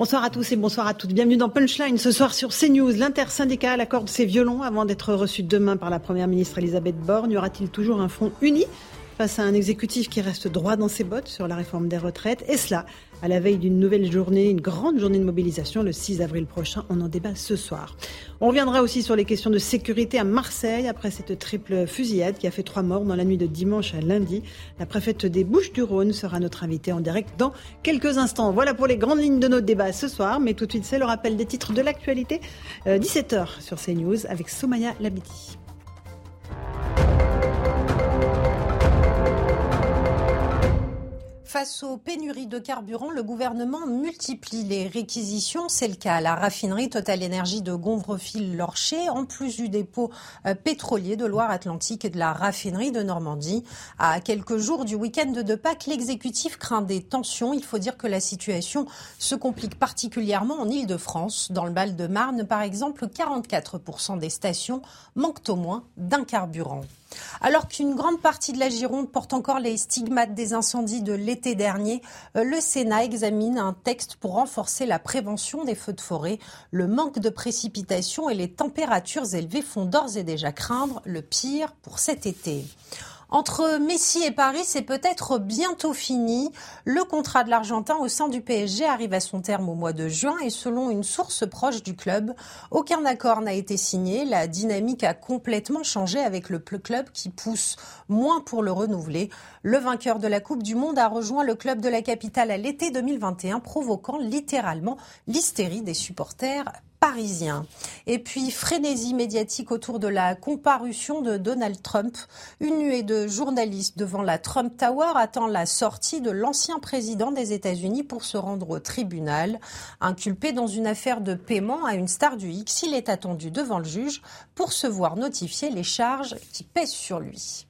Bonsoir à tous et bonsoir à toutes. Bienvenue dans Punchline. Ce soir sur CNews, l'intersyndicale accorde ses violons avant d'être reçu demain par la Première ministre Elisabeth Borne. Y aura-t-il toujours un front uni face à un exécutif qui reste droit dans ses bottes sur la réforme des retraites? Et cela à la veille d'une nouvelle journée, une grande journée de mobilisation le 6 avril prochain. On en débat ce soir. On reviendra aussi sur les questions de sécurité à Marseille après cette triple fusillade qui a fait trois morts dans la nuit de dimanche à lundi. La préfète des Bouches-du-Rhône sera notre invitée en direct dans quelques instants. Voilà pour les grandes lignes de notre débat ce soir, mais tout de suite c'est le rappel des titres de l'actualité. 17h euh, sur CNews avec Somaya Labidi. Face aux pénuries de carburant, le gouvernement multiplie les réquisitions. C'est le cas à la raffinerie Total Énergie de Gonvrefil-Lorcher, en plus du dépôt euh, pétrolier de Loire-Atlantique et de la raffinerie de Normandie. À quelques jours du week-end de Pâques, l'exécutif craint des tensions. Il faut dire que la situation se complique particulièrement en Ile-de-France. Dans le Val-de-Marne, par exemple, 44% des stations manquent au moins d'un carburant. Alors qu'une grande partie de la Gironde porte encore les stigmates des incendies de l'été dernier, euh, le Sénat examine un texte pour renforcer la prévention des feux de forêt. Le manque de précipitations et les températures élevées font d'ores et déjà craindre le pire pour cet été. Entre Messi et Paris, c'est peut-être bientôt fini. Le contrat de l'Argentin au sein du PSG arrive à son terme au mois de juin et selon une source proche du club, aucun accord n'a été signé. La dynamique a complètement changé avec le club qui pousse moins pour le renouveler. Le vainqueur de la Coupe du Monde a rejoint le club de la capitale à l'été 2021, provoquant littéralement l'hystérie des supporters parisien. Et puis, frénésie médiatique autour de la comparution de Donald Trump. Une nuée de journalistes devant la Trump Tower attend la sortie de l'ancien président des États-Unis pour se rendre au tribunal. Inculpé dans une affaire de paiement à une star du X, il est attendu devant le juge pour se voir notifier les charges qui pèsent sur lui.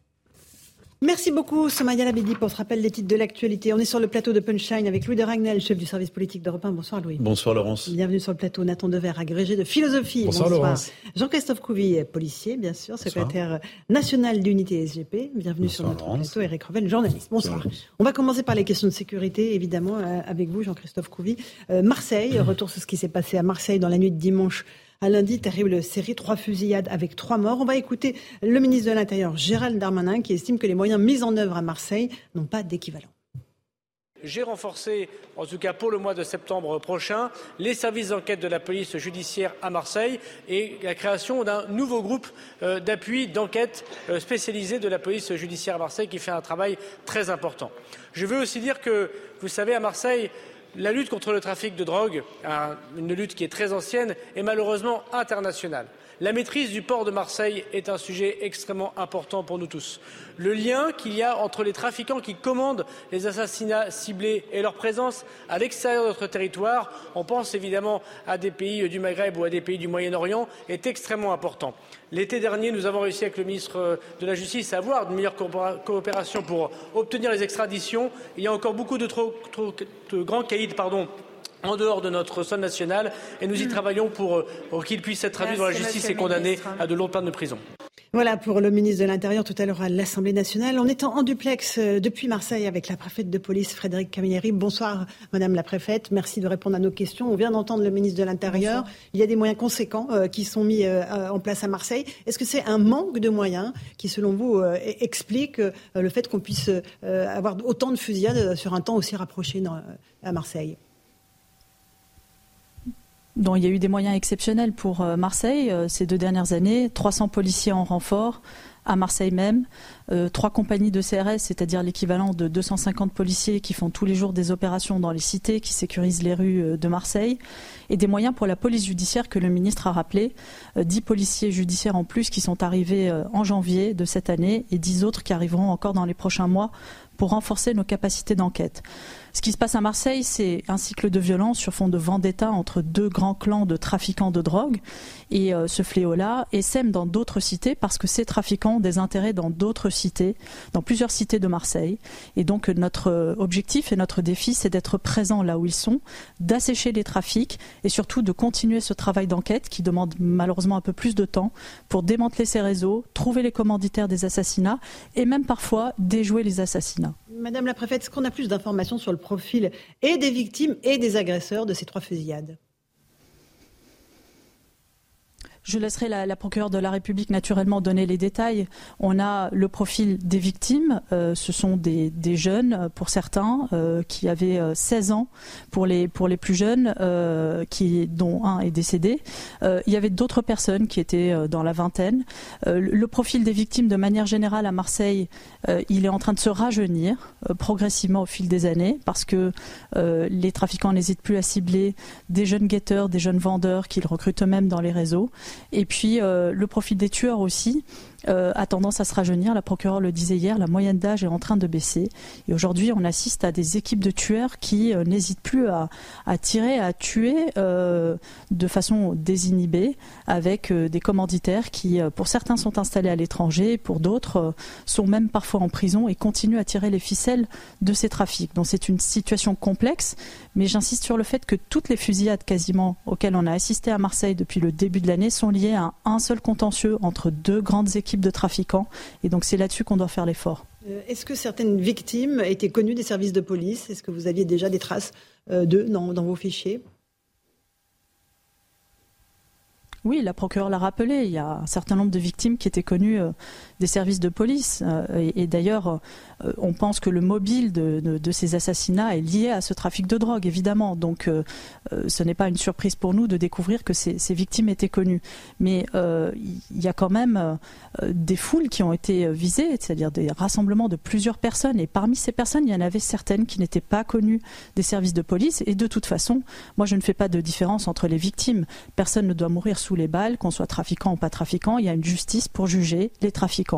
Merci beaucoup, Somaya Labidi, pour ce rappel des titres de l'actualité. On est sur le plateau de Punchline avec Louis de Ragnel, chef du service politique d'Europe 1. Bonsoir, Louis. Bonsoir, Laurence. Bienvenue sur le plateau. Nathan Dever, agrégé de philosophie. Bonsoir, Laurence. Jean-Christophe Couvi, policier, bien sûr, secrétaire national d'unité SGP. Bienvenue sur notre plateau. Eric Revel, journaliste. Bonsoir. On va commencer par les questions de sécurité, évidemment, euh, avec vous, Jean-Christophe Couvi. Euh, Marseille, retour sur ce qui s'est passé à Marseille dans la nuit de dimanche à lundi, terrible série, trois fusillades avec trois morts. On va écouter le ministre de l'Intérieur, Gérald Darmanin, qui estime que les moyens mis en œuvre à Marseille n'ont pas d'équivalent. J'ai renforcé, en tout cas pour le mois de septembre prochain, les services d'enquête de la police judiciaire à Marseille et la création d'un nouveau groupe euh, d'appui d'enquête euh, spécialisé de la police judiciaire à Marseille qui fait un travail très important. Je veux aussi dire que, vous savez, à Marseille, la lutte contre le trafic de drogue, une lutte qui est très ancienne, est malheureusement internationale. La maîtrise du port de Marseille est un sujet extrêmement important pour nous tous. Le lien qu'il y a entre les trafiquants qui commandent les assassinats ciblés et leur présence à l'extérieur de notre territoire, on pense évidemment à des pays du Maghreb ou à des pays du Moyen-Orient, est extrêmement important. L'été dernier, nous avons réussi avec le ministre de la Justice à avoir une meilleure coopération pour obtenir les extraditions. Il y a encore beaucoup de, trop, de grands caïds pardon, en dehors de notre sol national et nous y hmm. travaillons pour, euh, qu'il puisse être traduit dans la justice et condamné à de longues peines de prison. Voilà pour le ministre de l'Intérieur tout à l'heure à l'Assemblée nationale. On est en duplex euh, depuis Marseille avec la préfète de police Frédéric Camilleri. Bonsoir Madame la préfète, merci de répondre à nos questions. On vient d'entendre le ministre de l'Intérieur. Il y a des moyens conséquents euh, qui sont mis en place à Marseille. Est-ce que c'est un manque de moyens qui, selon vous, e-, explique le fait qu'on puisse avoir autant de fusillades sur un temps aussi rapproché à Marseille? Il y a eu des moyens exceptionnels pour euh, Marseille euh, ces deux dernières années, 300 policiers en renfort à Marseille même, euh, trois compagnies de CRS, c'est-à-dire l'équivalent de 250 policiers qui font tous les jours des opérations dans les cités, qui sécurisent les rues de Marseille, et des moyens pour la police judiciaire que le ministre a rappelé, 10 policiers judiciaires en plus qui sont arrivés en janvier de cette année et 10 autres qui arriveront encore dans les prochains mois pour renforcer nos capacités d'enquête. Ce qui se passe à Marseille, c'est un cycle de violence sur fond de vendetta entre deux grands clans de trafiquants de drogue. Et euh, ce fléau-là sème dans d'autres cités parce que ces trafiquants ont des intérêts dans d'autres cités, dans plusieurs cités de Marseille. Et donc notre euh, objectif et notre défi, c'est d'être présent là où ils sont, d'assécher les trafics et surtout de continuer ce travail d'enquête qui demande malheureusement un peu plus de temps pour démanteler ces réseaux, trouver les commanditaires des assassinats et même parfois déjouer les assassinats. Madame la préfète, est-ce qu'on a plus d'informations sur le profil et des victimes et des agresseurs de ces trois fusillades je laisserai la, procureure de la République naturellement donner les détails. On a le profil des victimes. Euh, ce sont des, jeunes, euh, pour certains, euh, qui avaient 16 ans pour les, plus jeunes, dont un est décédé. il y avait d'autres personnes qui étaient dans la vingtaine. le profil des victimes, de manière générale, à Marseille, il est en train de se rajeunir progressivement au fil des années parce que les trafiquants n'hésitent plus à cibler des jeunes guetteurs, des jeunes vendeurs qu'ils recrutent eux-mêmes dans les réseaux. Et puis euh, le profil des tueurs aussi. Euh, a tendance à se rajeunir. La procureure le disait hier, la moyenne d'âge est en train de baisser. Et aujourd'hui, on assiste à des équipes de tueurs qui euh, n'hésitent plus à, tirer, à tuer euh, de façon désinhibée, avec des commanditaires qui, pour certains, sont installés à l'étranger, pour d'autres, sont même parfois en prison et continuent à tirer les ficelles de ces trafics. Donc c'est une situation complexe, mais j'insiste sur le fait que toutes les fusillades quasiment auxquelles on a assisté à Marseille depuis le début de l'année sont liées à un seul contentieux entre deux grandes équipes de trafiquants. Et donc c'est là-dessus qu'on doit faire l'effort. Euh, est-ce que certaines victimes étaient connues des services de police? Est-ce que vous aviez déjà des traces euh, d'eux dans, vos fichiers? Oui, la procureure l'a rappelé, il y a un certain nombre de victimes qui étaient connues euh, des services de police. et d'ailleurs, euh, on pense que le mobile de, ces assassinats est lié à ce trafic de drogue, évidemment. Donc euh, euh, ce n'est pas une surprise pour nous de découvrir que ces, victimes étaient connues. Mais il y a quand même des foules qui ont été visées, c'est-à-dire des rassemblements de plusieurs personnes. Et parmi ces personnes, il y en avait certaines qui n'étaient pas connues des services de police. Et de toute façon, moi je ne fais pas de différence entre les victimes. Personne ne doit mourir sous les balles, qu'on soit trafiquant ou pas trafiquant. Il y a une justice pour juger les trafiquants.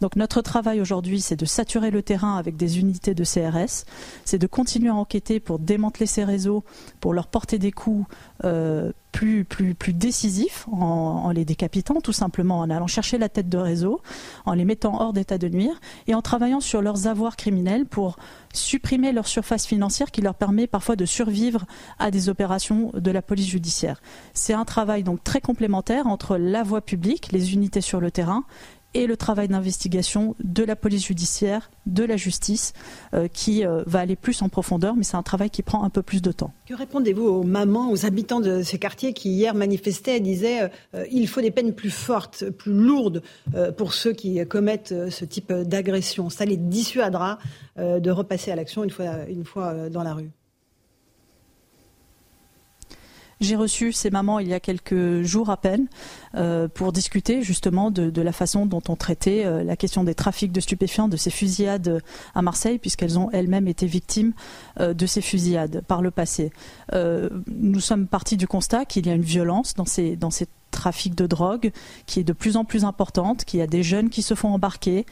Donc notre travail aujourd'hui, c'est de saturer le terrain avec des unités de CRS, c'est de continuer à enquêter pour démanteler ces réseaux, pour leur porter des coups euh, plus, décisifs en, les décapitant, tout simplement en allant chercher la tête de réseau, en les mettant hors d'état de nuire et en travaillant sur leurs avoirs criminels pour supprimer leur surface financière qui leur permet parfois de survivre à des opérations de la police judiciaire. C'est un travail donc très complémentaire entre la voie publique, les unités sur le terrain, et le travail d'investigation de la police judiciaire, de la justice, euh, qui euh, va aller plus en profondeur, mais c'est un travail qui prend un peu plus de temps. Que répondez-vous aux mamans, aux habitants de ces quartiers qui hier manifestaient et disaient euh, il faut des peines plus fortes, plus lourdes pour ceux qui commettent ce type d'agression? Ça les dissuadera de repasser à l'action une fois, une fois dans la rue. J'ai reçu ces mamans il y a quelques jours à peine euh, pour discuter justement de, la façon dont on traitait euh, la question des trafics de stupéfiants, de ces fusillades à Marseille, puisqu'elles ont elles-mêmes été victimes euh, de ces fusillades par le passé. nous sommes partis du constat qu'il y a une violence dans ces, dans ces trafics de drogue qui est de plus en plus importante, qu'il y a des jeunes qui se font embarquer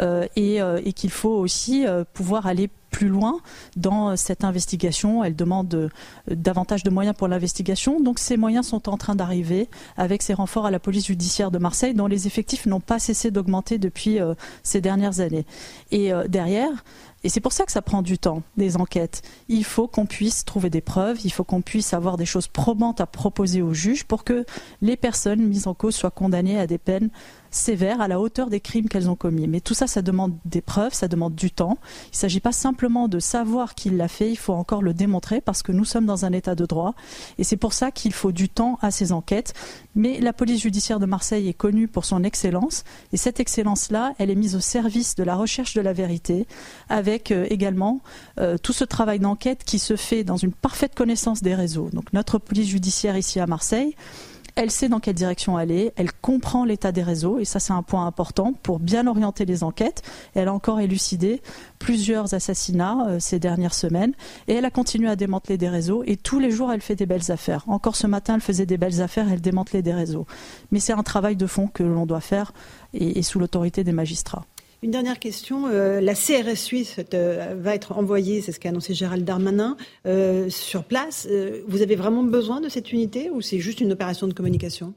et, et qu'il faut aussi pouvoir aller plus loin dans cette investigation. Elle demande euh, davantage de moyens pour l'investigation. Donc ces moyens sont en train d'arriver avec ces renforts à la police judiciaire de Marseille dont les effectifs n'ont pas cessé d'augmenter depuis euh, ces dernières années. Et euh, derrière, et c'est pour ça que ça prend du temps, des enquêtes. Il faut qu'on puisse trouver des preuves, il faut qu'on puisse avoir des choses probantes à proposer aux juges pour que les personnes mises en cause soient condamnées à des peines sévères à la hauteur des crimes qu'elles ont commis. Mais tout ça, ça demande des preuves, ça demande du temps. Il ne s'agit pas simplement de savoir qu'il l'a fait, il faut encore le démontrer parce que nous sommes dans un état de droit. Et c'est pour ça qu'il faut du temps à ces enquêtes. Mais la police judiciaire de Marseille est connue pour son excellence. Et cette excellence-là, elle est mise au service de la recherche de la vérité, avec euh, également euh, tout ce travail d'enquête qui se fait dans une parfaite connaissance des réseaux. Donc notre police judiciaire ici à Marseille, elle sait dans quelle direction aller, elle comprend l'état des réseaux, et ça c'est un point important pour bien orienter les enquêtes. Elle a encore élucidé plusieurs assassinats euh, ces dernières semaines, et elle a continué à démanteler des réseaux, et tous les jours elle fait des belles affaires. Encore ce matin, elle faisait des belles affaires, elle démantelait des réseaux. Mais c'est un travail de fond que l'on doit faire, et, et sous l'autorité des magistrats. Une dernière question. Euh, la CRS suisse euh, va être envoyée, c'est ce qu'a annoncé Gérald Darmanin, euh, sur place. vous avez vraiment besoin de cette unité ou c'est juste une opération de communication?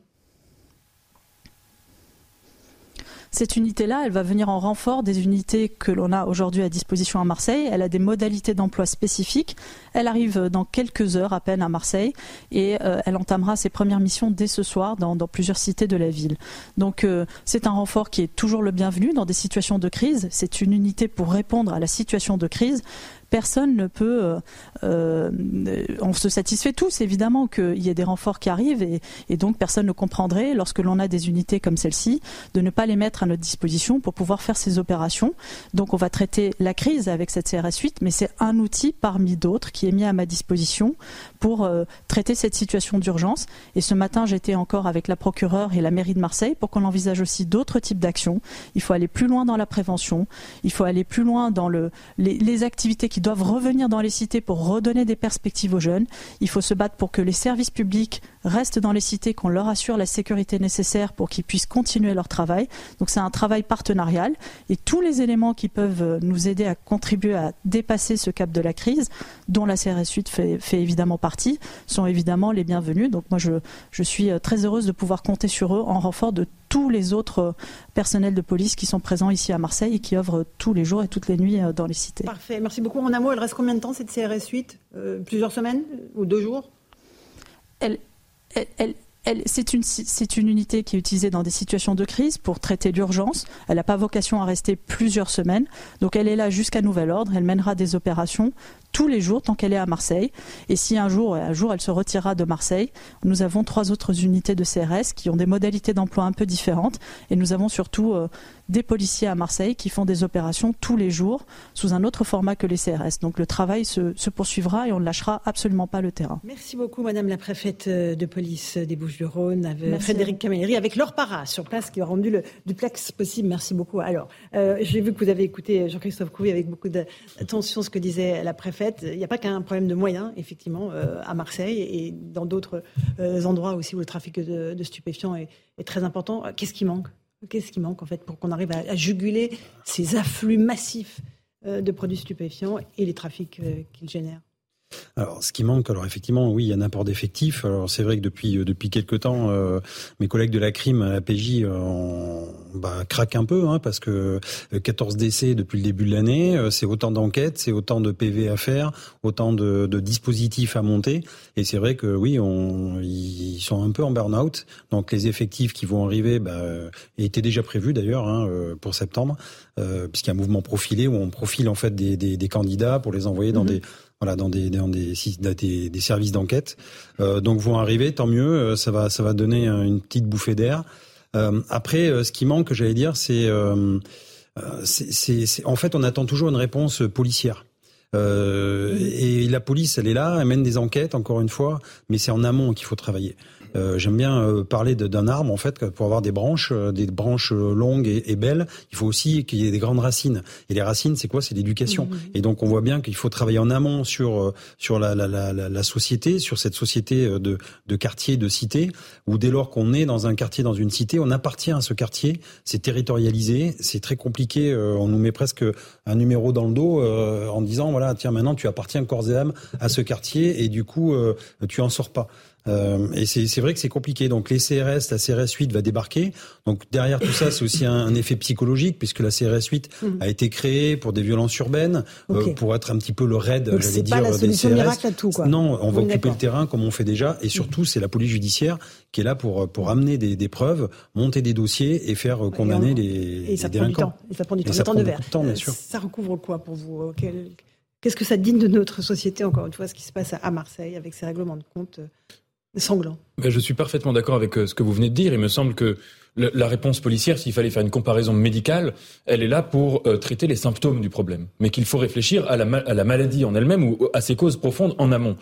Cette unité-là, elle va venir en renfort des unités que l'on a aujourd'hui à disposition à Marseille. Elle a des modalités d'emploi spécifiques. Elle arrive dans quelques heures à peine à Marseille et euh, elle entamera ses premières missions dès ce soir dans, plusieurs cités de la ville. Donc euh, c'est un renfort qui est toujours le bienvenu dans des situations de crise. C'est une unité pour répondre à la situation de crise personne ne peut. Euh, euh, on se satisfait tous évidemment qu'il y ait des renforts qui arrivent et, donc personne ne comprendrait lorsque l'on a des unités comme celle-ci de ne pas les mettre à notre disposition pour pouvoir faire ces opérations. Donc on va traiter la crise avec cette CRS 8, mais c'est un outil parmi d'autres qui est mis à ma disposition pour euh, traiter cette situation d'urgence. Et ce matin, j'étais encore avec la procureure et la mairie de Marseille pour qu'on envisage aussi d'autres types d'actions. Il faut aller plus loin dans la prévention, il faut aller plus loin dans le, les, les activités qui doivent revenir dans les cités pour redonner des perspectives aux jeunes. Il faut se battre pour que les services publics restent dans les cités, qu'on leur assure la sécurité nécessaire pour qu'ils puissent continuer leur travail. Donc c'est un travail partenarial et tous les éléments qui peuvent nous aider à contribuer à dépasser ce cap de la crise, dont la CRS 8 fait, fait évidemment partie, sont évidemment les bienvenus. Donc moi je, je suis très heureuse de pouvoir compter sur eux en renfort de tous les autres personnels de police qui sont présents ici à Marseille et qui œuvrent tous les jours et toutes les nuits dans les cités. Parfait, merci beaucoup. En un mot, elle reste combien de temps cette CRS 8 euh, Plusieurs semaines ou deux jours? Elle, c'est une, une, unité qui est utilisée dans des situations de crise pour traiter l'urgence. Elle n'a pas vocation à rester plusieurs semaines. Donc elle est là jusqu'à nouvel ordre. Elle mènera des opérations tous les jours tant qu'elle est à Marseille. Et si un jour, un jour elle se retirera de Marseille, nous avons trois autres unités de CRS qui ont des modalités d'emploi un peu différentes. Et nous avons surtout euh, des policiers à Marseille qui font des opérations tous les jours sous un autre format que les CRS. Donc le travail se, poursuivra et on ne lâchera absolument pas le terrain. Merci beaucoup Madame la préfète euh, de police des Bouches-du-Rhône, Frédéric Camilleri, avec Laure Parra sur place qui a rendu le duplex possible. Merci beaucoup. Alors, euh, j'ai vu que vous avez écouté Jean-Christophe Couvi avec beaucoup d'attention ce que disait la préfète. Il n'y a pas qu'un problème de moyens, effectivement, euh, à Marseille et dans d'autres endroits aussi où le trafic de, stupéfiants est très important. Qu'est-ce qui manque? Qu'est-ce qui manque en fait pour qu'on arrive à, juguler ces afflux massifs euh, de produits stupéfiants et les trafics euh, qu'ils génèrent? Alors, ce qui manque, alors effectivement, oui, il y a un apport d'effectifs. Alors, c'est vrai que depuis euh, depuis quelques temps, euh, mes collègues de la crime à la PJ euh, bah, craquent un peu, hein, parce que 14 décès depuis le début de l'année, c'est autant d'enquêtes, c'est autant de PV à faire, autant de, de dispositifs à monter. Et c'est vrai que oui, on, ils sont un peu en burn-out. Donc, les effectifs qui vont arriver bah, étaient déjà prévus d'ailleurs hein, pour septembre, puisqu'il y a un mouvement profilé où on profile en fait des, des, des candidats pour les envoyer dans mhm. des voilà, dans des, dans des, des, des services d'enquête. Euh, donc vont arriver, tant mieux, euh, ça va, ça va donner une petite bouffée d'air. Euh, après, euh, ce qui manque, j'allais dire, c'est, euh, c'est, en fait, on attend toujours une réponse policière. Euh, et la police, elle est là, elle mène des enquêtes, encore une fois, mais c'est en amont qu'il faut travailler. Euh, j'aime bien euh, parler d'un arbre en fait pour avoir des branches, euh, des branches longues et, belles. Il faut aussi qu'il y ait des grandes racines. Et les racines, c'est quoi? C'est l'éducation. Mmh. Et donc on voit bien qu'il faut travailler en amont sur sur la, la, la, la, société, sur cette société de, de quartier, de cité, où dès lors qu'on est dans un quartier, dans une cité, on appartient à ce quartier. C'est territorialisé, c'est très compliqué. on nous met presque un numéro dans le dos en disant voilà tiens maintenant tu appartiens corps et âme à ce quartier et du coup tu en sors pas. Euh, et c'est vrai que c'est compliqué. Donc les CRS, la CRS 8 va débarquer. Donc derrière tout ça, c'est aussi un, effet psychologique puisque la CRS 8 mmh. a été créée pour des violences urbaines, euh, pour être un petit peu le raid, j'allais dire, la des CRS. Miracle à tout, quoi. Non, on va occuper le terrain comme on fait déjà. Et surtout, c'est la police judiciaire qui est là pour pour amener des, des preuves, monter des dossiers et faire condamner les, et ça Prend du temps. Et ça prend du temps. ça, prend de verre. Temps, bien sûr. Ça recouvre quoi pour vous Qu'est-ce que ça dit de notre société, encore une fois, ce qui se passe à Marseille avec ces règlements de compte sanglant. je suis parfaitement d'accord avec euh, ce que vous venez de dire. Il me semble que la réponse policière, s'il fallait faire une comparaison médicale, elle est là pour euh, traiter les symptômes du problème, mais qu'il faut réfléchir à la, à la maladie en elle-même ou à ses causes profondes en amont.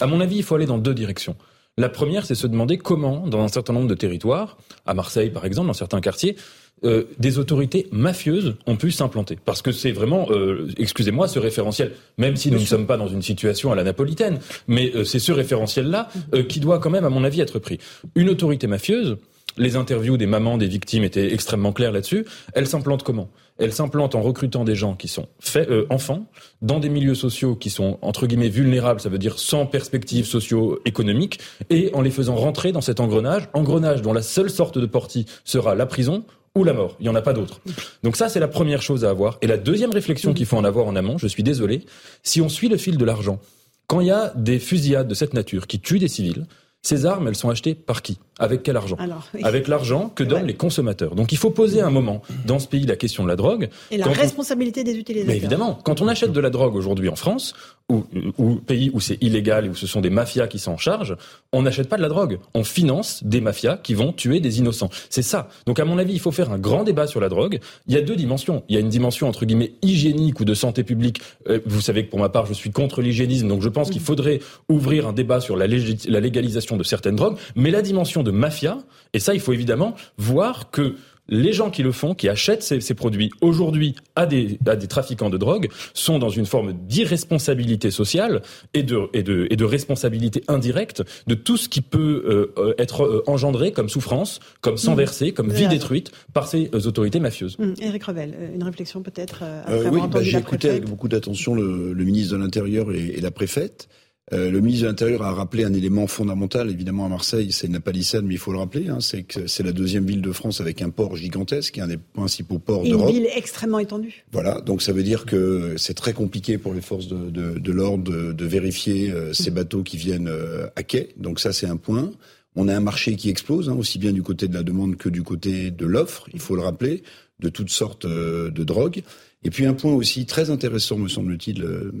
À mon avis, il faut aller dans deux directions. La première, c'est se demander comment, dans un certain nombre de territoires, à Marseille par exemple, dans certains quartiers, euh, des autorités mafieuses ont pu s'implanter. Parce que c'est vraiment, euh, excusez-moi, ce référentiel, même si nous ne sommes pas dans une situation à la napolitaine, mais euh, c'est ce référentiel-là qui doit quand même, à mon avis, être pris. Une autorité mafieuse, Les interviews des mamans des victimes étaient extrêmement claires là-dessus. Elle s'implante comment? Elle s'implante en recrutant des gens qui sont faits, euh, enfants dans des milieux sociaux qui sont entre guillemets vulnérables, ça veut dire sans perspective socio-économique, et en les faisant rentrer dans cet engrenage, engrenage dont la seule sorte de portie sera la prison ou la mort. Il n'y en a pas d'autre. Donc ça, c'est la première chose à avoir. Et la deuxième réflexion qu'il faut en avoir en amont, je suis désolé, si on suit le fil de l'argent, quand il y a des fusillades de cette nature qui tuent des civils, ces armes, elles sont achetées par qui? Avec quel argent? Avec l'argent que donnent les consommateurs. Donc il faut poser un moment dans ce pays la question de la drogue. Et la responsabilité des utilisateurs. Mais évidemment, quand on achète de la drogue aujourd'hui en France, ou, ou pays où c'est illégal et où ce sont des mafias qui s'en chargent, on n'achète pas de la drogue. On finance des mafias qui vont tuer des innocents. C'est ça. Donc à mon avis, il faut faire un grand débat sur la drogue. Il y a deux dimensions. Il y a une dimension entre guillemets hygiénique ou de santé publique. Euh, vous savez que pour ma part, je suis contre l'hygiénisme, donc je pense qu'il faudrait ouvrir un débat sur la, la légalisation de certaines drogues. Mais la dimension de mafia, et ça, il faut évidemment voir que les gens qui le font, qui achètent ces, produits aujourd'hui à des, à des trafiquants de drogue, sont dans une forme d'irresponsabilité sociale et de, et, de, et de responsabilité indirecte de tout ce qui peut euh, être euh, engendré comme souffrance, comme sang mmh. versé, comme vie détruite par ces euh, autorités mafieuses. Mmh. Éric Revel, une réflexion peut-être Oui, bah, j'ai écouté avec beaucoup d'attention le, ministre de l'Intérieur et la préfète. Euh, le ministre de l'Intérieur a rappelé un élément fondamental, évidemment à Marseille, c'est une palissade, mais il faut le rappeler, hein, c'est que c'est la deuxième ville de France avec un port gigantesque, un des principaux ports d'Europe. Une ville extrêmement étendue. Voilà, donc ça veut dire que c'est très compliqué pour les forces de, de, de l'ordre de, de, vérifier euh, ces bateaux qui viennent euh, à quai. Donc ça, c'est un point. On a un marché qui explose, hein, aussi bien du côté de la demande que du côté de l'offre, il faut le rappeler, de toutes sortes de drogues. Et puis un point aussi très intéressant, me semble-t-il, euh,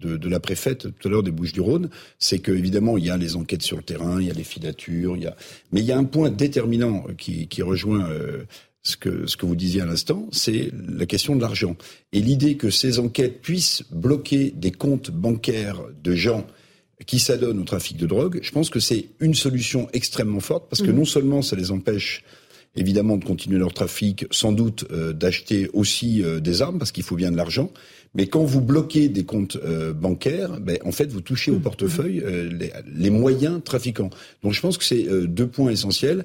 de, de, la préfète tout à l'heure des Bouches-du-Rhône, c'est que évidemment il y a les enquêtes sur le terrain, il y a les filatures, il y a, mais il y a un point déterminant qui, qui rejoint euh, ce que ce que vous disiez à l'instant, c'est la question de l'argent et l'idée que ces enquêtes puissent bloquer des comptes bancaires de gens qui s'adonnent au trafic de drogue. Je pense que c'est une solution extrêmement forte parce que mmh. non seulement ça les empêche évidemment de continuer leur trafic, sans doute euh, d'acheter aussi euh, des armes parce qu'il faut bien de l'argent. Mais quand vous bloquez des comptes euh, bancaires, ben, en fait, vous touchez au mmh. portefeuille les, les, moyens trafiquants. Donc je pense que c'est deux points essentiels.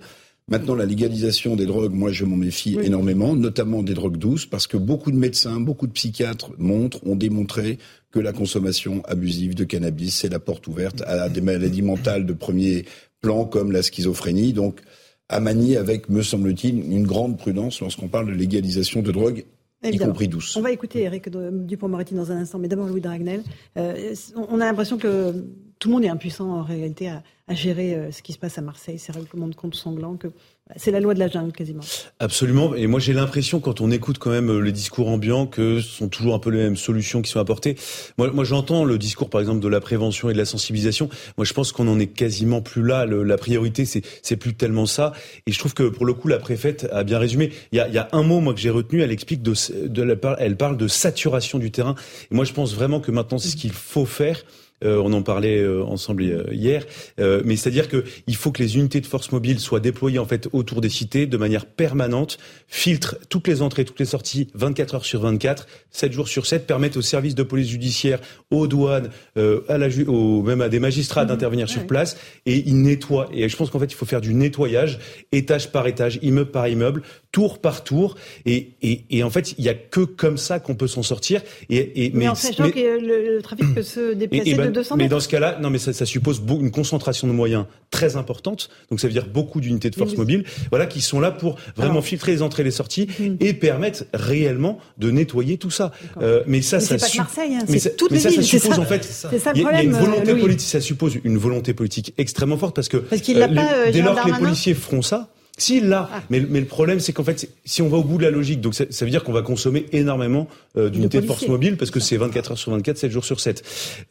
Maintenant, la légalisation des drogues, moi, je m'en méfie énormément, notamment des drogues douces, parce que beaucoup de médecins, beaucoup de psychiatres montrent, ont démontré que la consommation abusive de cannabis, c'est la porte ouverte à des maladies mentales de premier plan, comme la schizophrénie. Donc, à manier avec, me semble-t-il, une grande prudence lorsqu'on parle de légalisation de drogue y compris douce. On va écouter Eric Dupont-Moretti dans un instant, mais d'abord Louis Dragnel. Euh, on a l'impression que tout le monde est impuissant en réalité à, à gérer euh, ce qui se passe à Marseille, ces règlements de compte sanglants, que c'est la loi de la jungle quasiment. Absolument. Et moi j'ai l'impression quand on écoute quand même euh, les discours ambiants que ce sont toujours un peu les mêmes solutions qui sont apportées. Moi, moi j'entends le discours par exemple de la prévention et de la sensibilisation. Moi je pense qu'on en est quasiment plus là. la priorité c'est c'est plus tellement ça. Et je trouve que pour le coup la préfète a bien résumé. Il y a, il y a un mot moi que j'ai retenu. Elle explique de, de la, elle parle de saturation du terrain. Et moi je pense vraiment que maintenant c'est ce qu'il faut faire. Euh, on en parlait euh, ensemble euh, hier, mais c'est-à-dire que il faut que les unités de force mobile soient déployées en fait autour des cités de manière permanente, filtrent toutes les entrées, toutes les sorties, 24 heures sur 24, 7 jours sur 7, permettent aux services de police judiciaire, aux douanes, à la même à des magistrats mmh. d'intervenir sur place et ils nettoient. Et je pense qu'en fait il faut faire du nettoyage étage par étage, immeuble par immeuble, tour par tour. Et, et, et en fait il y a que comme ça qu'on peut s'en sortir. Et, et mais, en sachant que le, trafic peut se déplacer ben, mais dans ce cas-là, non, mais ça, ça, suppose une concentration de moyens très importante. Donc ça veut dire beaucoup d'unités de force mobile, voilà, qui sont là pour vraiment filtrer les entrées et les sorties hmm. et permettre réellement de nettoyer tout ça. Euh, mais ça, mais ça, pas Marseille, hein, mais ça, toutes les ça, villes, ça suppose en fait, il y, a une volonté euh, politique, ça suppose une volonté politique extrêmement forte parce que parce qu'il euh, pas, euh, dès lors que les policiers feront ça, si là, ah. mais, mais, le problème c'est qu'en fait, si on va au bout de la logique, donc ça, ça veut dire qu'on va consommer énormément euh, d'unités de, force mobile parce que c'est 24 heures sur 24, 7 jours sur 7.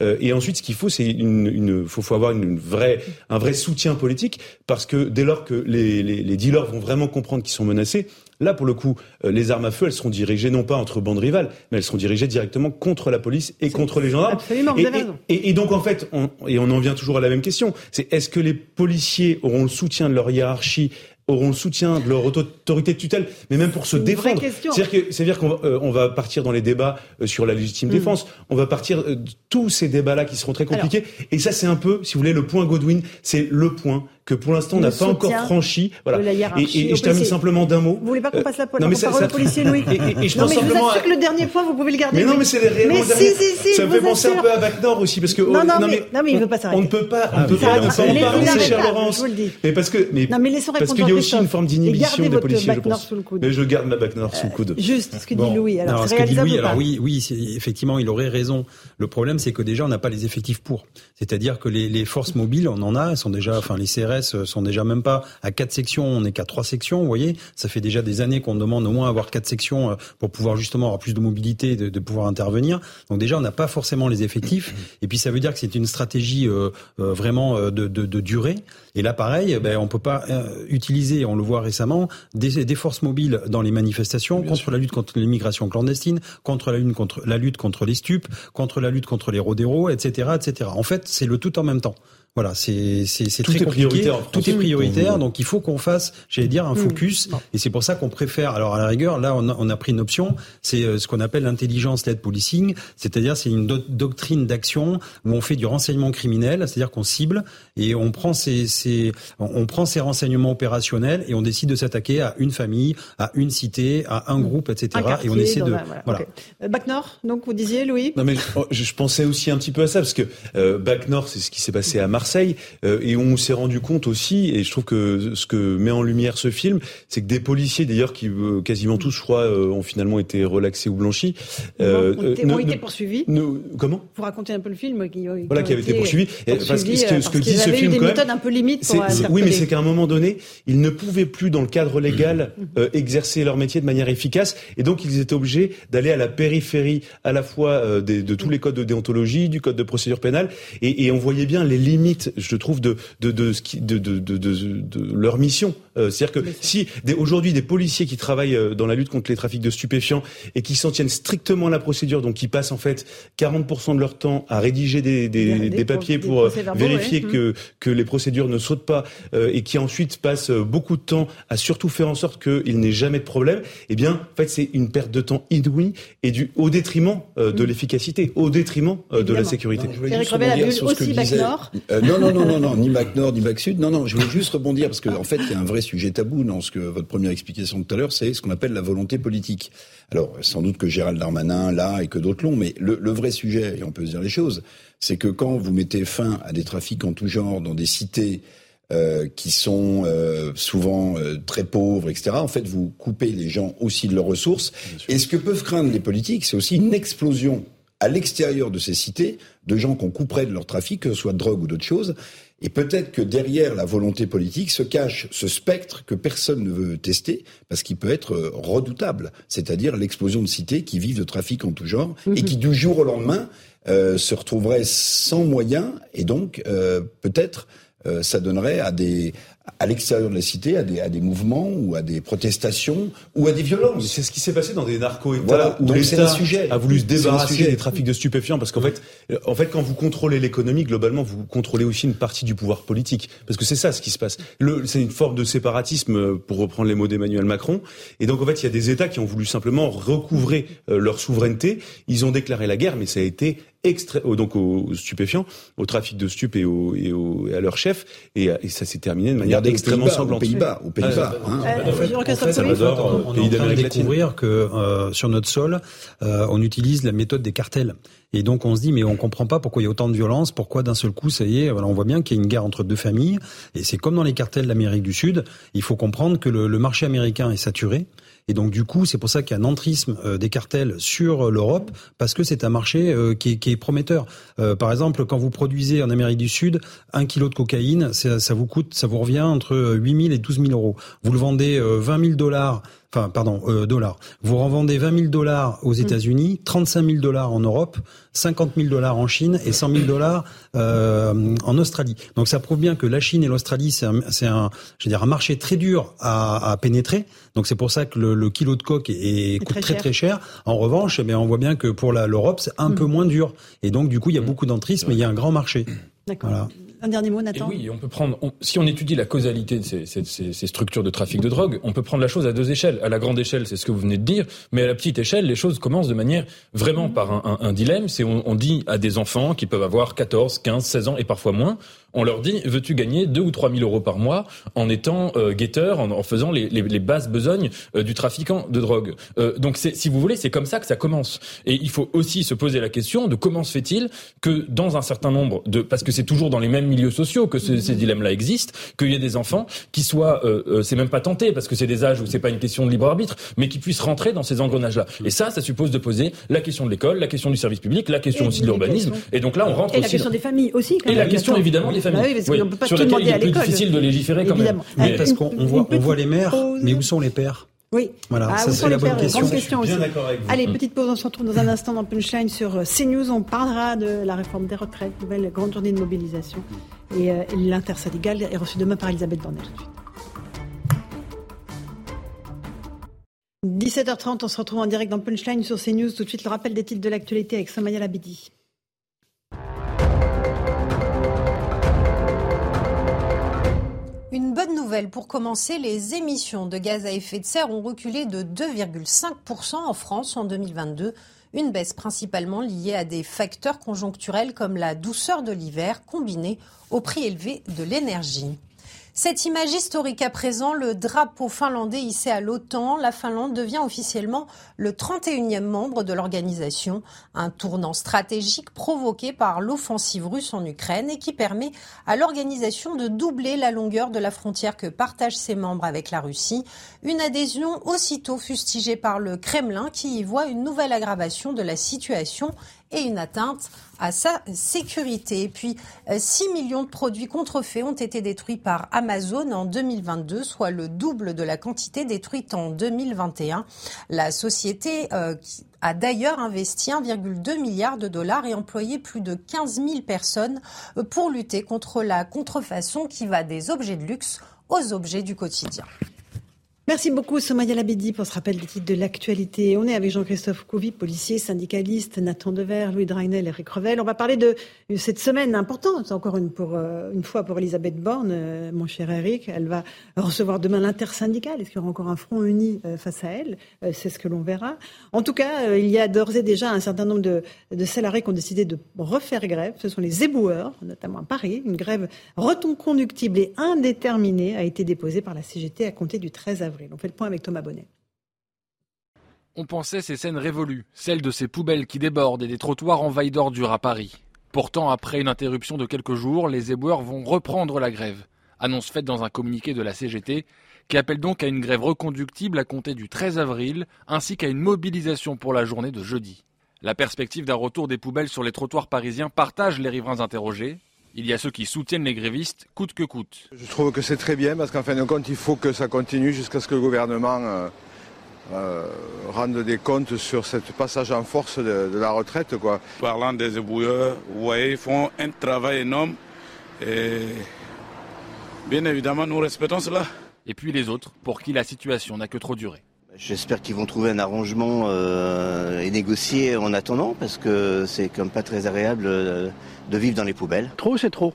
Euh, et ensuite, ce qu'il faut, c'est une, une faut, faut avoir une, vraie, un vrai soutien politique parce que dès lors que les, les, les dealers vont vraiment comprendre qu'ils sont menacés, Là, pour le coup, euh, les armes à feu, elles seront dirigées non pas entre bandes rivales, mais elles seront dirigées directement contre la police et contre les gendarmes. Absolument, et. Et, et, donc, en fait, on, et on en vient toujours à la même question, c'est est-ce que les policiers auront le soutien de leur hiérarchie auront le soutien de leur autorité de tutelle, mais même pour se défendre. C'est-à-dire qu'on euh, on va partir dans les débats euh, sur la légitime mm. défense, on va partir de tous ces débats-là qui seront très compliqués. et ça, c'est un peu, si vous voulez, le point Godwin, c'est le point que pour l'instant on n'a pas encore franchi. Voilà. Et, je termine simplement d'un mot. Vous voulez pas qu'on passe la, non, mais ça, parole au policier, Louis et, je non, mais je vous assure que le dernier point, vous pouvez le garder. Mais non, mais c'est les réellement mais si, si, si, Ça me fait penser un peu à Bac Nord aussi, parce que non, non, mais, non, mais il veut pas s'arrêter. On ne peut pas, on ne peut pas, on peut pas parler, cher Laurence. Mais parce que, mais non, mais laissons parce qu'il y a aussi une forme d'inhibition des policiers, je pense. Mais je garde ma Bac Nord sous le coude. Juste ce que dit Louis. Alors, dit Louis, alors oui, oui, effectivement, il aurait raison. Le problème, c'est que déjà, on n'a pas les effectifs pour. C'est-à-dire que les, les forces mobiles, on en a, sont déjà, enfin, les CRS sont déjà même pas à quatre sections, on n'est qu'à trois sections, vous voyez. Ça fait déjà des années qu'on demande au moins avoir quatre sections euh, pour pouvoir justement avoir plus de mobilité, de, de pouvoir intervenir. Donc déjà, on n'a pas forcément les effectifs. Et puis ça veut dire que c'est une stratégie euh, euh, vraiment de, de, de, durée. Et là, pareil, ben, on peut pas utiliser, on le voit récemment, des, des forces mobiles dans les manifestations contre la lutte contre l'immigration clandestine, contre la lutte contre la lutte contre les stupes, contre la lutte contre les rodéros, etc., etc. En fait, c'est le tout en même temps. Voilà, c'est c'est très compliqué. Tout est prioritaire, donc il faut qu'on fasse, j'allais dire, un mmh. focus. Et c'est pour ça qu'on préfère. Alors à la rigueur, là, on a, on a pris une option, c'est euh, ce qu'on appelle l'intelligence led policing, c'est-à-dire c'est une doctrine d'action où on fait du renseignement criminel, c'est-à-dire qu'on cible et on prend ces, ces on prend ces renseignements opérationnels et on décide de s'attaquer à une famille, à une cité, à un mmh. groupe, etc. et on essaie de voilà. Euh, Bac Nord, donc vous disiez, Louis? Non mais je, pensais aussi un petit peu à ça parce que euh, Bac Nord, c'est ce qui s'est passé à Marseille Marseille. Euh, et on s'est rendu compte aussi, et je trouve que ce que met en lumière ce film, c'est que des policiers, d'ailleurs, qui euh, quasiment tous, je crois, euh, ont finalement été relaxés ou blanchis. Euh, ont, été, poursuivis. comment? Vous racontez un peu le film. Qui, voilà, qui avait été poursuivis. parce que ce que, dit ce film, quand même, un peu limite oui, mais c'est qu'à un moment donné, ils ne pouvaient plus, dans le cadre légal, mmh. exercer leur métier de manière efficace, et donc ils étaient obligés d'aller à la périphérie, à la fois de tous les codes de déontologie, du code de procédure pénale, et, et on voyait bien les limites je trouve, de, de, de, de, de, de leur mission. Euh, c'est-à-dire que si aujourd'hui des policiers qui travaillent euh, dans la lutte contre les trafics de stupéfiants et qui s'en tiennent strictement à la procédure, donc qui passent en fait 40% de leur temps à rédiger des, des, des papiers pour, euh, vérifier que, que les procédures ne sautent pas et qui ensuite passent beaucoup de temps à surtout faire en sorte qu'il n'ait jamais de problème, eh bien, en fait, c'est une perte de temps inouïe et du, au détriment de mm. l'efficacité, au détriment de la sécurité. Non, je voulais juste rebondir sur ce que disait... non, non, non, non, non, ni Mac Nord, ni Mac Sud. Non, non, je voulais juste rebondir parce qu'en en fait, il y a un vrai sujet tabou dans ce que votre première explication tout à l'heure, c'est ce qu'on appelle la volonté politique. Alors, sans doute que Gérald Darmanin là et que d'autres l'ont, mais le, le, vrai sujet, et on peut se dire les choses, c'est que quand vous mettez fin à des trafics en tout genre dans des cités euh, qui sont euh, souvent euh, très pauvres, etc. En fait, vous coupez les gens aussi de leurs ressources. Et ce que peuvent craindre les politiques, c'est aussi une explosion à l'extérieur de ces cités de gens qu'on couperait de leur trafic, que ce soit de drogue ou d'autres choses. Et peut-être que derrière la volonté politique se cache ce spectre que personne ne veut tester parce qu'il peut être euh, redoutable, c'est-à-dire l'explosion de cités qui vivent de trafic en tout genre et mhm. qui du jour au lendemain euh, se retrouveraient sans moyens et donc euh, peut-être euh, ça donnerait à des à l'extérieur de la cité à des, à des mouvements ou à des protestations ou à des violences. C'est ce qui s'est passé dans des narco-États voilà, où l'État a voulu se débarrasser des trafics de stupéfiants parce qu'en fait, en fait, quand vous contrôlez l'économie, globalement, vous contrôlez aussi une partie du pouvoir politique parce que c'est ça ce qui se passe. C'est une forme de séparatisme, euh, pour reprendre les mots d'Emmanuel Macron. Et donc, en fait, il y a des États qui ont voulu simplement recouvrer euh, leur souveraineté. Ils ont déclaré la guerre, mais ça a été extra... donc aux stupéfiants, au trafic de stupes et, au, et, au, et à leur chef, et, et ça s'est terminé de manière extrêmement sanglante. Aux Pays-Bas, aux Pays-Bas. Hein. Fait, Salvador, on est en train de découvrir que euh, sur notre sol, euh, on utilise la méthode des cartels. Et donc on se dit mais on comprend pas pourquoi il y a autant de violence, pourquoi d'un seul coup ça y est, voilà, on voit bien qu'il y a une guerre entre deux familles et c'est comme dans les cartels d'Amérique du Sud, il faut comprendre que le, le marché américain est saturé et donc du coup, c'est pour ça qu'il y a un entrisme euh, des cartels sur euh, l'Europe, parce que c'est un marché euh, qui est, qui est prometteur. par exemple, quand vous produisez en Amérique du Sud un kilo de cocaïne, ça, ça vous coûte, ça vous revient entre 8 000 et 12 000 euros. Vous le vendez 20 000 dollars enfin pardon, euh, dollars. Vous revendez 20 000 dollars aux mm. États-Unis, 35 000 dollars en Europe, 50 000 dollars en Chine et 100 000 dollars euh, en Australie. Donc ça prouve bien que la Chine et l'Australie, c'est un, c'est un, je veux dire, un marché très dur à, à pénétrer. Donc c'est pour ça que le, le kilo de coque est, coûte très très cher. En revanche, eh on voit bien que pour l'Europe, c'est un mm. peu moins dur. Et donc du coup, il y a mm. beaucoup d'entrisme, mais il y a un grand marché. D'accord. Un dernier mot, Nathan. oui, on peut prendre. si on étudie la causalité de ces, ces, ces, structures de trafic de drogue, on peut prendre la chose à deux échelles. À la grande échelle, c'est ce que vous venez de dire, mais à la petite échelle, les choses commencent de manière vraiment par un, un, un dilemme. C'est on, on dit à des enfants qui peuvent avoir 14, 15, 16 ans et parfois moins, on leur dit veux-tu gagner 2 ou 3 000 euros par mois en étant euh, guetteur, en, en, faisant les, les, les basses besognes euh, du trafiquant de drogue? Euh, donc si vous voulez, c'est comme ça que ça commence. Et il faut aussi se poser la question de comment se fait-il que dans un certain nombre de parce que c'est toujours dans les mêmes milieux sociaux que ce, ces dilemmes-là existent, qu'il y ait des enfants qui soient, euh, euh, c'est même pas tenté parce que c'est des âges où c'est pas une question de libre arbitre, mais qui puissent rentrer dans ces engrenages-là. Et ça, ça suppose de poser la question de l'école, la question du service public, la question aussi de l'urbanisme. Et donc là, on rentre et aussi. la question des familles aussi. Quand et la question évidemment des familles. Bah oui, parce oui. peut pas sur tout est plus l'école. difficile de légiférer quand Évidemment. même. Mais parce qu'on on voit, on voit les mères, mais où sont les pères? Oui. Voilà, ah, ça c'est la bonne question. Question aussi. avec vous. Allez, petite pause, on se retrouve dans un instant dans Punchline sur euh, CNews. On parlera de la réforme des retraites, nouvelle grande journée de mobilisation. Et, euh, l'intersyndicale est reçue demain par Elisabeth Bornet. 17h30, on se retrouve en direct dans Punchline sur CNews. Tout de suite, le rappel des titres de l'actualité avec Somaya Labidi. Pour commencer, les émissions de gaz à effet de serre ont reculé de 2,5% en France en 2022. Une baisse principalement liée à des facteurs conjoncturels comme la douceur de l'hiver combinée au prix élevé de l'énergie. Cette image historique à présent, le drapeau finlandais hissé à l'OTAN, la Finlande devient officiellement le 31e membre de l'organisation, un tournant stratégique provoqué par l'offensive russe en Ukraine et qui permet à l'organisation de doubler la longueur de la frontière que partagent ses membres avec la Russie, une adhésion aussitôt fustigée par le Kremlin qui y voit une nouvelle aggravation de la situation et une atteinte à sa sécurité. Et puis, 6 millions de produits contrefaits ont été détruits par Amazon en 2022, soit le double de la quantité détruite en 2021. La société euh, a d'ailleurs investi 1,2 milliard de dollars et employé plus de 15 000 personnes pour lutter contre la contrefaçon qui va des objets de luxe aux objets du quotidien. Merci beaucoup Somaya Labedi pour ce rappel des titres de l'actualité. On est avec Jean-Christophe Couvi, policier, syndicaliste, Nathan Dever, Louis Dragnel, Eric Revel. On va parler de cette semaine importante, encore une, une fois pour Elisabeth Borne, mon cher Eric. Elle va recevoir demain l'intersyndicale. Est-ce qu'il y aura encore un front uni face à elle? C'est ce que l'on verra. En tout cas, il y a d'ores et déjà un certain nombre de, de, salariés qui ont décidé de refaire grève. Ce sont les éboueurs, notamment à Paris. Une grève reconductible et indéterminée a été déposée par la CGT à compter du 13 avril. On fait le point avec Thomas Bonnet. On pensait ces scènes révolues, celles de ces poubelles qui débordent et des trottoirs envahis d'ordures à Paris. Pourtant, après une interruption de quelques jours, les éboueurs vont reprendre la grève. Annonce faite dans un communiqué de la CGT, qui appelle donc à une grève reconductible à compter du 13 avril, ainsi qu'à une mobilisation pour la journée de jeudi. La perspective d'un retour des poubelles sur les trottoirs parisiens partage les riverains interrogés. Il y a ceux qui soutiennent les grévistes coûte que coûte. Je trouve que c'est très bien parce qu'en fin de compte, il faut que ça continue jusqu'à ce que le gouvernement euh, euh, rende des comptes sur ce passage en force de, de, la retraite. Quoi. Parlant des ébouilleurs, vous voyez, ils font un travail énorme et bien évidemment, nous respectons cela. Et puis les autres, pour qui la situation n'a que trop duré. J'espère qu'ils vont trouver un arrangement euh, et négocier en attendant, parce que c'est comme pas très agréable euh, de vivre dans les poubelles. Trop, c'est trop.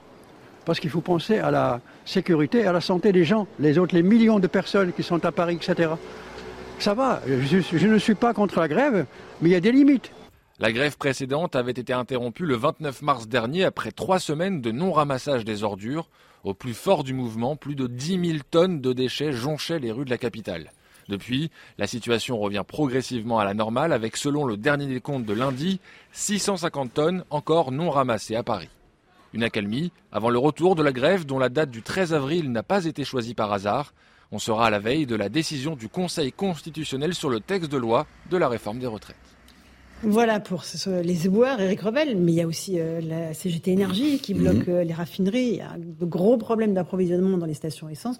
Parce qu'il faut penser à la sécurité et à la santé des gens, les autres, les millions de personnes qui sont à Paris, etc. Ça va, je, je ne suis pas contre la grève, mais il y a des limites. La grève précédente avait été interrompue le 29 mars dernier après trois semaines de non-ramassage des ordures. Au plus fort du mouvement, plus de 10 000 tonnes de déchets jonchaient les rues de la capitale. Depuis, la situation revient progressivement à la normale avec, selon le dernier décompte de lundi, 650 tonnes encore non ramassées à Paris. Une accalmie avant le retour de la grève dont la date du 13 avril n'a pas été choisie par hasard. On sera à la veille de la décision du Conseil constitutionnel sur le texte de loi de la réforme des retraites. Voilà pour les éboueurs, Eric Revel, mais il y a aussi euh, la CGT Énergie qui bloque mmh. euh, les raffineries. Il y a de gros problèmes d'approvisionnement dans les stations essence.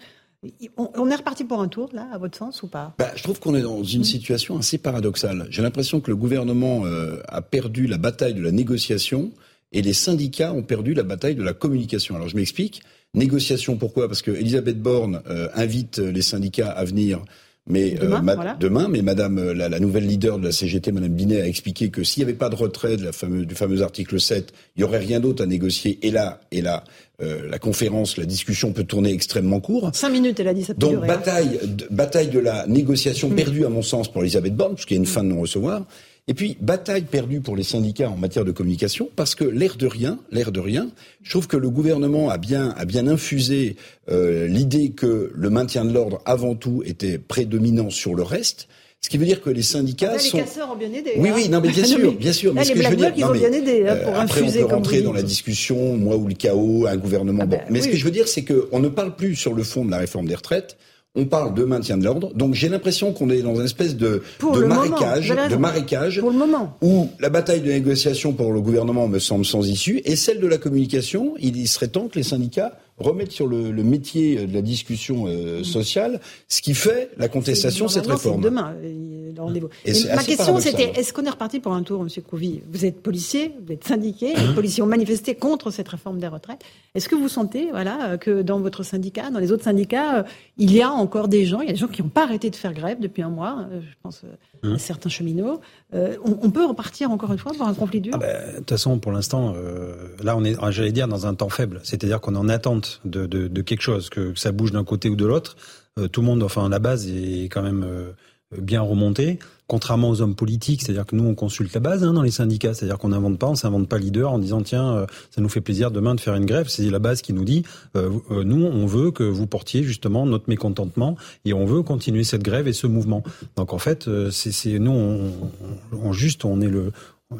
On est reparti pour un tour, là, à votre sens, ou pas? Bah, Je trouve qu'on est dans une mmh. situation assez paradoxale. J'ai l'impression que le gouvernement euh, a perdu la bataille de la négociation et les syndicats ont perdu la bataille de la communication. Alors je m'explique. Négociation, pourquoi? Parce que Elisabeth Borne euh, invite les syndicats à venir Mais demain, voilà. demain mais Madame la, la, nouvelle leader de la CGT, Madame Binet, a expliqué que s'il n'y avait pas de retrait de la fameuse, du fameux article 7, il y aurait rien d'autre à négocier. Et là, et là, euh, la conférence, la discussion peut tourner extrêmement court. Cinq minutes, elle a dit ça. Donc durer, bataille, de, bataille de la négociation mmh. perdue à mon sens pour Elisabeth Borne, puisqu'il y a une fin de non-recevoir. Et puis, bataille perdue pour les syndicats en matière de communication, parce que l'air de rien, l'air de rien, je trouve que le gouvernement a bien, a bien infusé euh, l'idée que le maintien de l'ordre, avant tout, était prédominant sur le reste. Ce qui veut dire que les syndicats là, sont. Les casseurs ont bien aidé. Oui, oui, non, mais bien sûr, bien sûr. Là, mais ce les que je veux dire, ils ont bien aidé hein, pour après, infuser, on peut rentrer dans la discussion, moi ou le chaos, un gouvernement. Ah bon. ben, mais oui. ce que je veux dire, c'est qu'on ne parle plus sur le fond de la réforme des retraites. On parle de maintien de l'ordre. Donc j'ai l'impression qu'on est dans une espèce de, marécage, moment, de marécage, pour le moment. où la bataille de négociation pour le gouvernement me semble sans issue, et celle de la communication, il serait temps que les syndicats remettre sur le, le, métier de la discussion euh, sociale ce qui fait la contestation de cette réforme. demain, le rendez-vous. ma question, c'était est-ce qu'on est reparti pour un tour, Monsieur Couvi? Vous êtes policier, vous êtes syndiqué, Hein? les policiers ont manifesté contre cette réforme des retraites. Est-ce que vous sentez, voilà, que dans votre syndicat, dans les autres syndicats, euh, il y a encore des gens, il y a des gens qui n'ont pas arrêté de faire grève depuis un mois. Euh, je pense Hein à certains cheminots. Euh, on, on, peut repartir encore une fois pour un conflit dur? De ah ben, toute façon, pour l'instant, euh, là, on est, j'allais dire, dans un temps faible. C'est-à-dire qu'on est en attente de, de, de, quelque chose, que, que ça bouge d'un côté ou de l'autre. Euh, tout le monde, enfin, la base est quand même euh, bien remontée. Contrairement aux hommes politiques, c'est-à-dire que nous on consulte la base hein, dans les syndicats, c'est-à-dire qu'on n'invente pas, on s'invente pas leader en disant tiens euh, ça nous fait plaisir demain de faire une grève. C'est la base qui nous dit euh, euh, nous on veut que vous portiez justement notre mécontentement et on veut continuer cette grève et ce mouvement. Donc en fait c'est nous on, on, on, juste on est le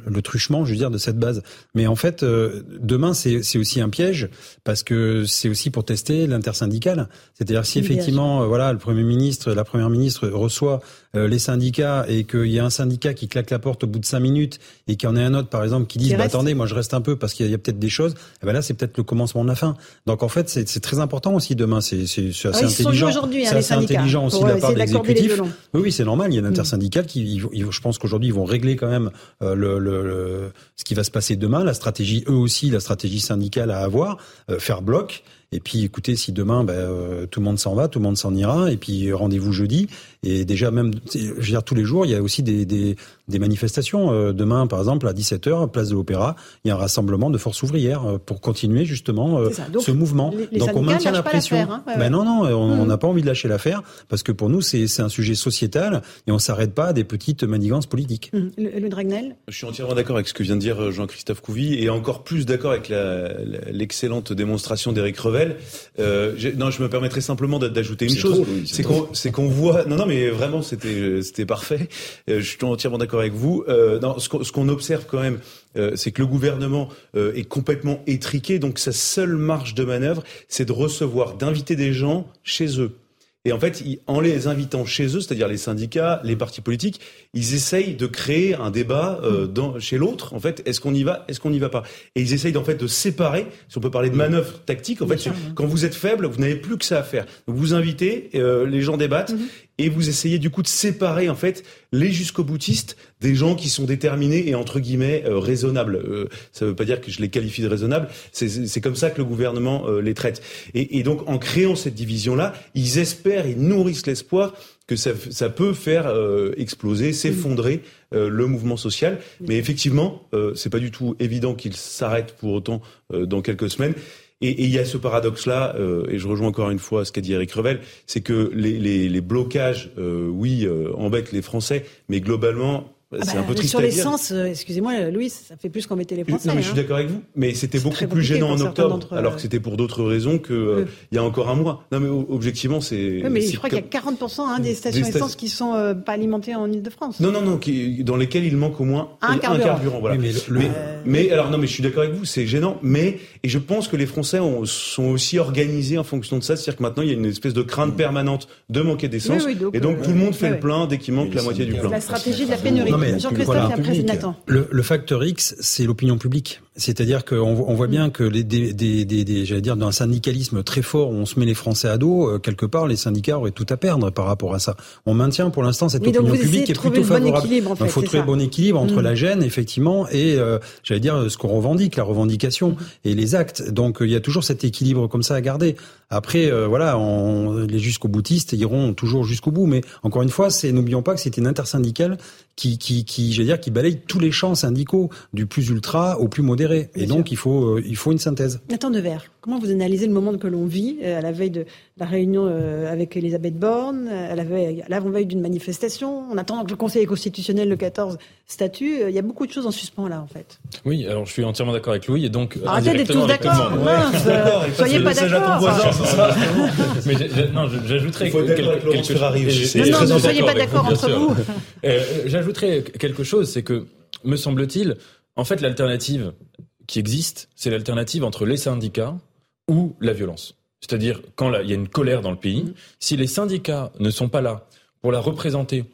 le truchement, je veux dire, de cette base. Mais en fait, euh, demain, c'est aussi un piège parce que c'est aussi pour tester l'intersyndicale. C'est-à-dire si effectivement, euh, voilà, le premier ministre, la première ministre reçoit les syndicats et qu'il y a un syndicat qui claque la porte au bout de cinq minutes et qu'il y en a un autre, par exemple, qui dit bah, attendez, moi je reste un peu parce qu'il y a, a peut-être des choses. Eh ben là, c'est peut-être le commencement de la fin. Donc en fait, c'est très important aussi demain. C'est assez ah, intelligent. Hein, c'est assez intelligent aussi de la part de l'exécutif. Oui, oui, c'est normal. Il y a une intersyndicale qui, je pense qu'aujourd'hui, ils vont régler quand même euh, le, le, le, ce qui va se passer demain, la stratégie, eux aussi, la stratégie syndicale à avoir, euh, faire bloc. Et puis, écoutez, si demain, ben, euh, tout le monde s'en va, tout le monde s'en ira, et puis rendez-vous jeudi. Et déjà, même, je veux dire, tous les jours, il y a aussi des, des, des manifestations. Euh, demain, par exemple, à 17h, place de l'Opéra, il y a un rassemblement de forces ouvrières euh, pour continuer justement euh, Donc, ce mouvement. Les, les Donc, on maintient la pression. Hein ouais, ben ouais. non, non, on Mmh. n'a pas envie de lâcher l'affaire parce que pour nous, c'est un sujet sociétal et on s'arrête pas à des petites manigances politiques. Mmh. Le, le Dragnel Je suis entièrement d'accord avec ce que vient de dire Jean-Christophe Couvi et encore plus d'accord avec l'excellente démonstration d'Éric Revel. Euh, non, je me permettrais simplement d'ajouter une chose. C'est qu'on qu'on voit. Non, non, mais vraiment, c'était c'était parfait. Euh, je suis entièrement d'accord avec vous. Euh, non, ce qu'on observe quand même, euh, c'est que le gouvernement euh, est complètement étriqué. Donc sa seule marge de manœuvre, c'est de recevoir, d'inviter des gens chez eux. Et en fait, en les invitant chez eux, c'est-à-dire les syndicats, les partis politiques, ils essayent de créer un débat euh, dans, chez l'autre. En fait, est-ce qu'on y va, est-ce qu'on n'y va pas? Et ils essayent en fait de séparer. Si on peut parler de manœuvre tactique, en fait, sûr, quand vous êtes faible, vous n'avez plus que ça à faire. Donc vous invitez, euh, les gens débattent. Mhm. Et vous essayez du coup de séparer en fait les jusqu'au boutistes des gens qui sont déterminés et entre guillemets euh, raisonnables. Euh, ça ne veut pas dire que je les qualifie de raisonnables. C'est comme ça que le gouvernement euh, les traite. Et, et, donc en créant cette division là, ils espèrent, ils nourrissent l'espoir que ça, ça, peut faire euh, exploser, s'effondrer euh, le mouvement social. Mais effectivement, c'est pas du tout évident qu'il s'arrête pour autant dans quelques semaines. Et il y a ce paradoxe-là, euh, et je rejoins encore une fois ce qu'a dit Eric Revel, c'est que les, blocages, euh, oui, euh, embêtent les Français, mais globalement, ah c'est bah, un peu triste Sur l'essence, euh, excusez-moi, Louis, ça fait plus qu'embêter les Français. Non, mais je suis hein. d'accord avec vous. Mais c'était beaucoup plus gênant en octobre, alors que c'était pour d'autres raisons que euh, y a encore un mois. Non, mais objectivement, c'est. Oui, mais je crois qu'il y a comme- 40% hein, des stations Des essence qui sont euh, pas alimentées en Ile-de-France. Non, non, non, qui, dans lesquels il manque au moins Un carburant. voilà. Oui, mais le- mais, le- mais alors non, mais je suis d'accord avec vous, c'est gênant. Mais et je pense que les Français ont- sont aussi organisés en fonction de ça, c'est-à-dire que maintenant il y a une espèce de crainte permanente de manquer d'essence, Oui, oui, donc, et donc euh, tout le monde fait le plein dès qu'il manque la moitié du plein. La stratégie de la pénurie. Le, le facteur X, c'est l'opinion publique. C'est-à-dire qu'on on voit bien que les, des, des, des, j'allais dire, dans un syndicalisme très fort, où on se met les Français à dos, euh, quelque part, les syndicats auraient tout à perdre par rapport à ça. On maintient pour l'instant cette opinion publique qui est plutôt favorable. il faut trouver le bon équilibre entre mm. la gêne, effectivement, et euh, j'allais dire ce qu'on revendique, la revendication mm. et les actes. Donc il y a toujours cet équilibre comme ça à garder. Après, euh, voilà, on, les jusqu'au boutistes iront toujours jusqu'au bout, mais encore une fois, c'est n'oublions pas que c'était une intersyndicale qui, qui, qui j'allais dire, qui balaye tous les champs syndicaux, du plus ultra au plus modéré. et donc, il faut, euh, il faut une synthèse. Nathan Devers, comment vous analysez le moment que l'on vit euh, à la veille de la réunion euh, avec Elisabeth Borne, à la veille, l'avant-veille d'une manifestation? On attend que le Conseil constitutionnel, le 14, statue. Il y a beaucoup de choses en suspens là, en fait. Oui, alors je suis entièrement d'accord avec Louis. Et donc, Arrêtez d'être tous d'accord. Soyez pas d'accord. Mais non, j'ajouterais quelque chose. Non, non, ne soyez pas d'accord entre vous. J'ajouterais quelque chose, c'est que, me semble-t-il, en fait, l'alternative qui existe, c'est l'alternative entre les syndicats ou la violence. C'est-à-dire, quand il y a une colère dans le pays, mmh. si les syndicats ne sont pas là pour la représenter,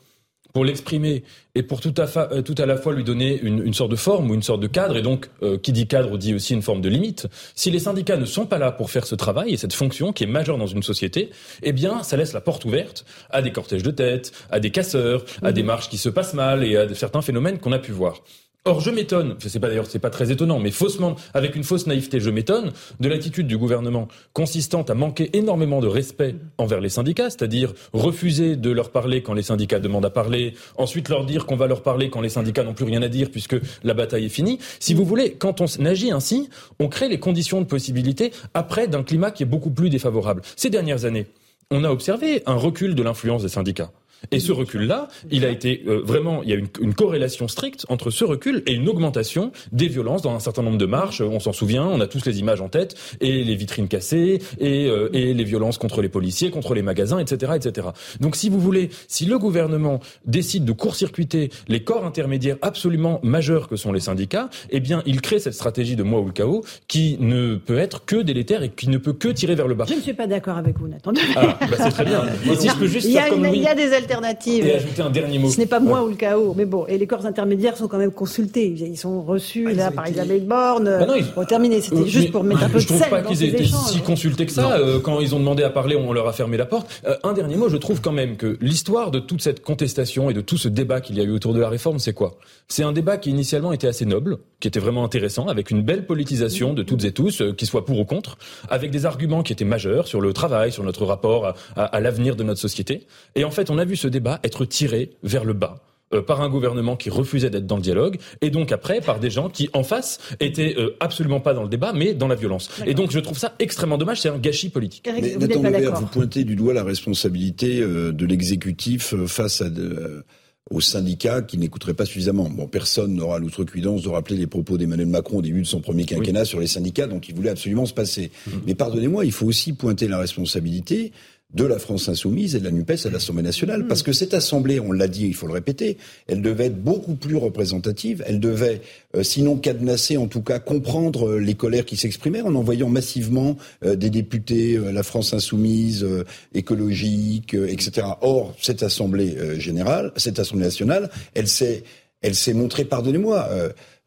pour l'exprimer et pour tout à, euh, tout à, la fois lui donner une, une, sorte de forme ou une sorte de cadre, et donc euh, qui dit cadre dit aussi une forme de limite, si les syndicats ne sont pas là pour faire ce travail et cette fonction qui est majeure dans une société, eh bien ça laisse la porte ouverte à des cortèges de tête, à des casseurs, à des marches qui se passent mal et à certains phénomènes qu'on a pu voir. Or, je m'étonne, c'est pas d'ailleurs, c'est pas très étonnant, mais faussement, avec une fausse naïveté, je m'étonne de l'attitude du gouvernement consistant à manquer énormément de respect envers les syndicats, c'est-à-dire refuser de leur parler quand les syndicats demandent à parler, ensuite leur dire qu'on va leur parler quand les syndicats n'ont plus rien à dire puisque la bataille est finie. Si vous voulez, quand on agit ainsi, on crée les conditions de possibilité après d'un climat qui est beaucoup plus défavorable. Ces dernières années, on a observé un recul de l'influence des syndicats. Et ce recul-là, il a été euh, vraiment, il y a une, une, corrélation stricte entre ce recul et une augmentation des violences dans un certain nombre de marches. On s'en souvient, on a tous les images en tête, et les vitrines cassées, et, euh, et les violences contre les policiers, contre les magasins, etc., etc. Donc, si vous voulez, si le gouvernement décide de court-circuiter les corps intermédiaires absolument majeurs que sont les syndicats, eh bien, il crée cette stratégie de moi ou le chaos qui ne peut être que délétère et qui ne peut que tirer vers le bas. Je ne suis pas d'accord avec vous, Nathan. Ah, bah c'est très bien. Et si je peux juste il y a, faire comme il y a des alternatives. Et ajouter un dernier mot. Ce n'est pas moi ou le chaos, mais bon. Et les corps intermédiaires sont quand même consultés. Ils sont reçus ah, là par Isabelle Borne. Bah non, ils... terminé. C'était juste pour mettre un peu de Je trouve pas qu'ils aient été si consultés que ça. Euh, quand ils ont demandé à parler, on leur a fermé la porte. Euh, un dernier mot. Je trouve quand même que l'histoire de toute cette contestation et de tout ce débat qu'il y a eu autour de la réforme, c'est quoi? C'est un débat qui initialement était assez noble, qui était vraiment intéressant, avec une belle politisation de toutes et tous, euh, qui soit pour ou contre, avec des arguments qui étaient majeurs sur le travail, sur notre rapport à, à, à l'avenir de notre société. Et en fait, on a vu ce débat être tiré vers le bas euh, par un gouvernement qui refusait d'être dans le dialogue, et donc après par des gens qui, en face, étaient euh, absolument pas dans le débat, mais dans la violence. Et donc je trouve ça extrêmement dommage, c'est un gâchis politique. mais Nathan vous pointez du doigt la responsabilité euh, de l'exécutif face à... De, aux syndicats qui n'écouteraient pas suffisamment. Bon, personne n'aura l'outrecuidance de rappeler les propos d'Emmanuel Macron au début de son premier quinquennat sur les syndicats, donc il voulait absolument se passer. Mmh. Mais pardonnez-moi, il faut aussi pointer la responsabilité de la France insoumise et de la NUPES à l'Assemblée nationale. Parce que cette Assemblée, on l'a dit, il faut le répéter, elle devait être beaucoup plus représentative, elle devait, euh, sinon cadenasser, en tout cas comprendre euh, les colères qui s'exprimaient en envoyant massivement euh, des députés, la France insoumise, écologique, etc. Or, cette Assemblée générale, cette Assemblée nationale, elle s'est elle s'est montrée, pardonnez-moi,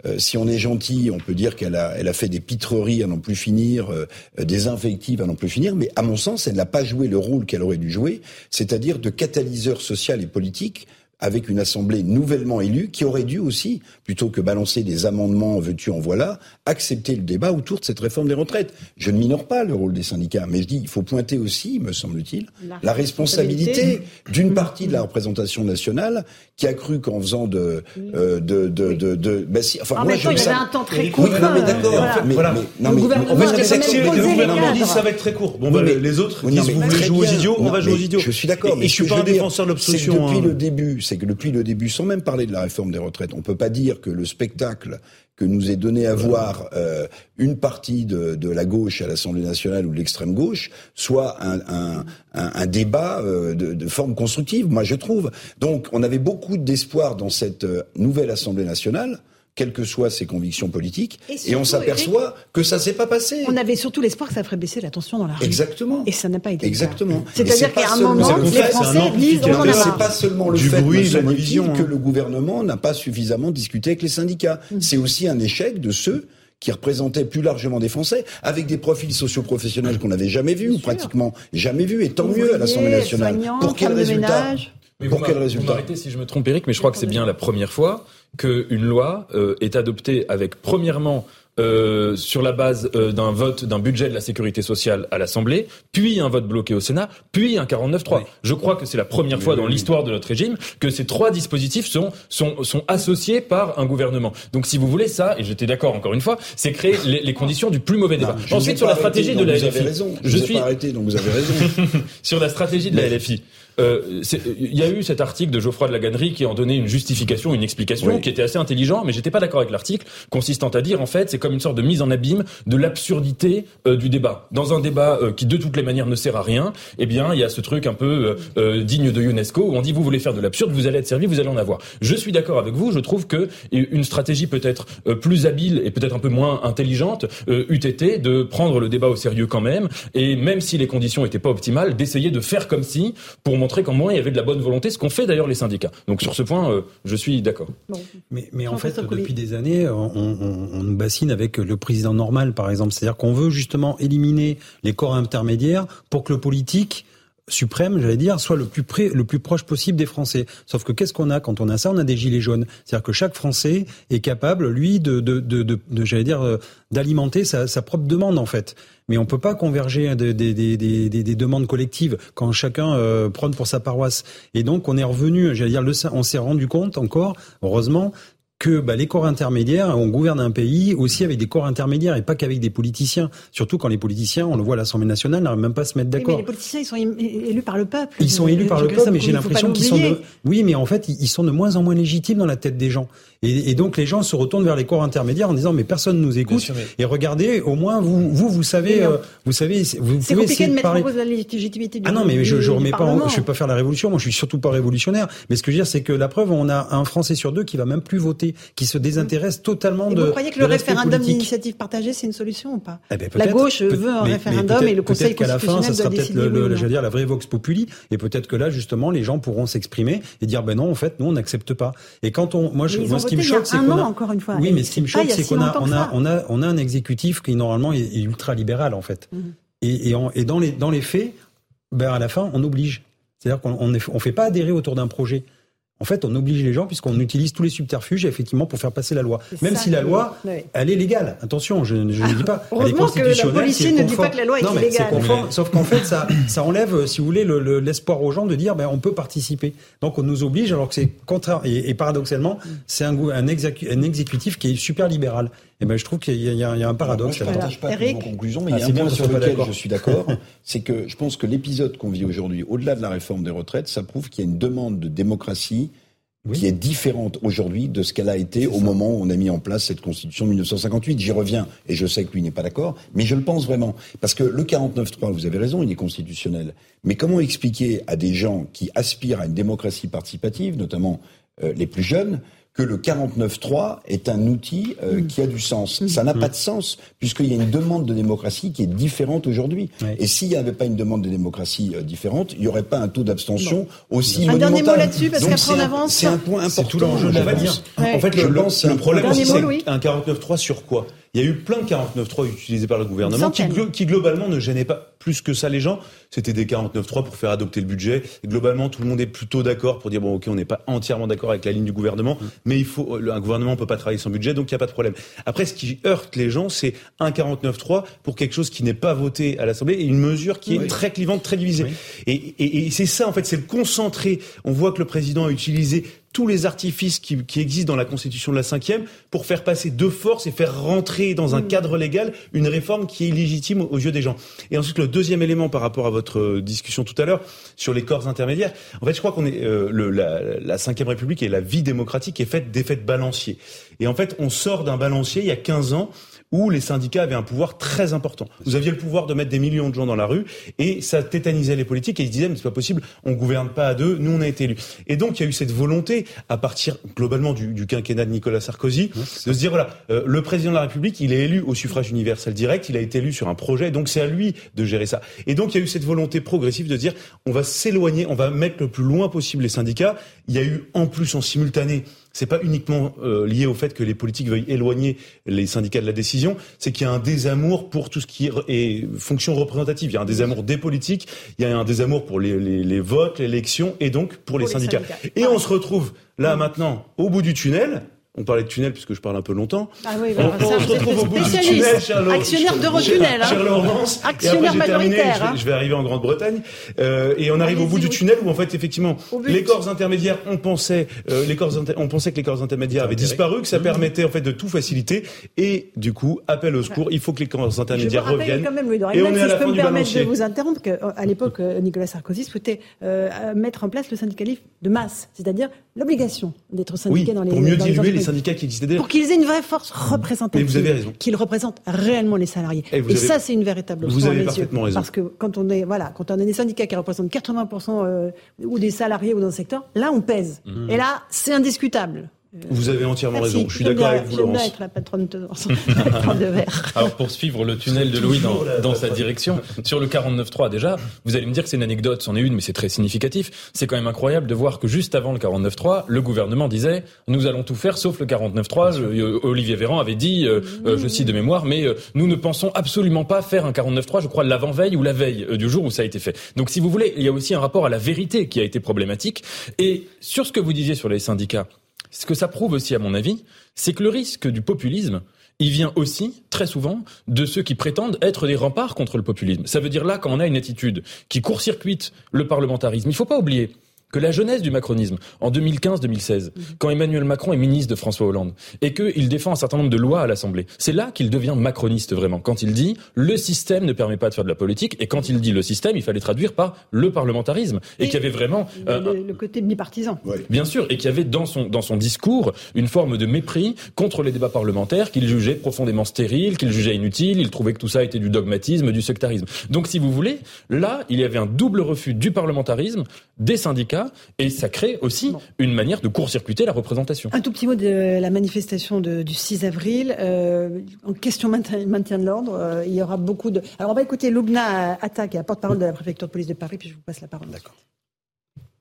euh, si on est gentil, on peut dire qu'elle a, elle a fait des pitreries à n'en plus finir, euh, des invectives à n'en plus finir, mais à mon sens, elle n'a pas joué le rôle qu'elle aurait dû jouer, c'est-à-dire de catalyseur social et politique avec une assemblée nouvellement élue qui aurait dû aussi, plutôt que balancer des amendements veux-tu en voilà, accepter le débat autour de cette réforme des retraites. Je ne minore pas le rôle des syndicats, mais je dis il faut pointer aussi, me semble-t-il, la, responsabilité d'une partie de la représentation nationale qui a cru qu'en faisant de, euh, de, de, de, de bah si, enfin, en moi, même temps, il y avait un temps très court. Oui, non, mais d'accord. Voilà. Mais, voilà. mais, non, mais, le gouvernement dit ça va être très court. Bon, bah, les autres disent vous voulez jouer aux idiots, on va jouer aux idiots. Je suis d'accord. Et je suis pas un défenseur de l'obstruction. Depuis le début, c'est que depuis le début, sans même parler de la réforme des retraites, on peut pas dire que le spectacle que nous est donné à voir euh, une partie de, la gauche à l'Assemblée nationale ou de l'extrême gauche soit un débat euh, de, de, forme constructive, moi je trouve. Donc on avait beaucoup d'espoir dans cette euh, nouvelle Assemblée nationale quelles que soient ses convictions politiques, Et on s'aperçoit que ça s'est pas passé. On avait surtout l'espoir que ça ferait baisser la tension dans la rue. Exactement. Et ça n'a pas été Exactement. C'est-à-dire c'est qu'à un moment, le les Français disent on en a marre. c'est pas seulement le Du fait bruit, de la division, que le gouvernement n'a pas suffisamment discuté avec les syndicats. Mm. C'est aussi un échec de ceux qui représentaient plus largement des Français, avec des profils socioprofessionnels qu'on n'avait jamais vus, ou pratiquement jamais vus, et tant mieux à l'Assemblée nationale. Pour quel résultat Pour vous quel Vous résultat m'arrêtez si je me trompe, Eric, mais je crois que c'est bien la première fois qu'une loi euh, est adoptée avec, premièrement, euh, sur la base euh, d'un vote d'un budget de la sécurité sociale à l'Assemblée, puis un vote bloqué au Sénat, puis un 49-3. Je crois que c'est la première fois dans l'histoire de notre régime que ces trois dispositifs sont, sont, sont associés par un gouvernement. Donc si vous voulez ça, et j'étais d'accord encore une fois, c'est créer les, les conditions du plus mauvais débat. Ensuite sur la stratégie arrêté, de la LFI. Vous avez raison. Je, suis pas arrêté, donc vous avez raison. sur la stratégie de la LFI. Euh, Il y a eu cet article de Geoffroy de la Gannerie qui en donnait une justification, une explication, Oui. qui était assez intelligent, mais j'étais pas d'accord avec l'article, consistant à dire en fait c'est comme une sorte de mise en abîme de l'absurdité euh, du débat. Dans un débat euh, qui de toutes les manières ne sert à rien, eh bien il y a ce truc un peu digne de UNESCO où on dit vous voulez faire de l'absurde, vous allez être servi, vous allez en avoir. Je suis d'accord avec vous, je trouve que une stratégie peut-être plus habile et peut-être un peu moins intelligente euh, eût été de prendre le débat au sérieux quand même, et même si les conditions étaient pas optimales, d'essayer de faire comme si pour montrer qu'en moins il y avait de la bonne volonté, ce qu'ont fait d'ailleurs les syndicats. Donc sur ce point, euh, je suis d'accord. Mais, mais en fait, depuis des années, on, on- on nous bassine avec le président normal, par exemple. C'est-à-dire qu'on veut justement éliminer les corps intermédiaires pour que le politique suprême, j'allais dire, soit le plus près, le plus proche possible des Français. Sauf que qu'est-ce qu'on a quand on a ça? On a des gilets jaunes. C'est-à-dire que chaque Français est capable, lui, de, de, de, de, de- j'allais dire, euh, d'alimenter sa, sa propre demande en fait. Mais on peut pas converger des, des, des, des, des- des demandes collectives quand chacun euh, prône pour sa paroisse. Et donc on est revenu, j'allais dire, le, on s'est rendu compte encore, heureusement, que bah, les corps intermédiaires, on gouverne un pays aussi avec des corps intermédiaires et pas qu'avec des politiciens. Surtout quand les politiciens, on le voit à l'Assemblée nationale, n'arrivent même pas à se mettre Oui, d'accord. les politiciens, ils sont élus par le peuple. Ils sont élus par le peuple, mais j'ai l'impression qu'ils sont de... Oui, mais en fait, ils sont de moins en moins légitimes dans la tête des gens. Et, et donc les gens se retournent vers les corps intermédiaires en disant mais personne nous écoute. sûr, mais- Et regardez, au moins vous, vous, vous savez, euh, vous savez, c'est- vous C'est pouvez compliqué essayer de de mettre parler. en cause la légitimité du Ah non, mais je, je remets pas, en, je vais pas faire la révolution. Moi, je suis surtout pas révolutionnaire. Mais ce que je veux dire, c'est que la preuve, on a un Français sur deux qui va même plus voter, qui se désintéresse totalement Et de. vous croyez que le référendum d'initiative partagée, c'est une solution ou pas Eh ben, La peut-être. gauche Peut- veut un mais- référendum peut-être- et le Conseil peut-être qu'à la fin, constitutionnel ça sera doit peut-être décider le, non. j'allais dire la vraie vox populi, et peut-être que là, justement, les gens pourront s'exprimer et dire ben non, en fait, nous, on n'accepte pas. Et quand on, moi, je, moi, ce qui me choque, c'est qu'on an, a, encore une fois. oui, mais ce qui me c'est pas choque, c'est qu'on a, on a, on a, on a un exécutif qui normalement est, ultra libéral en fait. Mhm. Et, et, en- et dans les, dans les faits, ben à la fin, on oblige. C'est-à-dire qu'on on fait pas adhérer autour d'un projet. En fait, on oblige les gens puisqu'on utilise tous les subterfuges effectivement pour faire passer la loi. Même ça si la loi, elle est légale. Attention, je, je ne dis pas. Elle est que la c'est ne dit pas que la loi est non, mais illégale. c'est conforme. Sauf qu'en fait, ça, ça enlève, euh, si vous voulez, le- le- l'espoir aux gens de dire, ben, on peut participer. Donc, on nous oblige, alors que c'est contraire. Et, et paradoxalement, c'est un, gou- un, exécu- un exécutif qui est super libéral. Et ben, je trouve qu'il y, a- y y un paradoxe. Moi, je ne partage pas Eric conclusions, mais Ah, il y a c'est un bien point sur lequel je suis d'accord, c'est que je pense que l'épisode qu'on vit aujourd'hui, au-delà de la réforme des retraites, ça prouve qu'il y a une demande de démocratie Oui. qui est différente aujourd'hui de ce qu'elle a été au moment où on a mis en place cette constitution de 1958. J'y reviens, et je sais que lui n'est pas d'accord, mais je le pense vraiment. Parce que le 49.3, vous avez raison, il est constitutionnel. Mais comment expliquer à des gens qui aspirent à une démocratie participative, notamment euh, les plus jeunes, que le 49.3 est un outil euh, Mm. qui a du sens. Ça n'a pas de sens, puisqu'il y a une demande de démocratie qui est différente aujourd'hui. Ouais. Et s'il n'y avait pas une demande de démocratie euh, différente, il n'y aurait pas un taux d'abstention aussi Un dernier mot là-dessus, parce qu'après, on avance. C'est un point important. C'est tout l'enjeu de la. En fait, Je le, pense le un problème c'est un 49.3 sur quoi? Il y a eu plein de 49.3 utilisés par le gouvernement qui, centaine. glo- qui globalement ne gênaient pas plus que ça les gens. C'était des 49.3 pour faire adopter le budget. Et globalement, tout le monde est plutôt d'accord pour dire bon, ok, on n'est pas entièrement d'accord avec la ligne du gouvernement, mais il faut un gouvernement peut pas travailler sans budget, donc il n'y a pas de problème. Après, ce qui heurte les gens, c'est un 49.3 pour quelque chose qui n'est pas voté à l'Assemblée et une mesure qui est très clivante, très divisée. Et, et- et c'est ça, en fait, c'est le concentré. On voit que le président a utilisé tous les artifices qui, qui existent dans la Constitution de la cinquième pour faire passer de force et faire rentrer dans un cadre légal une réforme qui est illégitime aux yeux des gens. Et ensuite, le deuxième élément par rapport à votre euh, discussion tout à l'heure sur les corps intermédiaires, en fait, je crois qu'on est euh, le, la, la cinquième République et la vie démocratique est faite d'effets de balancier. Et en fait, on sort d'un balancier il y a 15 ans où les syndicats avaient un pouvoir très important. Vous aviez le pouvoir de mettre des millions de gens dans la rue et ça tétanisait les politiques et ils se disaient mais c'est pas possible, on gouverne pas à deux, nous on a été élus. Et donc il y a eu cette volonté à partir globalement du, du quinquennat de Nicolas Sarkozy de se dire voilà euh, le président de la République il est élu au suffrage universel direct, il a été élu sur un projet donc c'est à lui de gérer ça. Et donc il y a eu cette volonté progressive de dire on va s'éloigner, on va mettre le plus loin possible les syndicats. Il y a eu en plus en simultané c'est pas uniquement euh, lié au fait que les politiques veuillent éloigner les syndicats de la décision, c'est qu'il y a un désamour pour tout ce qui est fonction représentative. Il y a un désamour des politiques, il y a un désamour pour les, les, les votes, l'élection, et donc pour, les, syndicats. Et on se retrouve là maintenant au bout du tunnel on parlait de tunnel puisque je parle un peu longtemps. Ah oui, bah, on, se retrouve au bout du tunnel, cher Actionnaire d'Eurotunnel. Hein. Cher Laurence. Actionnaire majoritaire. Terminé, je, vais, arriver en Grande-Bretagne. Euh, et on arrive au bout du tunnel où en fait effectivement les corps intermédiaires, on pensait, euh, les corps on pensait que les corps intermédiaires avaient disparu, que ça mmh. permettait en fait de tout faciliter. Et du coup, appel au secours, il faut que les corps intermédiaires je reviennent. Quand même, Louis et on est à la je peux me permettre de vous interrompre qu'à l'époque, euh, Nicolas Sarkozy souhaitait euh, mettre en place le syndicalisme de masse, c'est-à-dire l'obligation d'être syndiqué dans les pour mieux diluer les syndicats qui existaient déjà pour qu'ils aient une vraie force représentative. vous avez raison. Qu'ils représentent réellement les salariés. Et, ça, c'est une véritable Vous avez parfaitement raison. Parce que quand on est, voilà, quand on a des syndicats qui représentent 80% euh, ou des salariés ou dans le secteur, là, on pèse. Mmh. Et là, c'est indiscutable. Vous avez entièrement raison. Je suis d'accord avec vous, Laurence. être la patronne de verre. Alors, pour suivre le tunnel de Louis dans, dans sa direction, sur le 49.3, déjà, vous allez me dire que c'est une anecdote, c'en est une, mais c'est très significatif. C'est quand même incroyable de voir que juste avant le 49.3, le gouvernement disait, nous allons tout faire sauf le 49.3. Euh, Olivier Véran avait dit, euh, euh, je cite de mémoire, mais nous ne pensons absolument pas faire un 49.3, je crois, l'avant-veille ou la veille du jour où ça a été fait. Donc, si vous voulez, il y a aussi un rapport à la vérité qui a été problématique. Et sur ce que vous disiez sur les syndicats, ce que ça prouve aussi, à mon avis, c'est que le risque du populisme, il vient aussi, très souvent, de ceux qui prétendent être des remparts contre le populisme. Ça veut dire là, quand on a une attitude qui court-circuite le parlementarisme, il ne faut pas oublier que la jeunesse du macronisme, en 2015-2016, mhm. quand Emmanuel Macron est ministre de François Hollande, et qu'il défend un certain nombre de lois à l'Assemblée, c'est là qu'il devient macroniste vraiment. Quand il dit le système ne permet pas de faire de la politique, et quand il dit le système, il fallait traduire par le parlementarisme, et, qu'il y avait vraiment euh, le, côté bipartisan. Bien sûr, et qu'il y avait dans son dans son discours une forme de mépris contre les débats parlementaires qu'il jugeait profondément stériles, qu'il jugeait inutiles. Il trouvait que tout ça était du dogmatisme, du sectarisme. Donc, si vous voulez, là, il y avait un double refus du parlementarisme, des syndicats et ça crée aussi une manière de court-circuiter la représentation. Un tout petit mot de la manifestation du 6 avril. Euh, en question maintien, maintien de l'ordre, euh, il y aura beaucoup de... Alors on va écouter Loubna Atta, qui est la porte-parole de la préfecture de police de Paris, puis je vous passe la parole. D'accord.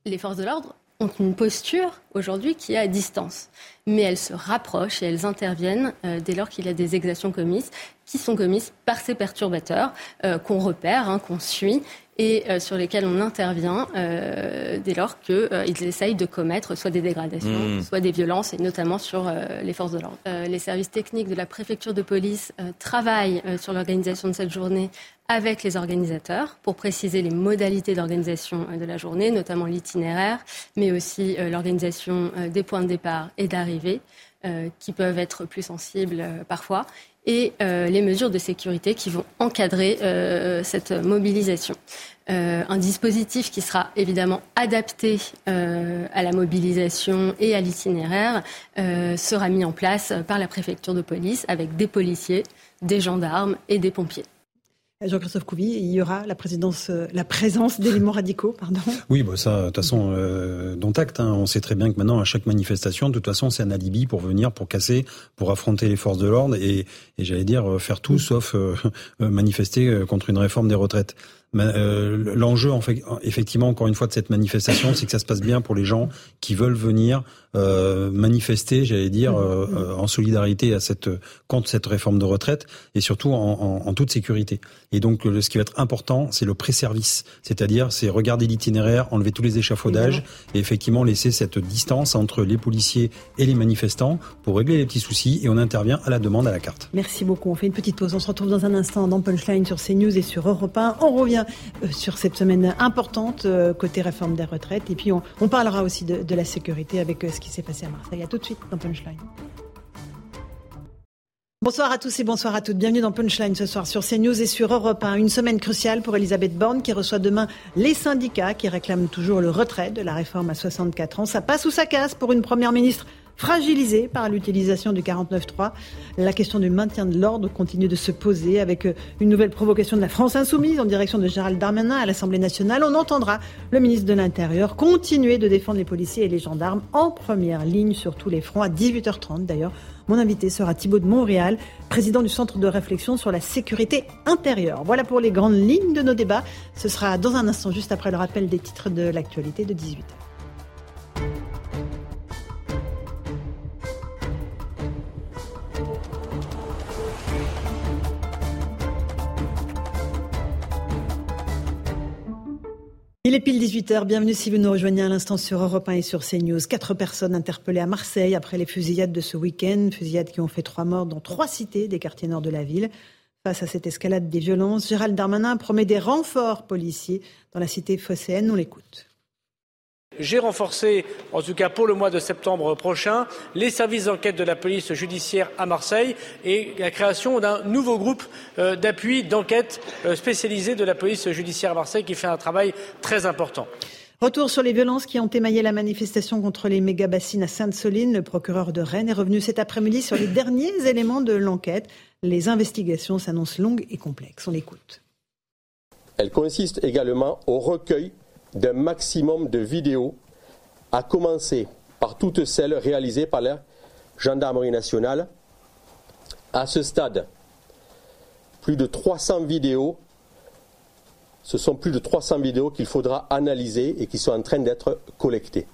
Les forces de l'ordre ont une posture aujourd'hui qui est à distance. Mais elles se rapprochent et elles interviennent euh, dès lors qu'il y a des exactions commises, qui sont commises par ces perturbateurs qu'on repère, hein, qu'on suit et euh, sur lesquels on intervient euh, dès lors qu'ils euh, essayent de commettre soit des dégradations, mmh. soit des violences, et notamment sur les forces de l'ordre. les services techniques de la préfecture de police travaillent sur l'organisation de cette journée avec les organisateurs pour préciser les modalités d'organisation de la journée, notamment l'itinéraire, mais aussi l'organisation des points de départ et d'arrivée, qui peuvent être plus sensibles parfois et euh, les mesures de sécurité qui vont encadrer euh, cette mobilisation. Euh, un dispositif qui sera évidemment adapté à la mobilisation et à l'itinéraire sera mis en place par la préfecture de police avec des policiers, des gendarmes et des pompiers. Jean-Christophe Couvi, il y aura la, présidence, euh, la présence d'éléments radicaux, pardon. Oui, bah ça, de toute façon, euh, dont acte. Hein. On sait très bien que maintenant, à chaque manifestation, de toute façon, c'est un alibi pour venir, pour casser, pour affronter les forces de l'ordre et, et j'allais dire euh, faire tout sauf euh, manifester contre une réforme des retraites. Euh, L'enjeu, en fait, effectivement, encore une fois, de cette manifestation, c'est que ça se passe bien pour les gens qui veulent venir euh, manifester, j'allais dire, euh, euh, en solidarité à cette contre cette réforme de retraite et surtout en, en, en toute sécurité. Et donc, le, ce qui va être important, c'est le pré-service, c'est-à-dire, c'est regarder l'itinéraire, enlever tous les échafaudages et effectivement laisser cette distance entre les policiers et les manifestants pour régler les petits soucis et on intervient à la demande à la carte. Merci beaucoup. On fait une petite pause. On se retrouve dans un instant dans Punchline sur CNews et sur Europe 1. On revient euh, sur cette semaine importante euh, côté réforme des retraites. Et puis on, parlera aussi de, de, la sécurité avec euh, ce qui s'est passé à Marseille. À tout de suite dans Punchline. Bonsoir à tous et bonsoir à toutes. Bienvenue dans Punchline ce soir sur CNews et sur Europe 1. Une semaine cruciale pour Elisabeth Borne qui reçoit demain les syndicats qui réclament toujours le retrait de la réforme à 64 ans. Ça passe ou ça casse pour une première ministre fragilisé par l'utilisation du 49.3. La question du maintien de l'ordre continue de se poser avec euh, une nouvelle provocation de la France insoumise en direction de Gérald Darmanin à l'Assemblée nationale. On entendra le ministre de l'Intérieur continuer de défendre les policiers et les gendarmes en première ligne sur tous les fronts à 18h30 d'ailleurs. Mon invité sera Thibault de Montréal, président du Centre de réflexion sur la sécurité intérieure. Voilà pour les grandes lignes de nos débats. Ce sera dans un instant, juste après le rappel des titres de l'actualité de 18h. Il est pile 18h, bienvenue si vous nous rejoignez à l'instant sur Europe 1 et sur CNews. Quatre personnes interpellées à Marseille après les fusillades de ce week-end, fusillades qui ont fait trois morts dans trois cités des quartiers nord de la ville. Face à cette escalade des violences, Gérald Darmanin promet des renforts policiers dans la cité phocéenne. On l'écoute. J'ai renforcé, en tout cas pour le mois de septembre prochain, les services d'enquête de la police judiciaire à Marseille et la création d'un nouveau groupe euh, d'appui d'enquête euh, spécialisé de la police judiciaire à Marseille qui fait un travail très important. Retour sur les violences qui ont émaillé la manifestation contre les méga-bassines à Sainte-Soline. Le procureur de Rennes est revenu cet après-midi sur les derniers éléments de l'enquête. Les investigations s'annoncent longues et complexes. On l'écoute. Elle consiste également au recueil d'un maximum de vidéos, à commencer par toutes celles réalisées par la gendarmerie nationale. À ce stade, plus de 300 vidéos, ce sont plus de 300 vidéos qu'il faudra analyser et qui sont en train d'être collectées.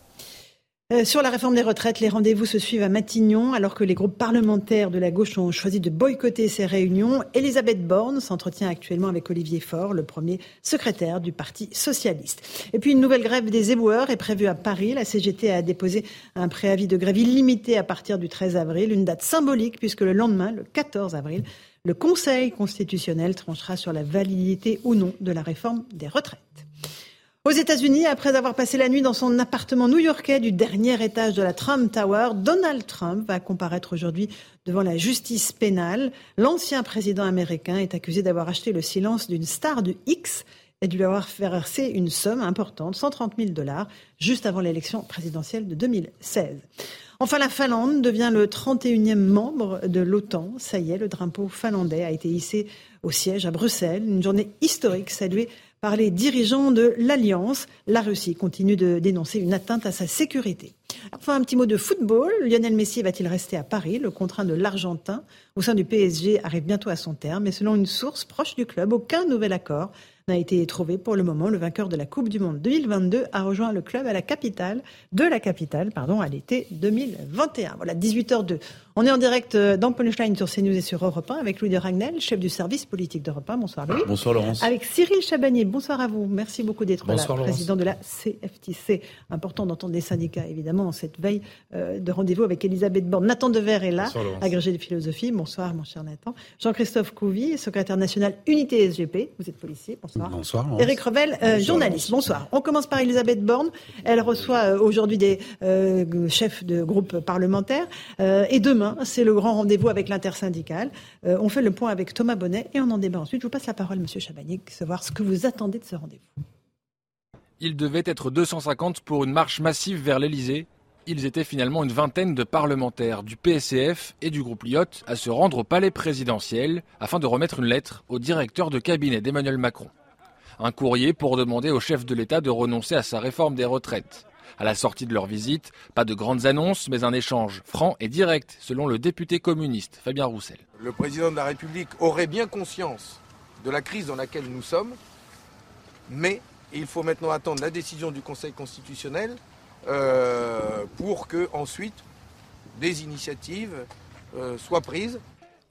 Euh, sur la réforme des retraites, les rendez-vous se suivent à Matignon alors que les groupes parlementaires de la gauche ont choisi de boycotter ces réunions. Elisabeth Borne s'entretient actuellement avec Olivier Faure, le premier secrétaire du Parti socialiste. Et puis une nouvelle grève des éboueurs est prévue à Paris. La CGT a déposé un préavis de grève illimité à partir du 13 avril, une date symbolique puisque le lendemain, le 14 avril, le Conseil constitutionnel tranchera sur la validité ou non de la réforme des retraites. Aux États-Unis, après avoir passé la nuit dans son appartement new-yorkais du dernier étage de la Trump Tower, Donald Trump va comparaître aujourd'hui devant la justice pénale. L'ancien président américain est accusé d'avoir acheté le silence d'une star du X et de lui avoir fait verser une somme importante, 130 000 dollars, juste avant l'élection présidentielle de 2016. Enfin, la Finlande devient le 31e membre de l'OTAN. Ça y est, le drapeau finlandais a été hissé au siège à Bruxelles. Une journée historique saluée par les dirigeants de l'Alliance. La Russie continue de dénoncer une atteinte à sa sécurité. Enfin, un petit mot de football. Lionel Messi va-t-il rester à Paris? Le contrat de l'Argentin au sein du PSG arrive bientôt à son terme, mais selon une source proche du club, aucun nouvel accord n'a été trouvé pour le moment. Le vainqueur de la Coupe du Monde 2022 a rejoint le club à la capitale, de la capitale, pardon, à l'été 2021. Voilà, 18h02. On est en direct euh, dans Punchline sur CNews et sur Europe 1 avec Louis de Ragnel, chef du service politique d'Europe 1. Bonsoir Louis. Bonsoir Laurence. Avec Cyril Chabanier. Bonsoir à vous. Merci beaucoup d'être là, président de la CFTC. Important d'entendre les syndicats, évidemment, en cette veille euh, de rendez-vous avec Elisabeth Borne. Nathan Dever est là, agrégé de philosophie. Bonsoir, mon cher Nathan. Jean-Christophe Couvi, secrétaire national Unité SGP. Vous êtes policier. Bonsoir. Bonsoir. Éric Revel, euh, journaliste. Bonsoir. On commence par Elisabeth Borne. Elle reçoit aujourd'hui des chefs de groupes parlementaires. et demain, c'est le grand rendez-vous rendez-vous avec l'intersyndicale. Euh, on fait le point avec Thomas Bonnet et on en débat ensuite. Je vous passe la parole, Monsieur Chabanier, savoir ce que vous attendez de ce rendez-vous. Il devait être 250 pour une marche massive vers l'Elysée. Ils étaient finalement une vingtaine de parlementaires du PSCF et du groupe Lyotte à se rendre au palais présidentiel afin de remettre une lettre au directeur de cabinet d'Emmanuel Macron. Un courrier pour demander au chef de l'État de renoncer à sa réforme des retraites. À la sortie de leur visite, pas de grandes annonces, mais un échange franc et direct, selon le député communiste Fabien Roussel. Le président de la République aurait bien conscience de la crise dans laquelle nous sommes, mais il faut maintenant attendre la décision du Conseil constitutionnel euh, pour que ensuite des initiatives euh, soient prises.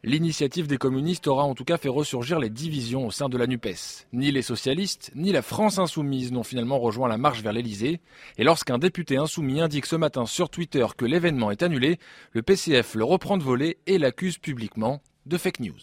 L'initiative des communistes aura en tout cas fait ressurgir les divisions au sein de la NUPES. Ni les socialistes, ni la France insoumise n'ont finalement rejoint la marche vers l'Elysée. Et lorsqu'un député insoumis indique ce matin sur Twitter que l'événement est annulé, le PCF le reprend de voler et l'accuse publiquement de fake news.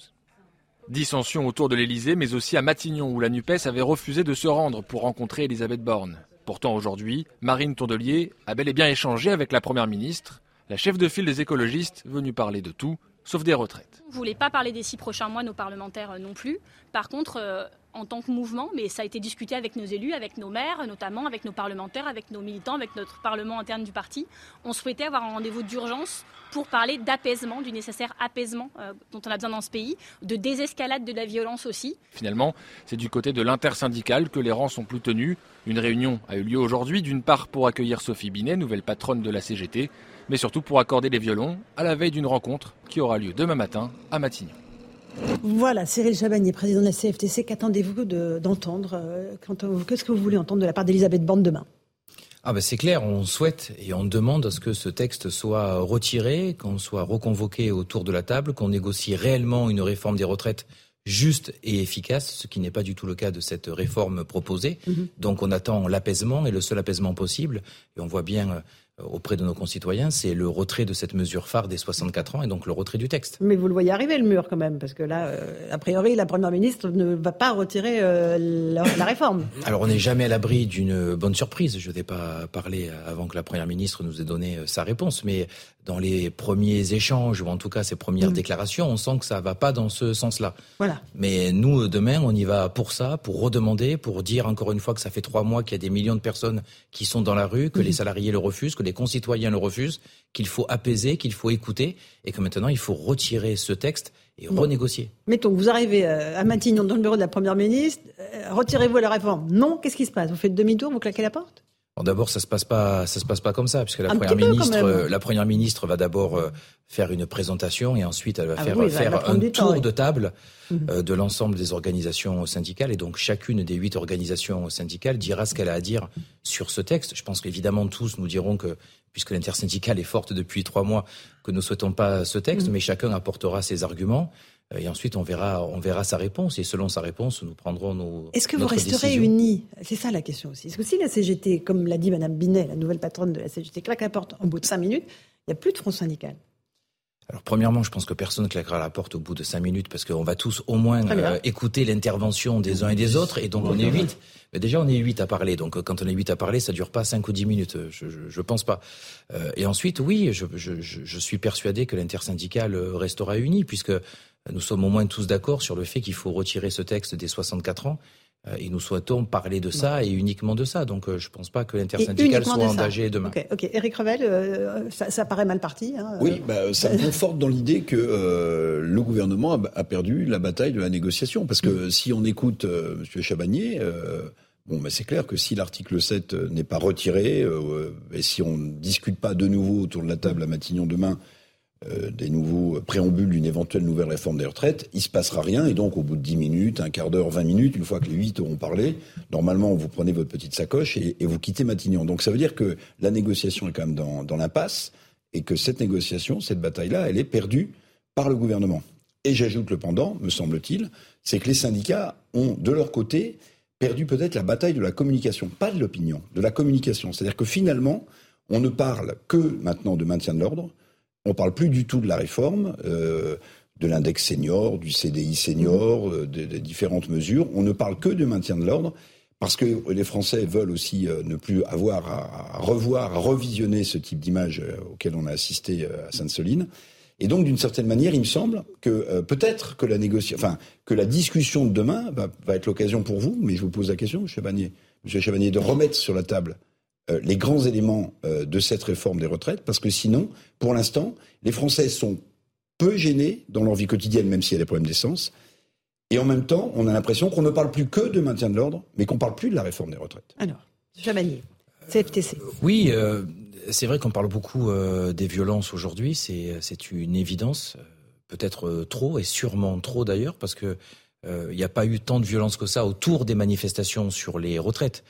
Dissension autour de l'Elysée, mais aussi à Matignon où la NUPES avait refusé de se rendre pour rencontrer Elisabeth Borne. Pourtant aujourd'hui, Marine Tondelier a bel et bien échangé avec la Première ministre, la chef de file des écologistes venue parler de tout, sauf des retraites. ne voulait pas parler des six prochains mois, nos parlementaires non plus. Par contre, en tant que mouvement, mais ça a été discuté avec nos élus, avec nos maires, notamment avec nos parlementaires, avec nos militants, avec notre parlement interne du parti. On souhaitait avoir un rendez-vous d'urgence pour parler d'apaisement, du nécessaire apaisement euh, dont on a besoin dans ce pays, de désescalade de la violence aussi. Finalement, c'est du côté de l'intersyndical que les rangs sont plus tenus. Une réunion a eu lieu aujourd'hui, d'une part pour accueillir Sophie Binet, nouvelle patronne de la CGT, mais surtout pour accorder les violons à la veille d'une rencontre qui aura lieu demain matin à Matignon. Voilà, Cyril Chabagnier, président de la CFTC, qu'attendez-vous d'entendre euh, Qu'est-ce que vous voulez entendre de la part d'Elisabeth Borne demain? Ah ben c'est clair, on souhaite et on demande à ce que ce texte soit retiré, qu'on soit reconvoqué autour de la table, qu'on négocie réellement une réforme des retraites juste et efficace, ce qui n'est pas du tout le cas de cette réforme proposée. Mhm. Donc on attend l'apaisement et le seul apaisement possible. Et on voit bien euh, auprès de nos concitoyens, c'est le retrait de cette mesure phare des 64 ans et donc le retrait du texte. Mais vous le voyez arriver le mur quand même, parce que là, euh, a priori, la Première ministre ne va pas retirer euh, la, réforme. Alors on n'est jamais à l'abri d'une bonne surprise. Je n'ai pas parlé avant que la Première ministre nous ait donné euh, sa réponse, mais dans les premiers échanges, ou en tout cas ces premières mm. déclarations, on sent que ça ne va pas dans ce sens-là. Voilà. Mais nous, demain, on y va pour ça, pour redemander, pour dire encore une fois que ça fait trois mois qu'il y a des millions de personnes qui sont dans la rue, que mm. les salariés le refusent, que les concitoyens le refusent, qu'il faut apaiser, qu'il faut écouter, et que maintenant il faut retirer ce texte et renégocier. Mettons, vous arrivez euh, à Matignon dans le bureau de la Première ministre, euh, retirez-vous la réforme? Non, qu'est-ce qui se passe? Vous faites demi-tour, vous claquez la porte? D'abord, ça se passe pas, ça se passe pas comme ça, puisque la première ministre, euh, la première ministre va d'abord faire une présentation et ensuite elle va ah faire, faire un tour de table mhm. de l'ensemble des organisations syndicales et donc chacune des huit organisations syndicales dira ce qu'elle a à dire sur ce texte. Je pense qu'évidemment tous nous dirons que puisque l'intersyndicale est forte depuis trois mois, que nous ne souhaitons pas ce texte, mm. mais chacun apportera ses arguments. Euh, et ensuite, on verra, on verra sa réponse. Et selon sa réponse, nous prendrons nos. Est-ce que vous resterez unis? C'est ça la question aussi. Est-ce que si la CGT, comme l'a dit Mme Binet, la nouvelle patronne de la CGT, claque la porte en bout de cinq minutes, il n'y a plus de front syndical alors premièrement, je pense que personne ne claquera la porte au bout de cinq minutes parce qu'on va tous au moins euh, écouter l'intervention des uns et des autres et donc on est huit. Mais déjà on est huit à parler, donc quand on est huit à parler, ça dure pas cinq ou dix minutes. Je, je, pense pas. Euh, et ensuite, oui, je, je suis persuadé que l'intersyndicale restera uni puisque nous sommes au moins tous d'accord sur le fait qu'il faut retirer ce texte des 64 ans euh, et nous souhaitons parler de ça et uniquement de ça. Donc euh, je ne pense pas que l'intersyndicale soit engagée demain. Ok, ok. Eric Revel, euh, ça, paraît mal parti. Hein, oui, bah, ça me conforte dans l'idée que le gouvernement a, perdu la bataille de la négociation. Parce que mm. si on écoute M. Chabagnier, bon, bah, c'est clair que si l'article 7 n'est pas retiré et si on ne discute pas de nouveau autour de la table à Matignon demain, euh, des nouveaux préambules d'une éventuelle nouvelle réforme des retraites, il se passera rien. Et donc, au bout de 10 minutes, un quart d'heure, 20 minutes, une fois que les 8 auront parlé, normalement, vous prenez votre petite sacoche et, vous quittez Matignon. Donc, ça veut dire que la négociation est quand même dans, dans l'impasse et que cette négociation, cette bataille-là, elle est perdue par le gouvernement. Et j'ajoute le pendant, me semble-t-il, c'est que les syndicats ont, de leur côté, perdu peut-être la bataille de la communication, pas de l'opinion, de la communication. C'est-à-dire que finalement, on ne parle que maintenant de maintien de l'ordre, on ne parle plus du tout de la réforme, euh, de l'index senior, du CDI senior, mmh. euh, des, différentes mesures. On ne parle que de maintien de l'ordre parce que les Français veulent aussi euh, ne plus avoir à, revoir, à revisionner ce type d'image auquel on a assisté à Sainte-Soline. Et donc, d'une certaine manière, il me semble que peut-être que la négociation, enfin, que la discussion de demain va, être l'occasion pour vous, mais je vous pose la question, M. Chabanier, M. Chabanier, de remettre sur la table euh, les grands éléments euh, de cette réforme des retraites, parce que sinon, pour l'instant, les Français sont peu gênés dans leur vie quotidienne, même s'il y a des problèmes d'essence. Et en même temps, on a l'impression qu'on ne parle plus que de maintien de l'ordre, mais qu'on ne parle plus de la réforme des retraites. Alors, Jamanier, CFTC. Euh, oui, c'est vrai qu'on parle beaucoup des violences aujourd'hui, c'est une évidence, peut-être trop, et sûrement trop d'ailleurs, parce que il n'y a pas eu tant de violence que ça autour des manifestations sur les retraites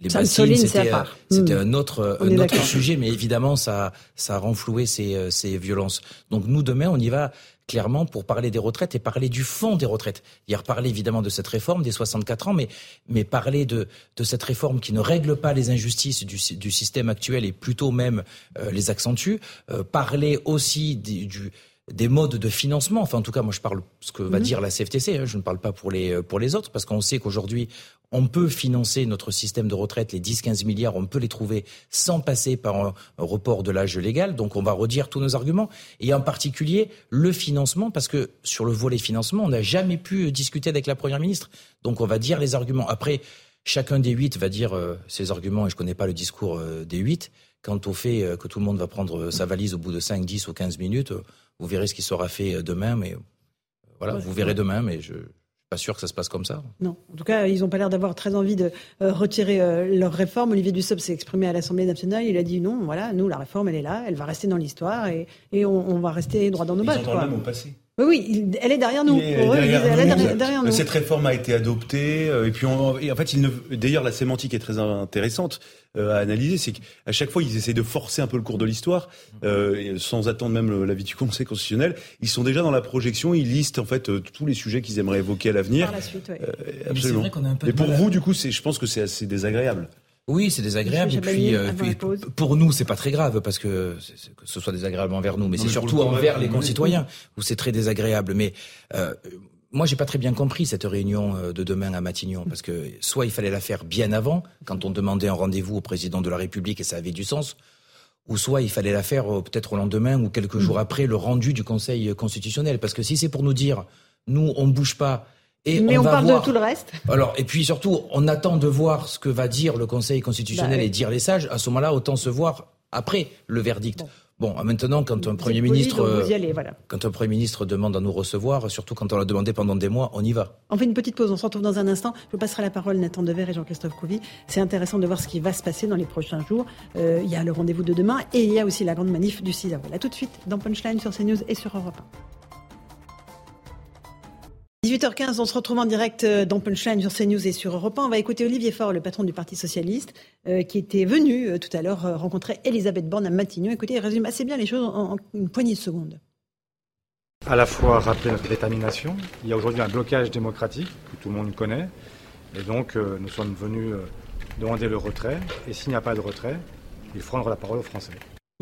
les bassines, c'était hmm. un autre, un autre sujet, mais évidemment, ça, ça a renfloué ces, euh, ces violences. Donc nous, demain, on y va clairement pour parler des retraites et parler du fond des retraites. Hier, parler évidemment de cette réforme des 64 ans, mais, mais parler de, de cette réforme qui ne règle pas les injustices du, du système actuel et plutôt même euh, les accentue. Euh, parler aussi du, des modes de financement. Enfin, en tout cas, moi, je parle ce que va Mhm. dire la CFTC. hein, je ne parle pas pour les pour les autres, parce qu'on sait qu'aujourd'hui, on peut financer notre système de retraite, les 10-15 milliards, on peut les trouver sans passer par un, un report de l'âge légal. Donc, on va redire tous nos arguments, et en particulier le financement, parce que sur le volet financement, on n'a jamais pu discuter avec la première ministre. Donc, on va dire les arguments. Après, chacun des huit va dire euh, ses arguments, et je connais pas le discours euh, des huit. Quant au fait euh, que tout le monde va prendre euh, sa valise au bout de 5, 10 ou 15 minutes, euh, vous verrez ce qui sera fait demain, mais voilà, Ouais, vous verrez demain, mais je, suis pas sûr que ça se passe comme ça. Non, en tout cas, ils n'ont pas l'air d'avoir très envie de euh, retirer euh, leur réforme. Olivier Dussopt s'est exprimé à l'Assemblée nationale. Il a dit non, voilà, nous, la réforme, elle est là, elle va rester dans l'histoire et, et on, on va rester droit dans nos Ils bottes. entendent quoi. même au passé. Oui, oui, elle est derrière nous. Il est Pour eux, elle est derrière, derrière nous. Cette réforme a été adoptée euh, et puis on- et en fait, ne- d'ailleurs la sémantique est très intéressante euh, à analyser, c'est qu'à chaque fois ils essaient de forcer un peu le cours de l'histoire euh, sans attendre même l'avis du Conseil constitutionnel. Ils sont déjà dans la projection, ils listent en fait euh, tous les sujets qu'ils aimeraient évoquer à l'avenir. Par la suite. Euh, absolument. vrai qu'on a un peu Et de pour à- vous, du coup, c'est, je pense que c'est assez désagréable. Oui, c'est désagréable. Et puis, euh, puis, pour nous, c'est pas très grave parce que, que ce soit désagréable envers nous, mais c'est surtout le envers les concitoyens où c'est très désagréable. Mais euh, moi, j'ai pas très bien compris cette réunion euh, de demain à Matignon parce que soit il fallait la faire bien avant, quand on demandait un rendez-vous au président de la République et ça avait du sens, ou soit il fallait la faire euh, peut-être au lendemain ou quelques jours après le rendu du Conseil constitutionnel. Parce que si c'est pour nous dire, nous, on bouge pas. Et Mais on, va parle voir... de tout le reste. Alors, et puis surtout, on attend de voir ce que va dire le Conseil constitutionnel Bah, oui. et dire les sages. À ce moment-là, autant se voir après le verdict. Bon, maintenant, quand un Premier poli, ministre, euh, allez, voilà. quand un Premier ministre demande à nous recevoir, surtout quand on l'a demandé pendant des mois, on y va. On fait une petite pause, on se retrouve dans un instant. Je vous passerai la parole Nathan Dever et Jean-Christophe Couvi. C'est intéressant de voir ce qui va se passer dans les prochains jours. Euh, il y a le rendez-vous de demain et il y a aussi la grande manif du 6 avril. A tout de suite dans Punchline sur CNews et sur Europe 1. 18h15, on se retrouve en direct euh, dans Punchline sur CNews et sur Europe 1. On va écouter Olivier Faure, le patron du Parti Socialiste, euh, qui était venu euh, tout à l'heure rencontrer Elisabeth Borne à Matignon. Écoutez, il résume assez bien les choses en, une poignée de secondes. à la fois rappeler notre détermination. Il y a aujourd'hui un blocage démocratique que tout le monde connaît. Et donc, nous sommes venus demander le retrait. Et s'il n'y a pas de retrait, il faut rendre la parole aux Français.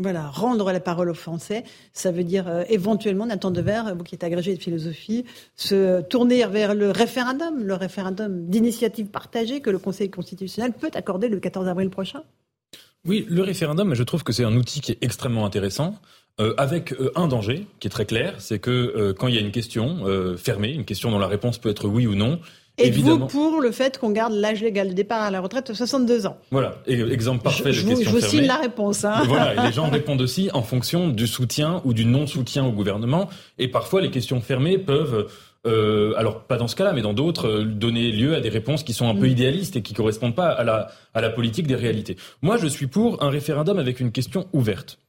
Voilà, rendre la parole aux Français, ça veut dire euh, éventuellement, Nathan Dever, vous qui êtes agrégé de philosophie, se tourner vers le référendum, le référendum d'initiative partagée que le Conseil constitutionnel peut accorder le 14 avril prochain. Oui, le référendum, je trouve que c'est un outil qui est extrêmement intéressant. euh, avec euh, un danger qui est très clair, c'est que quand il y a une question fermée, une question dont la réponse peut être oui ou non, Êtes-vous évidemment. pour le fait qu'on garde l'âge légal de départ à la retraite à 62 ans Voilà, e- exemple parfait Je de question je vous fermée. signe la réponse. hein. Voilà, et les gens répondent aussi en fonction du soutien ou du non-soutien au gouvernement. Et parfois, les questions fermées peuvent, euh, alors pas dans ce cas-là, mais dans d'autres, euh, donner lieu à des réponses qui sont un peu Mm. idéalistes et qui correspondent pas à la, à la politique des réalités. Moi, je suis pour un référendum avec une question ouverte.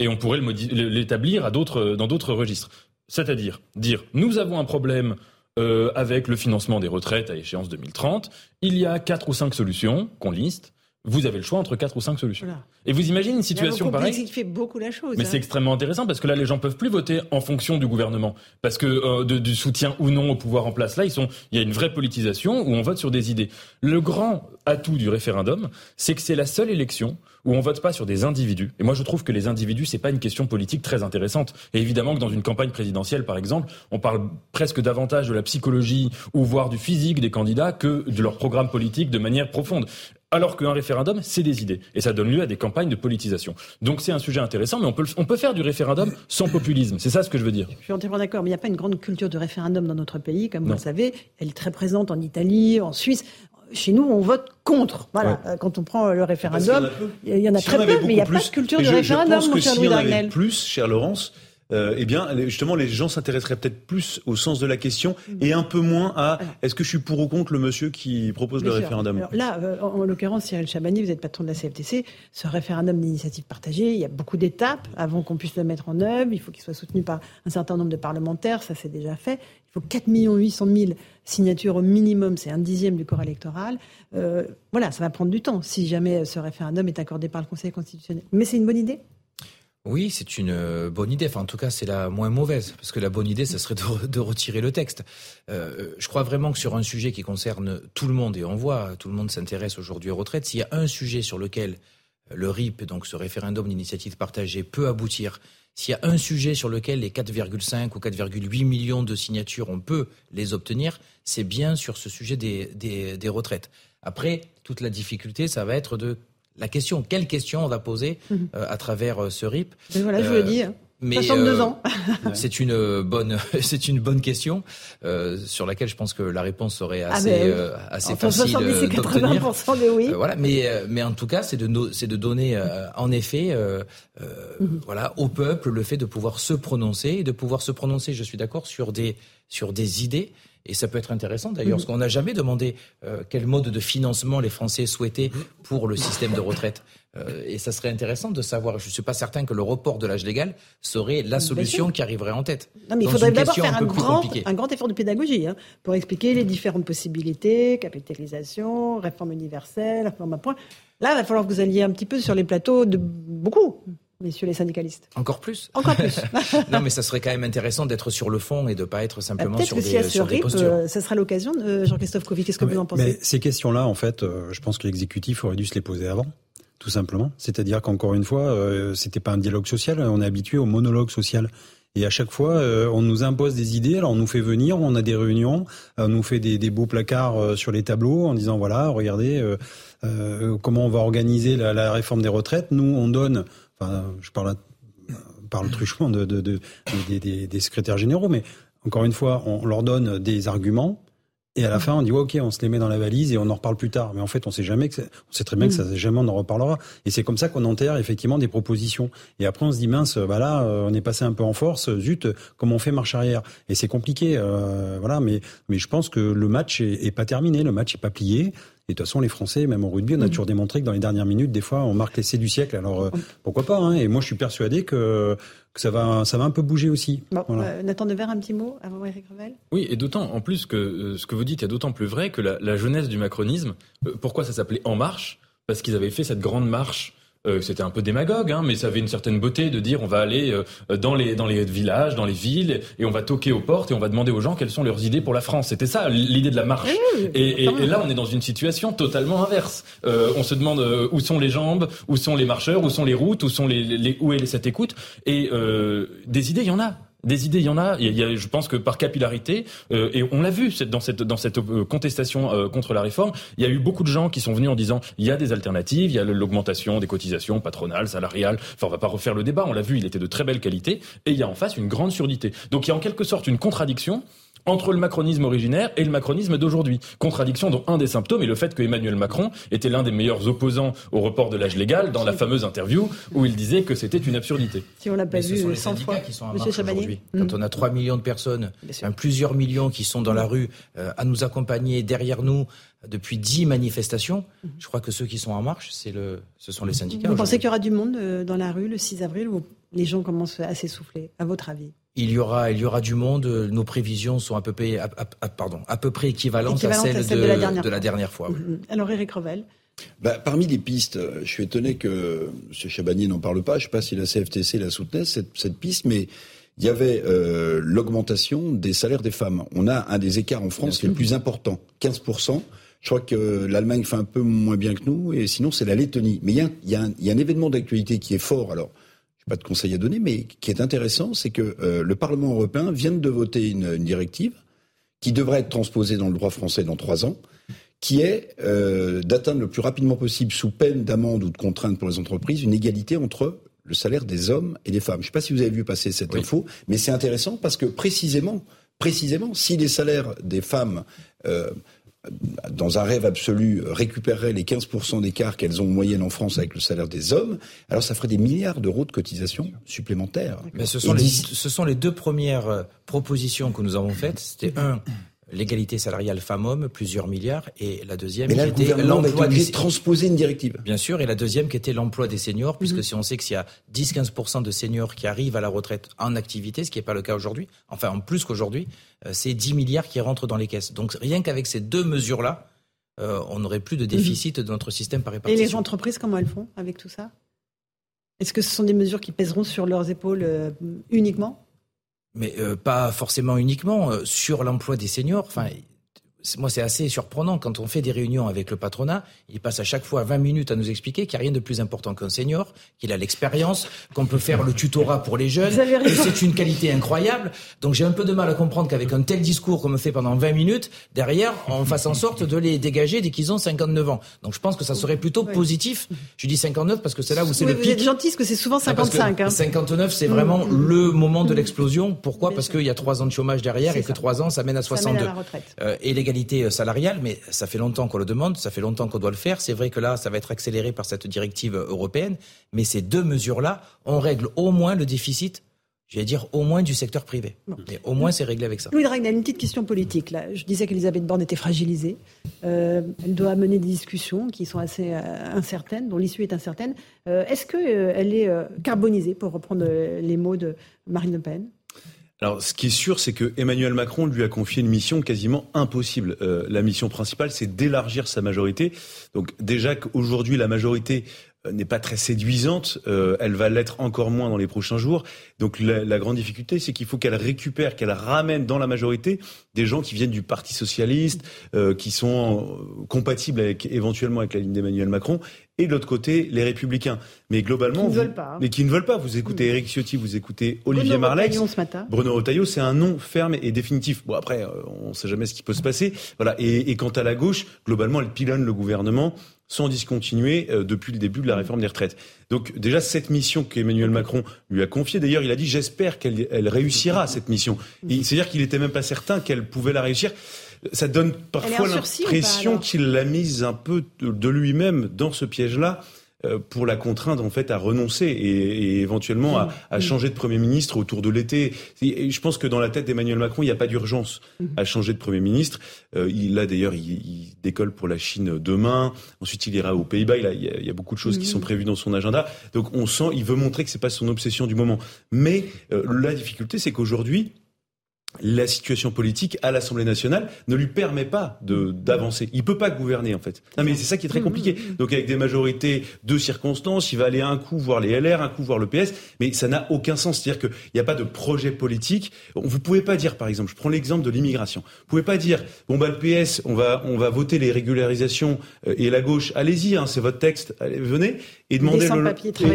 Et on pourrait le modi- le- l'établir à d'autres, dans d'autres registres. C'est-à-dire dire, nous avons un problème euh, avec le financement des retraites à échéance 2030. Il y a quatre ou cinq solutions qu'on liste. Vous avez le choix entre quatre ou cinq solutions. Voilà. Et vous imaginez une situation pareille complexifiez beaucoup la chose. mais hein. c'est extrêmement intéressant parce que là, les gens peuvent plus voter en fonction du gouvernement, parce que euh, de- du soutien ou non au pouvoir en place. Là, ils sont, il y a une vraie politisation où on vote sur des idées. Le grand atout du référendum, c'est que c'est la seule élection où on vote pas sur des individus. Et moi, je trouve que les individus, c'est pas une question politique très intéressante. Et évidemment que dans une campagne présidentielle, par exemple, on parle presque davantage de la psychologie ou voire du physique des candidats que de leur programme politique de manière profonde. Alors qu'un référendum, c'est des idées. Et ça donne lieu à des campagnes de politisation. Donc c'est un sujet intéressant, mais on peut, on peut faire du référendum sans populisme. C'est ça ce que je veux dire. Je suis entièrement d'accord, mais il n'y a pas une grande culture de référendum dans notre pays, comme vous le savez. Elle est très présente en Italie, en Suisse. Chez nous, on vote contre. Voilà, Euh, quand on prend le référendum, il y en a Si très peu, mais il n'y a beaucoup pas plus- de culture et de je- je référendum, pense mon que cher si Louis Dragnel. plus, cher Laurence, euh, eh bien, justement, les gens s'intéresseraient peut-être plus au sens de la question et un peu moins à est-ce que je suis pour ou contre le monsieur qui propose Bien le sûr. référendum? Alors là, euh, en, en l'occurrence, Cyril Chabani, vous êtes patron de la CFTC. Ce référendum d'initiative partagée, il y a beaucoup d'étapes avant qu'on puisse le mettre en œuvre. Il faut qu'il soit soutenu par un certain nombre de parlementaires. Ça, c'est déjà fait. Il faut 4 800 000 signatures au minimum. C'est un dixième du corps électoral. Euh, voilà, ça va prendre du temps si jamais ce référendum est accordé par le Conseil constitutionnel. Mais c'est une bonne idée? Oui, c'est une euh, bonne idée. Enfin, en tout cas, c'est la moins mauvaise. Parce que la bonne idée, ça serait de, re- de retirer le texte. Euh, je crois vraiment que sur un sujet qui concerne tout le monde, et on voit, tout le monde s'intéresse aujourd'hui aux retraites, s'il y a un sujet sur lequel le RIP, donc ce référendum d'initiative partagée, peut aboutir, s'il y a un sujet sur lequel les 4,5 ou 4,8 millions de signatures, on peut les obtenir, c'est bien sur ce sujet des, des, retraites. Après, toute la difficulté, ça va être de la question, quelle question on va poser mhm. à travers ce RIP. voilà, je vous le dis. Hein. Mais 62 euh, ans. c'est une bonne, c'est une bonne question euh, sur laquelle je pense que la réponse serait ah, assez, euh, assez facile d'obtenir. oui. voilà, mais mais en tout cas, c'est de c'est de donner en effet, mhm. voilà, au peuple le fait de pouvoir se prononcer et de pouvoir se prononcer. Je suis d'accord sur des sur des idées. Et ça peut être intéressant d'ailleurs, mhm. parce qu'on n'a jamais demandé quel mode de financement les Français souhaitaient mhm. pour le système de retraite. Euh, et ça serait intéressant de savoir. Je ne suis pas certain que le report de l'âge légal serait la solution qui arriverait en tête. Non, mais il faudrait d'abord faire un, grand, un, grand, effort de pédagogie hein, pour expliquer les différentes possibilités, capitalisation, réforme universelle, réforme à point. Là, il va falloir que vous alliez un petit peu sur les plateaux de beaucoup. Messieurs les syndicalistes. Encore plus Encore plus. non, mais ça serait quand même intéressant d'être sur le fond et de ne pas être simplement sur, que des, sur des postures. Euh, ça sera l'occasion, Jean-Christophe Couvi. Qu'est-ce que vous en pensez mais Ces questions-là, en fait, euh, je pense que l'exécutif aurait dû se les poser avant tout simplement. C'est-à-dire qu'encore une fois, euh, c'était pas un dialogue social, on est habitué au monologue social. Et à chaque fois, euh, on nous impose des idées. Alors, on nous fait venir, on a des réunions, on nous fait des, des beaux placards euh, sur les tableaux en disant voilà, regardez euh, comment on va organiser la, la, réforme des retraites. Nous, on donne. Enfin, je parle truchement de, de, de, des, des secrétaires généraux, mais encore une fois, on leur donne des arguments et à la fin, on dit ok, on se les met dans la valise et on en reparle plus tard. Mais en fait, on sait jamais que on sait très bien que ça mm. jamais on en reparlera. Et c'est comme ça qu'on enterre effectivement des propositions. Et après, on se dit mince, bah là, euh, on est passé un peu en force. Zut, comment on fait marche arrière? Et c'est compliqué, euh, voilà. Mais mais je pense que le match est, est pas terminé, le match est pas plié. Et de toute façon, les Français, même au rugby, on a mm. toujours démontré que dans les dernières minutes, des fois, on marque l'essai du siècle. Alors euh, pourquoi pas hein Et moi, je suis persuadé que, que, ça va, ça va un peu bouger aussi. Bon, euh, Nathan Devers, un petit mot avant Eric Revel? Oui, et d'autant en plus que euh, ce que vous dites est d'autant plus vrai que la, la jeunesse du macronisme. pourquoi ça s'appelait En Marche? Parce qu'ils avaient fait cette grande marche euh, c'était un peu démagogue, hein, mais ça avait une certaine beauté de dire on va aller euh, dans les dans les villages, dans les villes, et on va toquer aux portes et on va demander aux gens quelles sont leurs idées pour la France. C'était ça l'idée de la marche. et, et, là, on est dans une situation totalement inverse. Euh, on se demande où sont les jambes, où sont les marcheurs, où sont les routes, où sont les, les où est cette écoute. Et des idées, il y en a. Des idées, il y en a. Il y a je pense que par capillarité, euh, et on l'a vu dans cette dans cette euh, contestation euh, contre la réforme, il y a eu beaucoup de gens qui sont venus en disant il y a des alternatives, il y a l'augmentation des cotisations patronales, salariales. Enfin, on va pas refaire le débat. On l'a vu, il était de très belle qualité, et il y a en face une grande surdité. Donc il y a en quelque sorte une contradiction entre le macronisme originaire et le macronisme d'aujourd'hui. Contradiction dont un des symptômes est le fait que Emmanuel Macron était l'un des meilleurs opposants au report de l'âge légal dans la fameuse interview où il disait que c'était une absurdité. Si on l'a pas vu 100 fois, qui sont aujourd'hui. Quand on a 3 millions de personnes, plusieurs millions qui sont dans la rue euh, à nous accompagner derrière nous depuis 10 manifestations, mhm. je crois que ceux qui sont en marche, c'est le, ce sont les syndicats. Vous pensez qu'il y aura du monde euh, dans la rue le 6 avril ou les gens commencent à s'essouffler, à votre avis? Il y aura, il y aura du monde. Nos prévisions sont à peu près, pardon, à peu près équivalentes, à celles, de, la dernière fois. Mm-hmm. Alors, Eric Revel. Bah, parmi les pistes, je suis étonné que M. Chabanier n'en parle pas. Je ne sais pas si la CFTC la soutenait, cette, cette piste, mais il y avait euh, l'augmentation des salaires des femmes. On a un des écarts en France les plus importants, 15%. Je crois que l'Allemagne fait un peu moins bien que nous, et sinon c'est la Lettonie. Mais il y y a, un événement d'actualité qui est fort. Alors, pas de conseil à donner, mais qui est intéressant, c'est que euh, le Parlement européen vient de voter une, directive qui devrait être transposée dans le droit français dans trois ans, qui est euh, d'atteindre le plus rapidement possible, sous peine d'amende ou de contrainte pour les entreprises, une égalité entre le salaire des hommes et des femmes. Je ne sais pas si vous avez vu passer cette info, mais c'est intéressant parce que précisément, précisément, si les salaires des femmes euh, dans un rêve absolu, récupéreraient les 15% d'écart qu'elles ont en moyenne en France avec le salaire des hommes, alors ça ferait des milliards d'euros de cotisations supplémentaires. Mais ce sont, les, ce sont les deux premières euh, propositions que nous avons faites. C'était un, l'égalité salariale femmes-hommes, plusieurs milliards, et la deuxième qui était l'emploi des transposer une directive. Bien sûr, et la deuxième qui était l'emploi des seniors, puisque mhm. si on sait que s'il y a 10-15% de seniors qui arrivent à la retraite en activité, ce qui n'est pas le cas aujourd'hui, enfin en plus qu'aujourd'hui, euh, c'est 10 milliards qui rentrent dans les caisses. Donc rien qu'avec ces deux mesures-là, euh, on n'aurait plus de mhm. déficit de notre système par répartition. Et les entreprises, comment elles font avec tout ça? Est-ce que ce sont des mesures qui pèseront sur leurs épaules euh, uniquement? Mais euh, pas forcément uniquement euh, sur l'emploi des seniors. Enfin, moi, c'est assez surprenant quand on fait des réunions avec le patronat. Il passe à chaque fois 20 minutes à nous expliquer qu'il n'y a rien de plus important qu'un senior, qu'il a l'expérience, qu'on peut faire le tutorat pour les jeunes, que c'est une qualité incroyable. Donc j'ai un peu de mal à comprendre qu'avec un tel discours qu'on me fait pendant 20 minutes, derrière, on fasse en sorte de les dégager dès qu'ils ont 59 ans. Donc je pense que ça serait plutôt positif. Je dis 59 parce que c'est là où c'est le vous pic. êtes gentil, parce que c'est souvent 55. hein. 59, c'est vraiment le moment de l'explosion. Pourquoi? Parce qu'il y a trois ans de chômage derrière et que trois ans, ça mène à Ça mène 62. à la retraite. Euh, et l'égalité euh, salariale, mais ça fait longtemps qu'on le demande, ça fait longtemps qu'on doit le faire. C'est vrai que là, ça va être accéléré par cette directive euh, européenne, mais ces deux mesures-là, on règle au moins le déficit, je vais dire au moins du secteur privé. Et au moins, c'est réglé avec ça. Louis Dragnel, une petite question politique. Là. Je disais qu'Elisabeth Borne était fragilisée. Euh, elle doit mener des discussions qui sont assez euh, incertaines, dont l'issue est incertaine. Euh, Est-ce qu'elle est carbonisée, pour reprendre les mots de Marine Le Pen? Alors, ce qui est sûr, c'est que Emmanuel Macron lui a confié une mission quasiment impossible. Euh, la mission principale, c'est d'élargir sa majorité. Donc, déjà qu'aujourd'hui, la majorité n'est pas très séduisante, euh, elle va l'être encore moins dans les prochains jours. Donc, la, la grande difficulté, c'est qu'il faut qu'elle récupère, qu'elle ramène dans la majorité des gens qui viennent du Parti socialiste, euh, qui sont euh, compatibles avec, éventuellement avec la ligne d'Emmanuel Macron, et de l'autre côté, les Républicains. Mais globalement, Qui ne vous- veulent pas, hein. mais qui ne veulent pas. Vous écoutez Éric Ciotti, vous écoutez Olivier Bruno Marlex. Retailleau ce matin. Bruno Retailleau, c'est un nom ferme et définitif. Bon, après, euh, on ne sait jamais ce qui peut se passer. Voilà. Et, et quant à la gauche, globalement, elle pilonne le gouvernement sans discontinuer euh, depuis le début de la réforme des retraites. Donc déjà, cette mission qu'Emmanuel Macron lui a confiée, d'ailleurs, il a dit, j'espère qu'elle elle réussira, cette mission. Et C'est-à-dire qu'il était même pas certain qu'elle pouvait la réussir. Ça donne parfois l'impression qu'il l'a mise un peu de, lui-même dans ce piège-là pour la contraindre en fait à renoncer et, et éventuellement à, à changer de premier ministre autour de l'été. Je pense que dans la tête d'Emmanuel Macron, il n'y a pas d'urgence à changer de premier ministre. Euh, il là d'ailleurs, il, il décolle pour la Chine demain. Ensuite, il ira aux Pays-Bas. Il, il y a- il y a beaucoup de choses qui sont prévues dans son agenda. Donc, on sent, il veut montrer que c'est pas son obsession du moment. Mais euh, la difficulté, c'est qu'aujourd'hui, la situation politique à l'Assemblée nationale ne lui permet pas d'avancer. Il peut pas gouverner en fait. Non mais c'est ça qui est très compliqué. Donc avec des majorités de circonstances, il va aller un coup voir les LR, un coup voir le PS, mais ça n'a aucun sens. C'est-à-dire qu'il n'y a pas de projet politique. Vous pouvez pas dire par exemple, je prends l'exemple de l'immigration. Vous pouvez pas dire bon bah le PS, on va on va voter les régularisations euh, et la gauche, allez-y, hein, c'est votre texte, allez, venez et demandez le-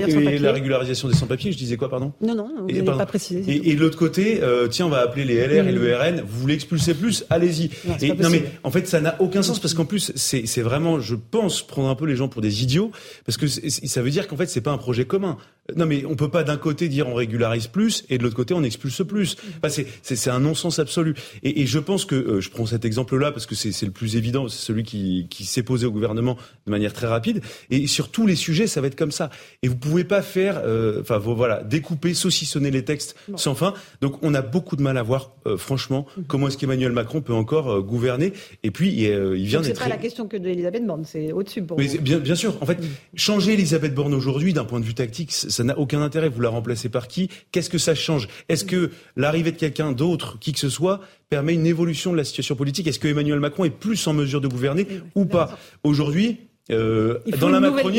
et- et la régularisation des sans-papiers. Je disais quoi pardon? Non, non, vous n'avez pas précisé. et de l'autre côté, euh, tiens, on va appeler les LR et Mm. le RN. Vous voulez expulser plus Allez-y. Non, Et non mais en fait, ça n'a aucun sens parce qu'en plus, c'est c'est vraiment, je pense, prendre un peu les gens pour des idiots parce que ça veut dire qu'en fait, c'est pas un projet commun. Non mais on peut pas d'un côté dire on régularise plus et de l'autre côté on expulse plus. Enfin, c'est- c'est c'est un non-sens absolu. Et, et je pense que euh, je prends cet exemple-là parce que c'est c'est le plus évident, c'est celui qui, qui s'est posé au gouvernement de manière très rapide. Et sur tous les sujets, ça va être comme ça. Et vous pouvez pas faire, euh, enfin vo- voilà, découper, saucissonner les textes sans fin. Donc on a beaucoup de mal à voir, euh, franchement, comment est-ce qu'Emmanuel Macron peut encore euh, gouverner? Et puis euh, il vient Donc, c'est d'être pas la question que d'Elisabeth Borne, c'est au-dessus pour mais vous. bien, bien sûr. En fait, changer Elisabeth Borne aujourd'hui, d'un point de vue tactique, ça n'a aucun intérêt. Vous la remplacez par qui? Qu'est-ce que ça change? Est-ce que l'arrivée de quelqu'un d'autre, qui que ce soit, permet une évolution de la situation politique? Est-ce que Emmanuel Macron est plus en mesure de gouverner ou pas? Aujourd'hui. Euh, dans la Macronie,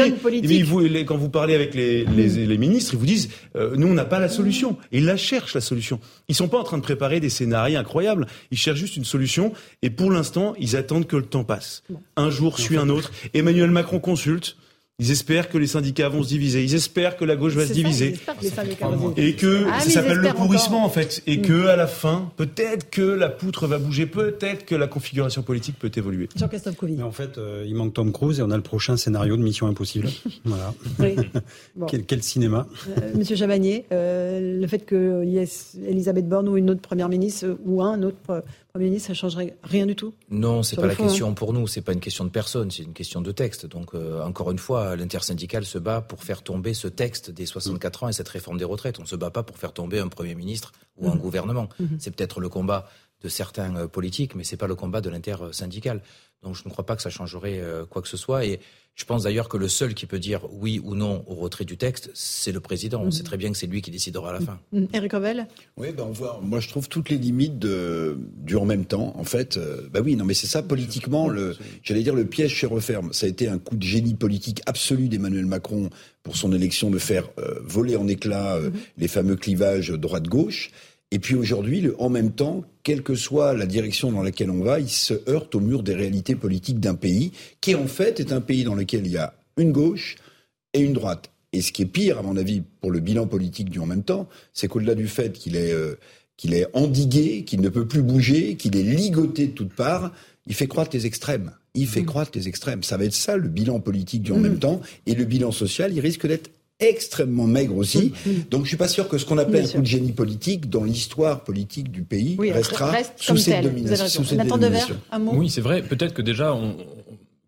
mais vous- les- quand vous parlez avec les, les, les ministres, ils vous disent euh, nous on n'a pas la solution. Et ils la cherchent la solution. Ils sont pas en train de préparer des scénarios incroyables. Ils cherchent juste une solution. Et pour l'instant, ils attendent que le temps passe. Un jour suit un autre. Emmanuel Macron consulte. Ils espèrent que les syndicats vont se diviser. Ils espèrent que la gauche va se ça, diviser. j'espère que les syndicats vont se Et que Ah, ça s'appelle le pourrissement encore. en fait. Et Mm. que à la fin, peut-être que la poutre va bouger, peut-être que la configuration politique peut évoluer. Jean-Christophe Couvi. Mais en fait, euh, il manque Tom Cruise et on a le prochain scénario de Mission Impossible. voilà. Oui. Bon. quel, quel cinéma Euh, Monsieur Chabagnier, euh, le fait qu'il y ait Elisabeth Borne ou une autre première ministre ou un autre premier ministre, ça changerait rien du tout. Non, c'est pas la fond, question hein. pour nous, c'est pas une question de personne, c'est une question de texte. Donc euh, encore une fois, l'intersyndicale se bat pour faire tomber ce texte des 64 ans et cette réforme des retraites. On se bat pas pour faire tomber un premier ministre ou un Mhm. gouvernement. Mhm. C'est peut-être le combat de certains euh, politiques, mais c'est pas le combat de l'intersyndical. Donc je ne crois pas que ça changerait euh, quoi que ce soit. Et je pense d'ailleurs que le seul qui peut dire oui ou non au retrait du texte, c'est le président. On sait très bien que c'est lui qui décidera à la fin. Mm. Eric Revel Oui, ben on voit. Moi, je trouve toutes les limites de, du en même temps. En fait, euh, bah oui, non, mais c'est ça politiquement. Le, j'allais dire le piège chez Referme. Ça a été un coup de génie politique absolu d'Emmanuel Macron pour son élection de faire euh, voler en éclats euh, les fameux clivages droite-gauche. Et puis aujourd'hui, en même temps, quelle que soit la direction dans laquelle on va, il se heurte au mur des réalités politiques d'un pays qui en fait est un pays dans lequel il y a une gauche et une droite. Et ce qui est pire, à mon avis, pour le bilan politique du en même temps, c'est qu'au-delà du fait qu'il est, euh, qu'il est endigué, qu'il ne peut plus bouger, qu'il est ligoté de toutes parts, il fait croître les extrêmes. Il fait mmh. croître les extrêmes. Ça va être ça le bilan politique du en mmh. même temps. Et le bilan social, il risque d'être extrêmement maigre aussi. Mmh. Donc je suis pas sûr que ce qu'on appelle un coup de génie politique dans l'histoire politique du pays restera sous cette, domination, Oui, c'est vrai. Peut-être que déjà on,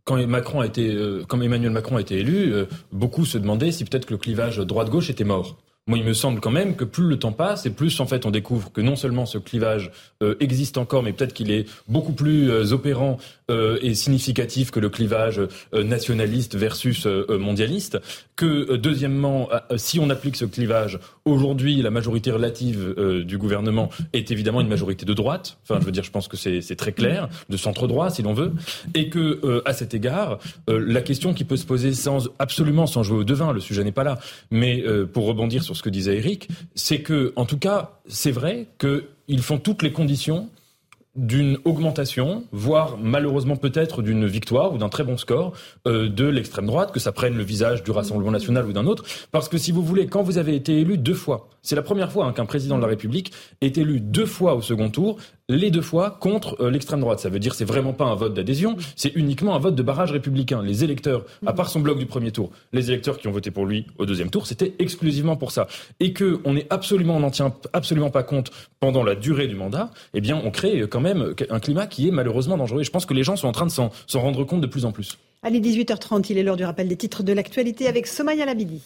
quand Macron a été, euh, quand Emmanuel Macron a été élu, euh, beaucoup se demandaient si peut-être que le clivage droite-gauche était mort. Moi, il me semble quand même que plus le temps passe et plus en fait on découvre que non seulement ce clivage euh, existe encore, mais peut-être qu'il est beaucoup plus euh, opérant euh, et significatif que le clivage nationaliste versus mondialiste. Que deuxièmement, si on applique ce clivage aujourd'hui, la majorité relative du gouvernement est évidemment une majorité de droite. Enfin, je veux dire, je pense que c'est très clair, de centre droit si l'on veut, et que à cet égard, la question qui peut se poser sans absolument sans jouer au devin, le sujet n'est pas là, mais pour rebondir sur ce que disait Eric, c'est que, en tout cas, c'est vrai qu'ils font toutes les conditions d'une augmentation, voire malheureusement peut-être d'une victoire ou d'un très bon score euh, de l'extrême droite, que ça prenne le visage du Rassemblement national ou d'un autre. Parce que si vous voulez, quand vous avez été élu deux fois, c'est la première fois hein, qu'un président de la République est élu deux fois au second tour, les deux fois contre euh, l'extrême droite. Ça veut dire c'est vraiment pas un vote d'adhésion, c'est uniquement un vote de barrage républicain. Les électeurs, à part son bloc du premier tour, les électeurs qui ont voté pour lui au deuxième tour, c'était exclusivement pour ça. Et que on n'en tient absolument pas compte pendant la durée du mandat, eh bien on crée quand même un climat qui est malheureusement dangereux. Je pense que les gens sont en train de s'en rendre compte de plus en plus. Allez, 18h30, il est l'heure du rappel des titres de l'actualité avec Somaya Labidi.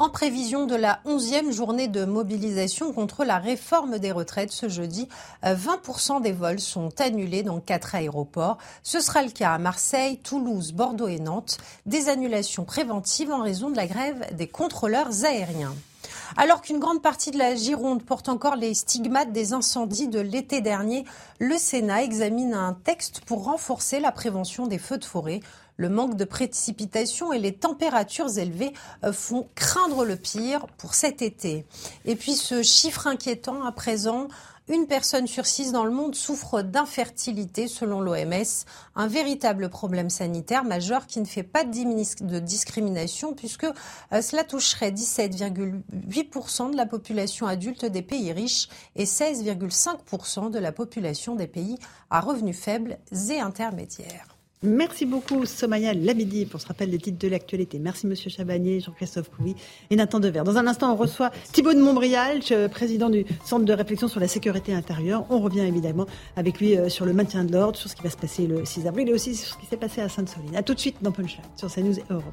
En prévision de la 11e journée de mobilisation contre la réforme des retraites ce jeudi, 20% des vols sont annulés dans quatre aéroports. Ce sera le cas à Marseille, Toulouse, Bordeaux et Nantes. Des annulations préventives en raison de la grève des contrôleurs aériens. Alors qu'une grande partie de la Gironde porte encore les stigmates des incendies de l'été dernier, le Sénat examine un texte pour renforcer la prévention des feux de forêt. Le manque de précipitations et les températures élevées euh, font craindre le pire pour cet été. Et puis ce chiffre inquiétant à présent, une personne sur six dans le monde souffre d'infertilité selon l'OMS, un véritable problème sanitaire majeur qui ne fait pas de discrimination puisque euh, cela toucherait 17,8% de la population adulte des pays riches et 16,5% de la population des pays à revenus faibles et intermédiaires. Merci beaucoup, Somaya Labidi, pour ce rappel des titres de l'actualité. Merci, Monsieur Chabanier, Jean-Christophe Couy et Nathan Dever. Dans un instant, on reçoit Thibault de Montbrial, président du Centre de réflexion sur la sécurité intérieure. On revient évidemment avec lui euh, sur le maintien de l'ordre, sur ce qui va se passer le 6 avril et aussi sur ce qui s'est passé à Sainte-Soline. A tout de suite dans Punchline, sur CNews et Europe.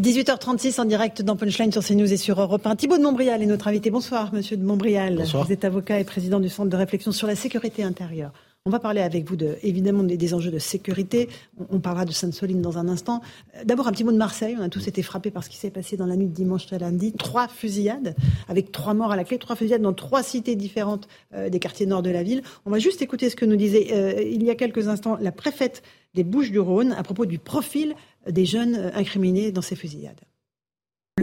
18h36 en direct dans Punchline sur CNews et sur Europe 1. Thibault de Montbrial est notre invité. Bonsoir, monsieur de Montbrial. Bonsoir. Vous êtes avocat et président du Centre de réflexion sur la sécurité intérieure. On va parler avec vous de, évidemment des, enjeux de sécurité. On, parlera de Sainte-Soline dans un instant. Euh, d'abord, un petit mot de Marseille. On a tous été frappés par ce qui s'est passé dans la nuit de dimanche à lundi. Trois fusillades, avec trois morts à la clé, trois fusillades dans trois cités différentes euh, des quartiers nord de la ville. On va juste écouter ce que nous disait euh, il y a quelques instants la préfète des Bouches-du-Rhône à propos du profil des jeunes incriminés dans ces fusillades.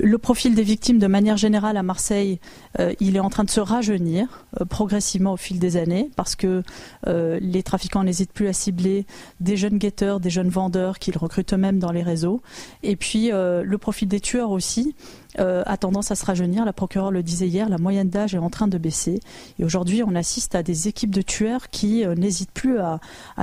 Le profil des victimes de manière générale à Marseille, euh, il est en train de se rajeunir euh, progressivement au fil des années parce que euh, les trafiquants n'hésitent plus à cibler des jeunes guetteurs, des jeunes vendeurs qu'ils recrutent eux-mêmes dans les réseaux. Et puis le profil des tueurs aussi. Euh, a tendance à se rajeunir. La procureure le disait hier, la moyenne d'âge est en train de baisser. Et aujourd'hui, on assiste à des équipes de tueurs qui euh, n'hésitent plus à,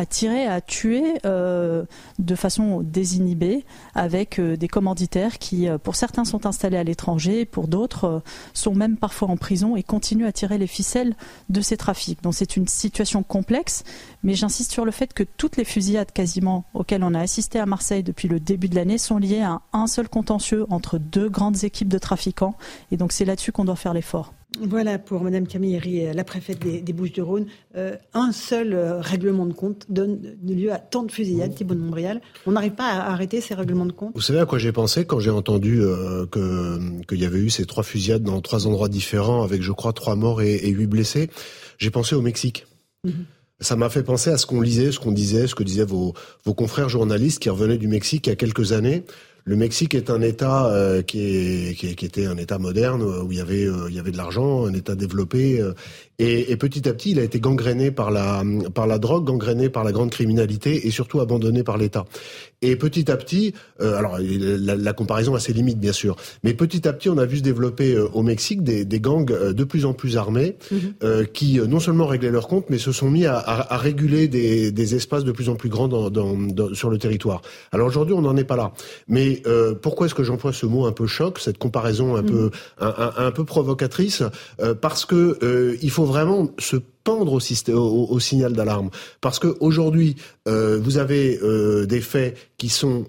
tirer, à tuer euh, de façon désinhibée, avec des commanditaires qui, pour certains, sont installés à l'étranger, pour d'autres, sont même parfois en prison et continuent à tirer les ficelles de ces trafics. Donc c'est une situation complexe, mais j'insiste sur le fait que toutes les fusillades quasiment auxquelles on a assisté à Marseille depuis le début de l'année sont liées à un seul contentieux entre deux grandes équipes de trafiquants. Et donc c'est là-dessus qu'on doit faire l'effort. Voilà pour Madame Camilleri, la préfète des, Bouches-du-Rhône. Euh, un seul euh, règlement de compte donne lieu à tant de fusillades, Thibault de Montbrial. On n'arrive pas à arrêter ces règlements de compte? Vous savez à quoi j'ai pensé quand j'ai entendu euh, qu'il y avait eu ces trois fusillades dans trois endroits différents avec, je crois, trois morts et, huit blessés? J'ai pensé au Mexique. Mhm. ça m'a fait penser à ce qu'on lisait, ce qu'on disait, ce que disaient vos, vos confrères journalistes qui revenaient du Mexique il y a quelques années. Le Mexique est un État euh, qui, est, qui, qui, était un État moderne où il y avait euh, il y avait de l'argent, un État développé, euh, et, et, petit à petit il a été gangréné par la par la drogue, gangréné par la grande criminalité et surtout abandonné par l'État. Et petit à petit, alors la, la, comparaison a ses limites bien sûr, mais petit à petit on a vu se développer au Mexique des, des gangs de plus en plus armés mm-hmm. qui non seulement réglaient leurs comptes, mais se sont mis à, à, à réguler des, des, espaces de plus en plus grands dans, dans, dans, sur le territoire. Alors aujourd'hui on n'en est pas là, mais euh, pourquoi est-ce que j'emploie ce mot un peu choc, cette comparaison un peu mm. un, un, peu provocatrice? Euh, Parce que euh, il faut vraiment se pendre au, au, au signal d'alarme. Parce que aujourd'hui, euh, vous avez euh, des faits qui sont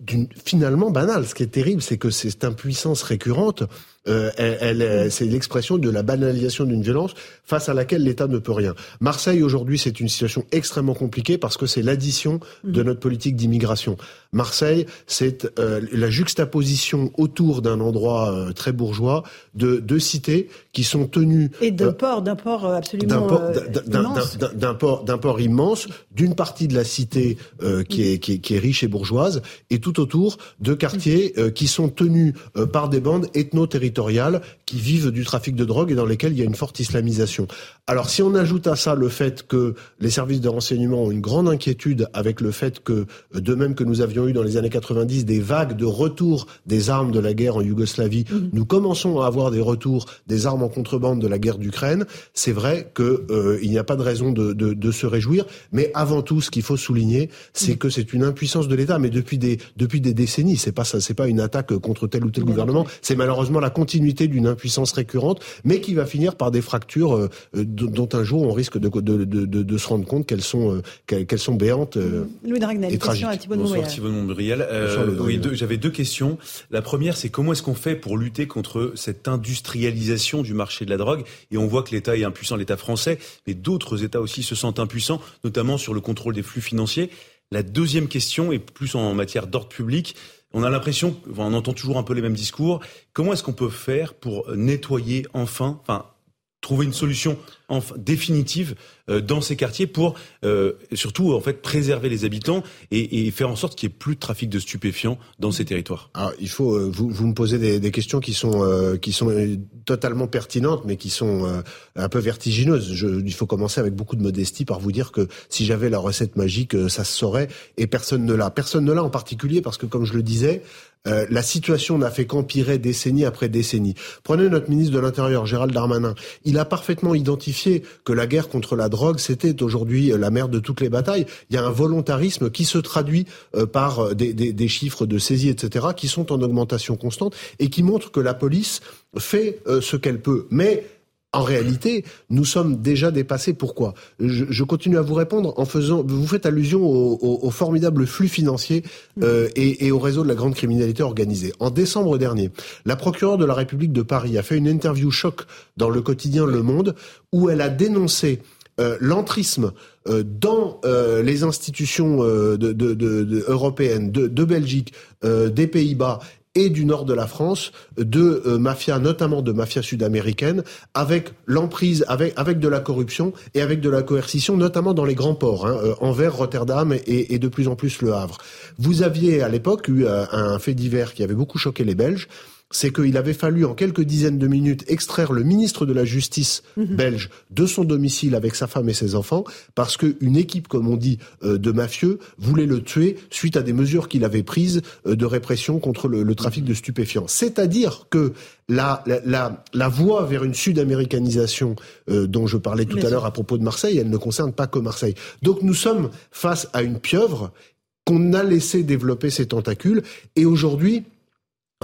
d'une finalement banals. Ce qui est terrible, c'est que cette impuissance récurrente, elle, elle, c'est l'expression de la banalisation d'une violence face à laquelle l'État ne peut rien. Marseille aujourd'hui, c'est une situation extrêmement compliquée parce que c'est l'addition de mm. notre politique d'immigration. Marseille, c'est euh, la juxtaposition autour d'un endroit euh, très bourgeois de deux cités qui sont tenues et d'un port, d'un port absolument d'un port, d'un port immense, d'une partie de la cité qui, est, qui, est, qui, est, riche et bourgeoise, et tout autour de quartiers qui sont tenus par des bandes ethno-territoriales qui vivent du trafic de drogue et dans lesquels il y a une forte islamisation. Alors si on ajoute à ça le fait que les services de renseignement ont une grande inquiétude avec le fait que, de même que nous avions eu dans les années 90 des vagues de retour des armes de la guerre en Yougoslavie, mhm. nous commençons à avoir des retours des armes en contrebande de la guerre d'Ukraine, c'est vrai qu'il euh, n'y a pas de raison de, de, de, se réjouir, mais avant tout, ce qu'il faut souligner, c'est mhm. que c'est une impuissance de l'État, mais depuis des, depuis des décennies, c'est pas ça, c'est pas une attaque contre tel ou tel gouvernement, c'est malheureusement la continuité d'une impuissance récurrente, mais qui va finir par des fractures euh, dont un jour on risque de, de, de, de se rendre compte qu'elles sont, euh, qu'elles sont béantes euh, Louis Dragnel, et question à Thibault Bonsoir Thibault Montbrial. oui, j'avais deux questions. La première, c'est comment est-ce qu'on fait pour lutter contre cette industrialisation du marché de la drogue? Et on voit que l'État est impuissant, l'État français, mais d'autres États aussi se sentent impuissants, notamment sur le contrôle des flux financiers. La deuxième question est plus en matière d'ordre public. On a l'impression, on entend toujours un peu les mêmes discours. Comment est-ce qu'on peut faire pour nettoyer enfin, enfin, trouver une solution enfin, définitive euh, dans ces quartiers pour euh, surtout en fait préserver les habitants et, et faire en sorte qu'il n'y ait plus de trafic de stupéfiants dans ces territoires. Alors, il faut euh, vous, vous me posez des, des questions qui sont euh, qui sont totalement pertinentes mais qui sont un peu vertigineuses. Je, il faut commencer avec beaucoup de modestie par vous dire que si j'avais la recette magique, ça se saurait et personne ne l'a. Personne ne l'a en particulier parce que comme je le disais, euh, la situation n'a fait qu'empirer décennie après décennie. Prenez notre ministre de l'Intérieur, Gérald Darmanin. Il a parfaitement identifié que la guerre contre la drogue, c'était aujourd'hui la mère de toutes les batailles. Il y a un volontarisme qui se traduit euh, par des, des, des, chiffres de saisie, etc., qui sont en augmentation constante et qui montrent que la police fait euh, ce qu'elle peut. Mais en réalité, nous sommes déjà dépassés. Pourquoi? Je, je, continue à vous répondre en faisant. Vous faites allusion au, au, au formidable flux financier euh, et, et, au réseau de la grande criminalité organisée. En décembre dernier, la procureure de la République de Paris a fait une interview choc dans le quotidien Le Monde où elle a dénoncé euh, l'entrisme euh, dans euh, les institutions euh, de, de, de, européennes, de, Belgique, euh, des Pays-Bas et du nord de la France de euh, mafias, notamment de mafias sud-américaines, avec l'emprise, avec, avec de la corruption et avec de la coercition, notamment dans les grands ports, hein, euh, Anvers, Rotterdam et, et, de plus en plus Le Havre. Vous aviez à l'époque eu euh, un fait divers qui avait beaucoup choqué les Belges, c'est qu'il avait fallu en quelques dizaines de minutes extraire le ministre de la Justice mmh. belge de son domicile avec sa femme et ses enfants parce qu'une équipe, comme on dit, euh, de mafieux voulait le tuer suite à des mesures qu'il avait prises euh, de répression contre le, le trafic de stupéfiants. C'est-à-dire que la, la, la, la, voie vers une sud-américanisation euh, dont je parlais tout Mais à l'heure à propos de Marseille, elle ne concerne pas que Marseille. Donc nous sommes face à une pieuvre qu'on a laissé développer ses tentacules et aujourd'hui,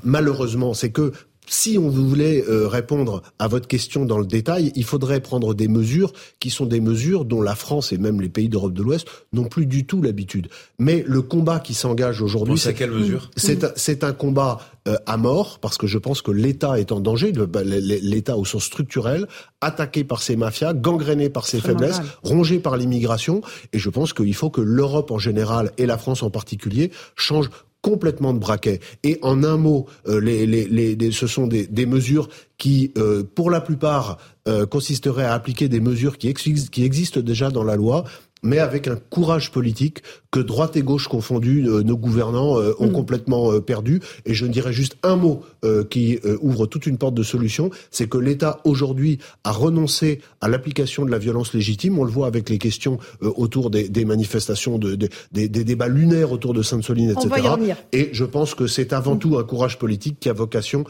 malheureusement, c'est que si on voulait euh, répondre à votre question dans le détail, il faudrait prendre des mesures qui sont des mesures dont la France et même les pays d'Europe de l'Ouest n'ont plus du tout l'habitude. Mais le combat qui s'engage aujourd'hui, c'est quelle mesure? C'est un combat euh, à mort parce que je pense que l'État est en danger, bah, l'État au sens structurel, attaqué par ses mafias, gangréné par ses faiblesses, normal. rongé par l'immigration. Et je pense qu'il faut que l'Europe en général et la France en particulier changent complètement de braquet. Et en un mot, euh, les, les, les, ce sont des, mesures qui, euh, pour la plupart, euh, consisteraient à appliquer des mesures qui existent déjà dans la loi, mais avec un courage politique que droite et gauche confondus, euh, nos gouvernants euh, ont mm. complètement euh, perdu. Et je dirais juste un mot qui ouvre toute une porte de solution, c'est que l'État aujourd'hui a renoncé à l'application de la violence légitime. On le voit avec les questions autour des, des manifestations, de, des, des, débats lunaires autour de Sainte-Soline, etc. Et je pense que c'est avant mm. tout un courage politique qui a vocation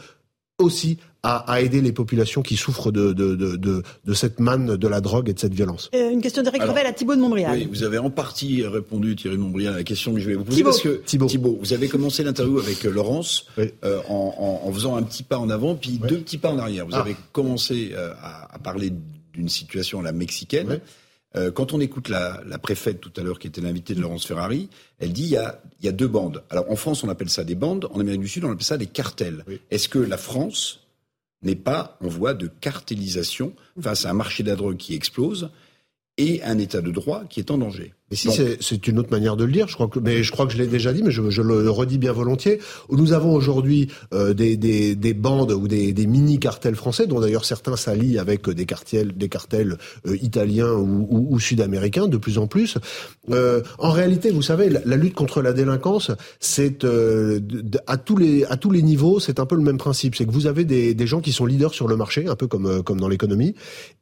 aussi à, à, aider les populations qui souffrent de, de, de, de, cette manne de la drogue et de cette violence. Euh, une question d'Eric Revel à Thibault de Montbrial. Oui, vous avez en partie répondu, Thierry de Montbrial, à la question que je vais vous poser. Thibault. Parce que, Thibault. Thibault vous avez commencé l'interview avec euh, Laurence euh, en, en, en, faisant un petit pas en avant, puis deux petits pas en arrière. Vous ah. avez commencé euh, à, à, parler d'une situation à la mexicaine. Euh, quand on écoute la, la préfète tout à l'heure, qui était l'invitée de Laurence Ferrari, elle dit il y, a, il y a deux bandes. Alors en France, on appelle ça des bandes. En Amérique du Sud, on appelle ça des cartels. Est-ce que la France n'est pas en voie de cartélisation face à un marché de la drogue qui explose et un état de droit qui est en danger? Mais si c'est une autre manière de le dire, je crois que, mais je crois que je l'ai déjà dit, mais je, je, le redis bien volontiers. Nous avons aujourd'hui euh, des, des, des, bandes ou des, des mini cartels français, dont d'ailleurs certains s'allient avec des cartels, des cartels euh, italiens ou, ou, ou sud-américains de plus en plus. Euh, en réalité, vous savez, la, lutte contre la délinquance, c'est euh, à tous les à tous les niveaux, c'est un peu le même principe. C'est que vous avez des, des gens qui sont leaders sur le marché, un peu comme euh, comme dans l'économie,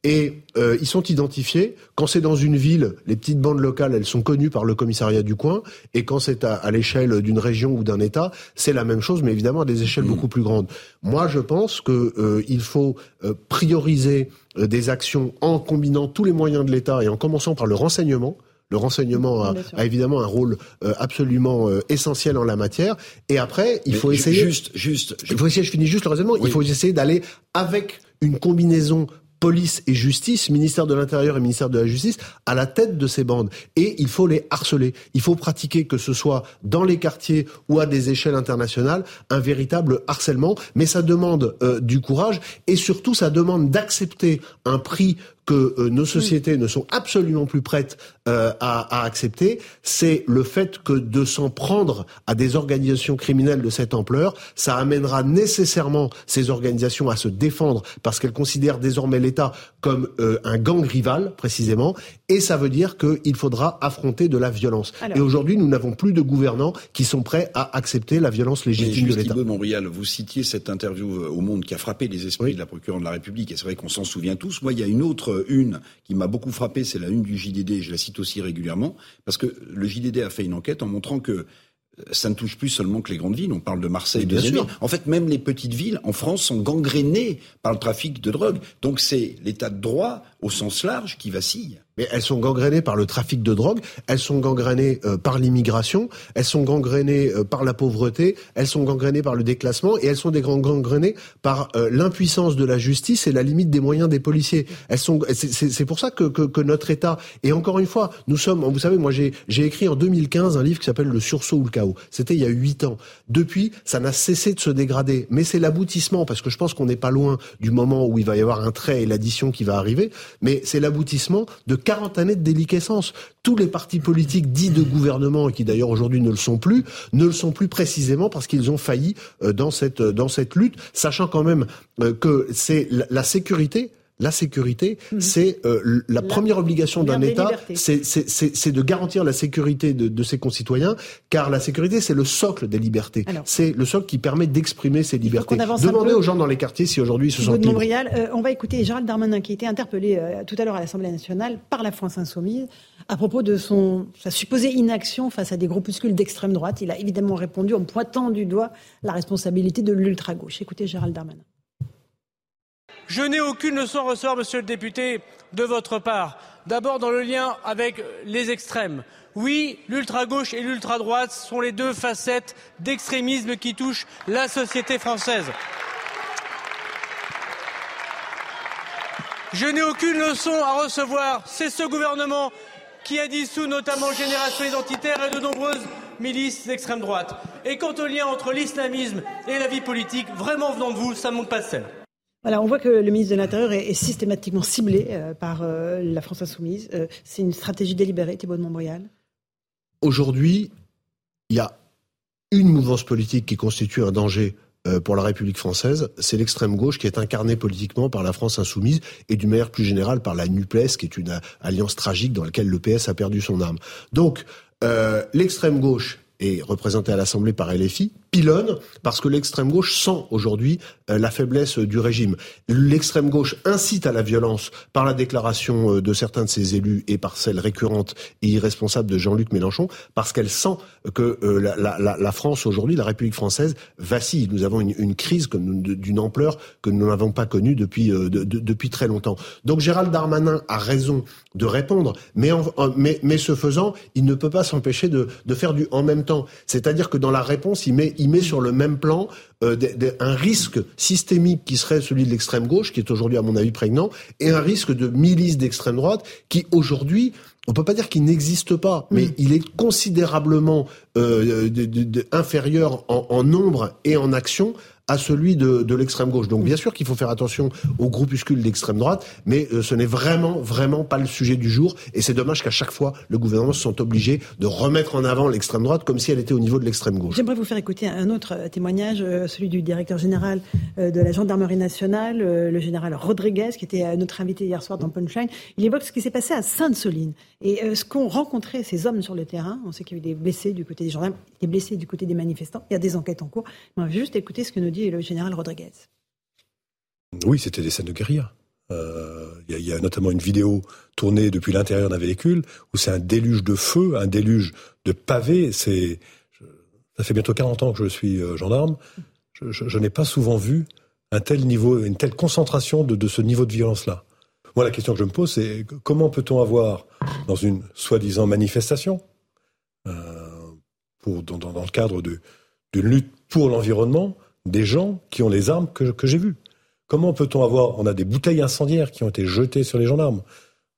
et ils sont identifiés. Quand c'est dans une ville, les petites bandes locales elles sont connues par le commissariat du coin, et quand c'est à, l'échelle d'une région ou d'un État, c'est la même chose, mais évidemment à des échelles mmh. beaucoup plus grandes. Moi, je pense que euh, il faut euh, prioriser euh, des actions en combinant tous les moyens de l'État et en commençant par le renseignement. Le renseignement a, a, évidemment un rôle absolument essentiel en la matière. Et après, il faut essayer. Juste, juste. Il faut essayer. Je finis juste le raisonnement. Il faut essayer d'aller avec une combinaison police et justice, ministère de l'Intérieur et ministère de la Justice, à la tête de ces bandes. Et il faut les harceler. Il faut pratiquer, que ce soit dans les quartiers ou à des échelles internationales, un véritable harcèlement. Mais ça demande euh, du courage et surtout ça demande d'accepter un prix que euh, nos sociétés ne sont absolument plus prêtes euh, à, à, accepter, c'est le fait que de s'en prendre à des organisations criminelles de cette ampleur, ça amènera nécessairement ces organisations à se défendre parce qu'elles considèrent désormais l'État comme euh, un gang rival, précisément, et ça veut dire qu'il faudra affronter de la violence. et aujourd'hui, nous n'avons plus de gouvernants qui sont prêts à accepter la violence légitime de l'État. Montréal, vous citiez cette interview au Monde qui a frappé les esprits de la procureure de la République, et c'est vrai qu'on s'en souvient tous. Moi, il y a une autre une qui m'a beaucoup frappé, c'est la une du JDD, je la cite aussi régulièrement, parce que le JDD a fait une enquête en montrant que euh, ça ne touche plus seulement que les grandes villes. On parle de Marseille, de sûr. En fait, même les petites villes en France sont gangrénées par le trafic de drogue. Donc c'est l'état de droit au sens large qui vacille. Mais elles sont gangrénées par le trafic de drogue, elles sont gangrénées euh, par l'immigration, elles sont gangrénées euh, par la pauvreté, elles sont gangrénées par le déclassement et elles sont gangrénées par euh, l'impuissance de la justice et la limite des moyens des policiers. Elles sont, c'est pour ça que, que, que, notre État et encore une fois, nous sommes, vous savez, moi j'ai écrit en 2015 un livre qui s'appelle Le sursaut ou le chaos. C'était il y a huit ans. Depuis, ça n'a cessé de se dégrader, mais c'est l'aboutissement parce que je pense qu'on n'est pas loin du moment où il va y avoir un trait et l'addition qui va arriver, mais c'est l'aboutissement de 40 années de déliquescence. Tous les partis politiques dits de gouvernement, qui d'ailleurs aujourd'hui ne le sont plus, ne le sont plus précisément parce qu'ils ont failli euh, dans cette, dans cette lutte, sachant quand même euh, que c'est la sécurité la sécurité, mhm. c'est euh, la, première obligation d'un État, c'est de garantir la sécurité de, de, ses concitoyens, car la sécurité, c'est le socle des libertés. C'est le socle qui permet d'exprimer ces libertés. Demandez aux gens dans les quartiers si aujourd'hui ils se sentent libres. Euh, on va écouter Gérald Darmanin qui a été interpellé euh, tout à l'heure à l'Assemblée nationale par la France insoumise à propos de son, sa supposée inaction face à des groupuscules d'extrême droite. Il a évidemment répondu en pointant du doigt la responsabilité de l'ultra-gauche. Écoutez Gérald Darmanin. Je n'ai aucune leçon à recevoir, monsieur le député, de votre part. D'abord dans le lien avec les extrêmes. Oui, l'ultra-gauche et l'ultra-droite sont les deux facettes d'extrémisme qui touchent la société française. Je n'ai aucune leçon à recevoir. C'est ce gouvernement qui a dissous notamment Génération Identitaire et de nombreuses milices d'extrême droite. Et quant au lien entre l'islamisme et la vie politique, vraiment venant de vous, ça ne monte pas de scène on voit que le ministre de l'Intérieur est, systématiquement ciblé euh, par euh, la France insoumise. Euh, c'est une stratégie délibérée, Thibault de Montbrial Aujourd'hui, il y a une mouvance politique qui constitue un danger pour la République française, c'est l'extrême gauche qui est incarnée politiquement par la France insoumise et d'une manière plus générale par la NUPES, qui est une alliance tragique dans laquelle le PS a perdu son âme. Donc, l'extrême gauche est représentée à l'Assemblée par LFI, pilonne parce que l'extrême gauche sent aujourd'hui euh, la faiblesse du régime. L'extrême gauche incite à la violence par la déclaration euh, de certains de ses élus et par celle récurrente et irresponsable de Jean-Luc Mélenchon, parce qu'elle sent que euh, la, la, la, France aujourd'hui, la République française, vacille. Nous avons une, une crise d'une ampleur que nous n'avons pas connue depuis, de, de, depuis très longtemps. Donc Gérald Darmanin a raison de répondre, mais, en, mais, mais ce faisant, il ne peut pas s'empêcher de, de faire du en même temps. C'est-à-dire que dans la réponse, il met il met sur le même plan euh, un risque systémique qui serait celui de l'extrême gauche, qui est aujourd'hui à mon avis prégnant, et un risque de milice d'extrême droite qui aujourd'hui on peut pas dire qu'il n'existe pas, mais mm. il est considérablement euh, inférieur en, en, nombre et en action à celui de, de l'extrême gauche. Donc bien sûr qu'il faut faire attention aux groupuscules d'extrême droite, mais euh, ce n'est vraiment, vraiment pas le sujet du jour. Et c'est dommage qu'à chaque fois, le gouvernement se sente obligé de remettre en avant l'extrême droite comme si elle était au niveau de l'extrême gauche. J'aimerais vous faire écouter un autre euh, témoignage, euh, celui du directeur général de la gendarmerie nationale, le général Rodriguez, qui était notre invité hier soir dans Punchline. Il évoque ce qui s'est passé à Sainte-Soline et ce qu'ont rencontré ces hommes sur le terrain. On sait qu'il y a eu des blessés du côté des gendarmes, des blessés du côté des manifestants. Il y a des enquêtes en cours. On va juste écouter ce que nous dit et le général Rodriguez. Oui, c'était des scènes de guérilla. Il euh, y, a notamment une vidéo tournée depuis l'intérieur d'un véhicule où c'est un déluge de feu, un déluge de pavés. C'est, ça fait bientôt 40 ans que je suis euh, gendarme. Je, n'ai pas souvent vu un tel niveau, une telle concentration de, ce niveau de violence-là. Moi, la question que je me pose, c'est comment peut-on avoir, dans une soi-disant manifestation, euh, pour, dans, dans, le cadre d'une lutte pour l'environnement, des gens qui ont les armes que, que j'ai vues. Comment peut-on avoir On a des bouteilles incendiaires qui ont été jetées sur les gendarmes.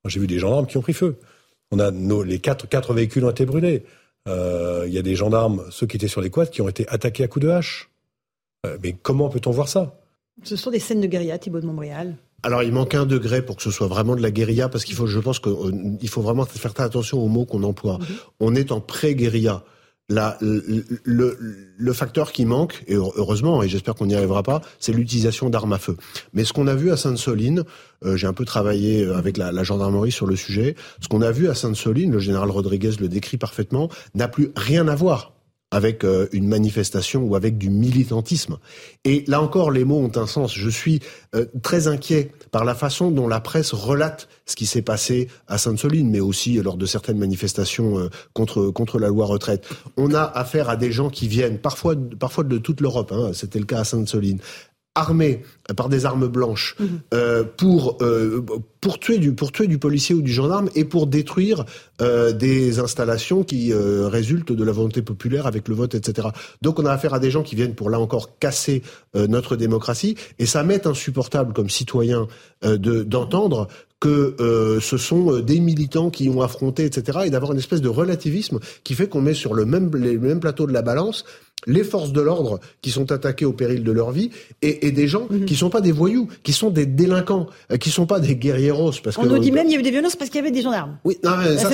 J'ai vu des gendarmes qui ont pris feu. On a nos, les quatre, quatre véhicules ont été brûlés. Euh, il y a des gendarmes, ceux qui étaient sur les quads, qui ont été attaqués à coups de hache. Euh, mais comment peut-on voir ça? Ce sont des scènes de guérilla, Thibault de Montréal. Alors, il manque un degré pour que ce soit vraiment de la guérilla, parce qu'il faut, je pense qu'il euh, faut vraiment faire attention aux mots qu'on emploie. Mhm. On est en pré-guérilla le, le, facteur qui manque, et heureusement, et j'espère qu'on n'y arrivera pas, c'est l'utilisation d'armes à feu. Mais ce qu'on a vu à Sainte-Soline, euh, j'ai un peu travaillé euh, avec la, la, gendarmerie sur le sujet, ce qu'on a vu à Sainte-Soline, le général Rodriguez le décrit parfaitement, n'a plus rien à voir avec euh, une manifestation ou avec du militantisme. Et là encore, les mots ont un sens. Je suis euh, très inquiet par la façon dont la presse relate ce qui s'est passé à Sainte-Soline, mais aussi lors de certaines manifestations euh, contre contre la loi retraite. On a affaire à des gens qui viennent parfois parfois de toute l'Europe. Hein, C'était le cas à Sainte-Soline armés par des armes blanches mhm. euh, pour euh, pour tuer du pour tuer du policier ou du gendarme et pour détruire euh, des installations qui euh, résultent de la volonté populaire avec le vote etc. Donc on a affaire à des gens qui viennent pour là encore casser euh, notre démocratie et ça m'est insupportable comme citoyen de d'entendre que ce sont des militants qui ont affronté, etc., et d'avoir une espèce de relativisme qui fait qu'on met sur le même, les mêmes plateaux de la balance les forces de l'ordre qui sont attaquées au péril de leur vie et, et des gens qui mhm. qui sont pas des voyous, qui sont des délinquants, euh, qui sont pas des guerrieros. Parce On nous dit même qu'il y avait des violences parce qu'il y avait des gendarmes. Oui, non, ça,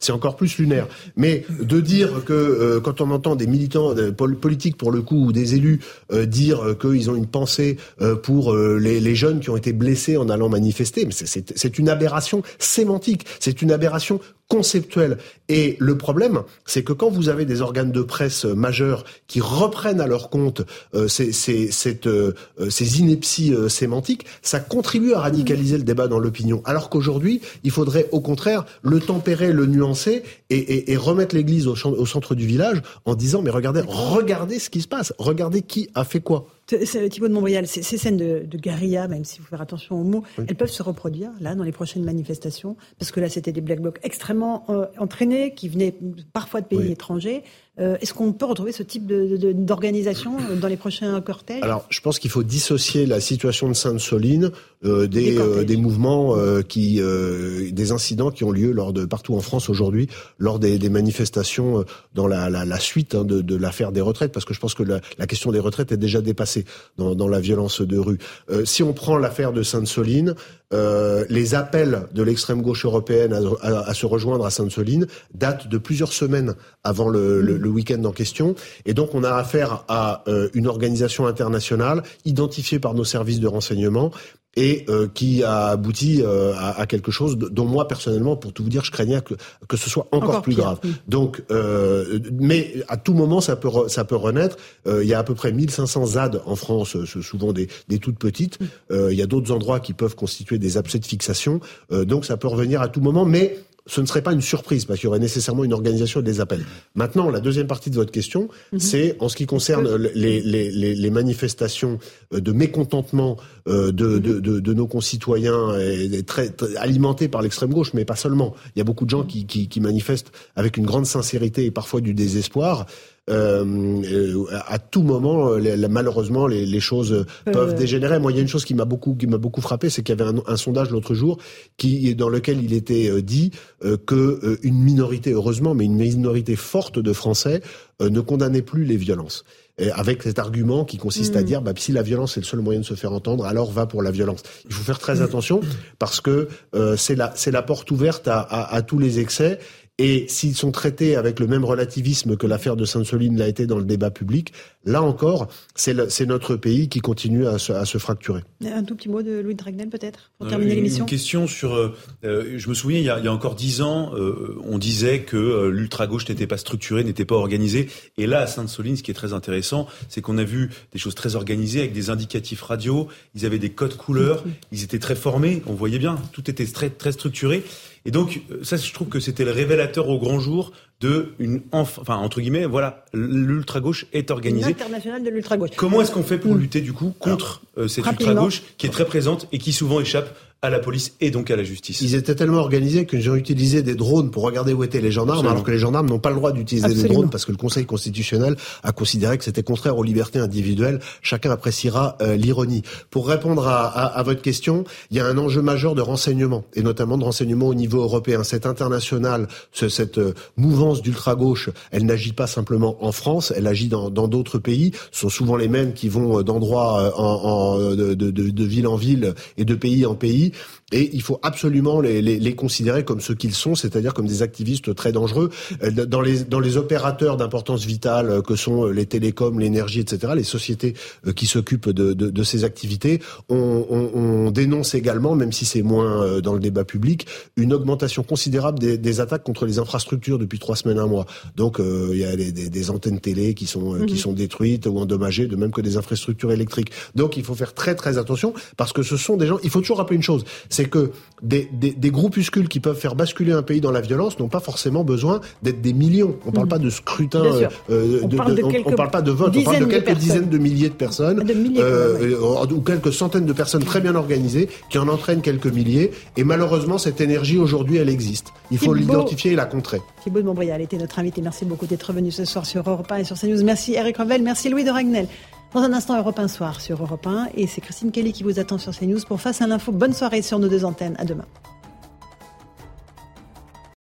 c'est encore plus lunaire. Mais de dire que euh, quand on entend des militants politiques pour le coup ou des élus euh, dire qu'ils ont une pensée pour les, les, jeunes qui ont été blessés en allant manifester, c'est une aberration sémantique, c'est une aberration conceptuelle. Et le problème, c'est que quand vous avez des organes de presse majeurs qui reprennent à leur compte euh, ces, ces, cette, euh, ces, inepties euh, sémantiques, ça contribue à radicaliser le débat dans l'opinion. Alors qu'aujourd'hui, il faudrait au contraire le tempérer, le nuancer et, et, et remettre l'église au, au centre du village en disant mais regardez, regardez ce qui se passe, regardez qui a fait quoi. Thibaut de Montbrial, ces, scènes de, de guérilla, même s'il faut faire attention aux mots, elles peuvent se reproduire là dans les prochaines manifestations, parce que là c'était des black blocs extrêmement euh, entraînés qui venaient parfois de pays étrangers. Euh, est-ce qu'on peut retrouver ce type d'organisation de, dans les prochains cortèges? Alors, je pense qu'il faut dissocier la situation de Sainte-Soline euh, des, euh, des, mouvements euh, qui, des incidents qui ont lieu lors de partout en France aujourd'hui, lors des, des, manifestations dans la, la, la suite hein, de, de l'affaire des retraites, parce que je pense que la, la, question des retraites est déjà dépassée. passé dans, dans la violence de rue. Euh, si on prend l'affaire de Sainte-Soline, euh, les appels de l'extrême gauche européenne à, se rejoindre à Sainte-Soline datent de plusieurs semaines avant le, week-end en question. Et donc on a affaire à euh, une organisation internationale identifiée par nos services de renseignement et euh, qui a abouti euh, à, quelque chose dont moi personnellement, pour tout vous dire, je craignais que, que ce soit encore, plus grave. Donc, euh, mais à tout moment, ça peut ça peut renaître. il y a à peu près 1500 ZAD en France, souvent des, des toutes petites. il y a d'autres endroits qui peuvent constituer des abcès de fixation. donc, ça peut revenir à tout moment, mais ce ne serait pas une surprise parce qu'il y aurait nécessairement une organisation des appels. Maintenant, la deuxième partie de votre question, mhm. c'est en ce qui concerne les, les, les, les manifestations euh, de mécontentement euh, de, mhm. de, de, de, nos concitoyens, et très, alimentées par l'extrême gauche, mais pas seulement. Il y a beaucoup de gens qui, qui, qui manifestent avec une grande sincérité et parfois du désespoir. Euh, euh, à tout moment, malheureusement, les, les choses peuvent dégénérer. Moi, il y a une chose qui m'a beaucoup, qui m'a beaucoup frappé, c'est qu'il y avait un, un sondage l'autre jour qui, dans lequel il était dit que une minorité, heureusement, mais une minorité forte de Français ne condamnait plus les violences avec cet argument qui consiste à mm. dire bah, si la violence est le seul moyen de se faire entendre, alors va pour la violence. Il faut faire très mm. attention parce que euh, c'est la c'est la porte ouverte à, à, à tous les excès et s'ils sont traités avec le même relativisme que l'affaire de Sainte-Soline l'a été dans le débat public, là encore, c'est notre pays qui continue à se, à se, fracturer. Un tout petit mot de Louis Dragnel peut-être, pour euh, terminer l'émission? Une question sur... Euh, euh, je me souviens, il y a, il y a encore dix ans, on disait que l'ultra-gauche n'était pas structurée, n'était pas organisée. Et là, à Sainte-Soline, ce qui est très intéressant, c'est qu'on a vu des choses très organisées avec des indicatifs radio, ils avaient des codes couleurs, ils étaient très formés, on voyait bien, tout était très, très structuré. Et donc, euh, ça, je trouve que c'était le révélateur au grand jour de une, enfin, entre guillemets, voilà, l'ultra-gauche est organisée. International de l'ultra-gauche. Comment est-ce qu'on fait pour mm. lutter, du coup, contre euh, cette ultra-gauche qui est très présente et qui souvent échappe à la police et donc à la justice. Ils étaient tellement organisés qu'ils ont utilisé des drones pour regarder où étaient les gendarmes, alors que les gendarmes n'ont pas le droit d'utiliser des drones parce que le Conseil constitutionnel a considéré que c'était contraire aux libertés individuelles. Chacun appréciera euh, l'ironie. Pour répondre à, à, à, votre question, il y a un enjeu majeur de renseignement et notamment de renseignement au niveau européen. Cette internationale, ce, cette euh, mouvance d'ultra-gauche, elle n'agit pas simplement en France, elle agit dans d'autres pays. Ce sont souvent les mêmes qui vont euh, d'endroit en, en, de, de, de ville en ville et de pays en pays dit et il faut absolument les, les, les considérer comme ce qu'ils sont, c'est-à-dire comme des activistes très dangereux. Euh, dans les, dans les opérateurs d'importance vitale euh, que sont euh, les télécoms, l'énergie, etc., les sociétés qui s'occupent de, de, de, ces activités, on, on, on, dénonce également, même si c'est moins dans le débat public, une augmentation considérable des, des, attaques contre les infrastructures depuis trois semaines, un mois. Donc il y a des, des, antennes télé qui sont, qui mhm. sont détruites ou endommagées, de même que des infrastructures électriques. Donc il faut faire très très attention parce que ce sont des gens. Il faut toujours rappeler une chose c'est que des, des, des, groupuscules qui peuvent faire basculer un pays dans la violence n'ont pas forcément besoin d'être des millions. On ne parle mm. pas de scrutin, euh, on, parle on, parle pas de vote, on parle de quelques dizaines de milliers de personnes, euh, ou quelques centaines de personnes très bien organisées qui en entraînent quelques milliers. Et malheureusement, cette énergie aujourd'hui, elle existe. Il faut l'identifier et la contrer. Thibault de Montbrial était notre invité. Merci beaucoup d'être venu ce soir sur Europe 1 et sur CNews. Merci Eric Revel, merci Louis de Ragnel. Dans un instant, Europe 1 soir sur Europe 1. Et c'est Christine Kelly qui vous attend sur CNews pour Face à l'info. Bonne soirée sur nos deux antennes. À demain.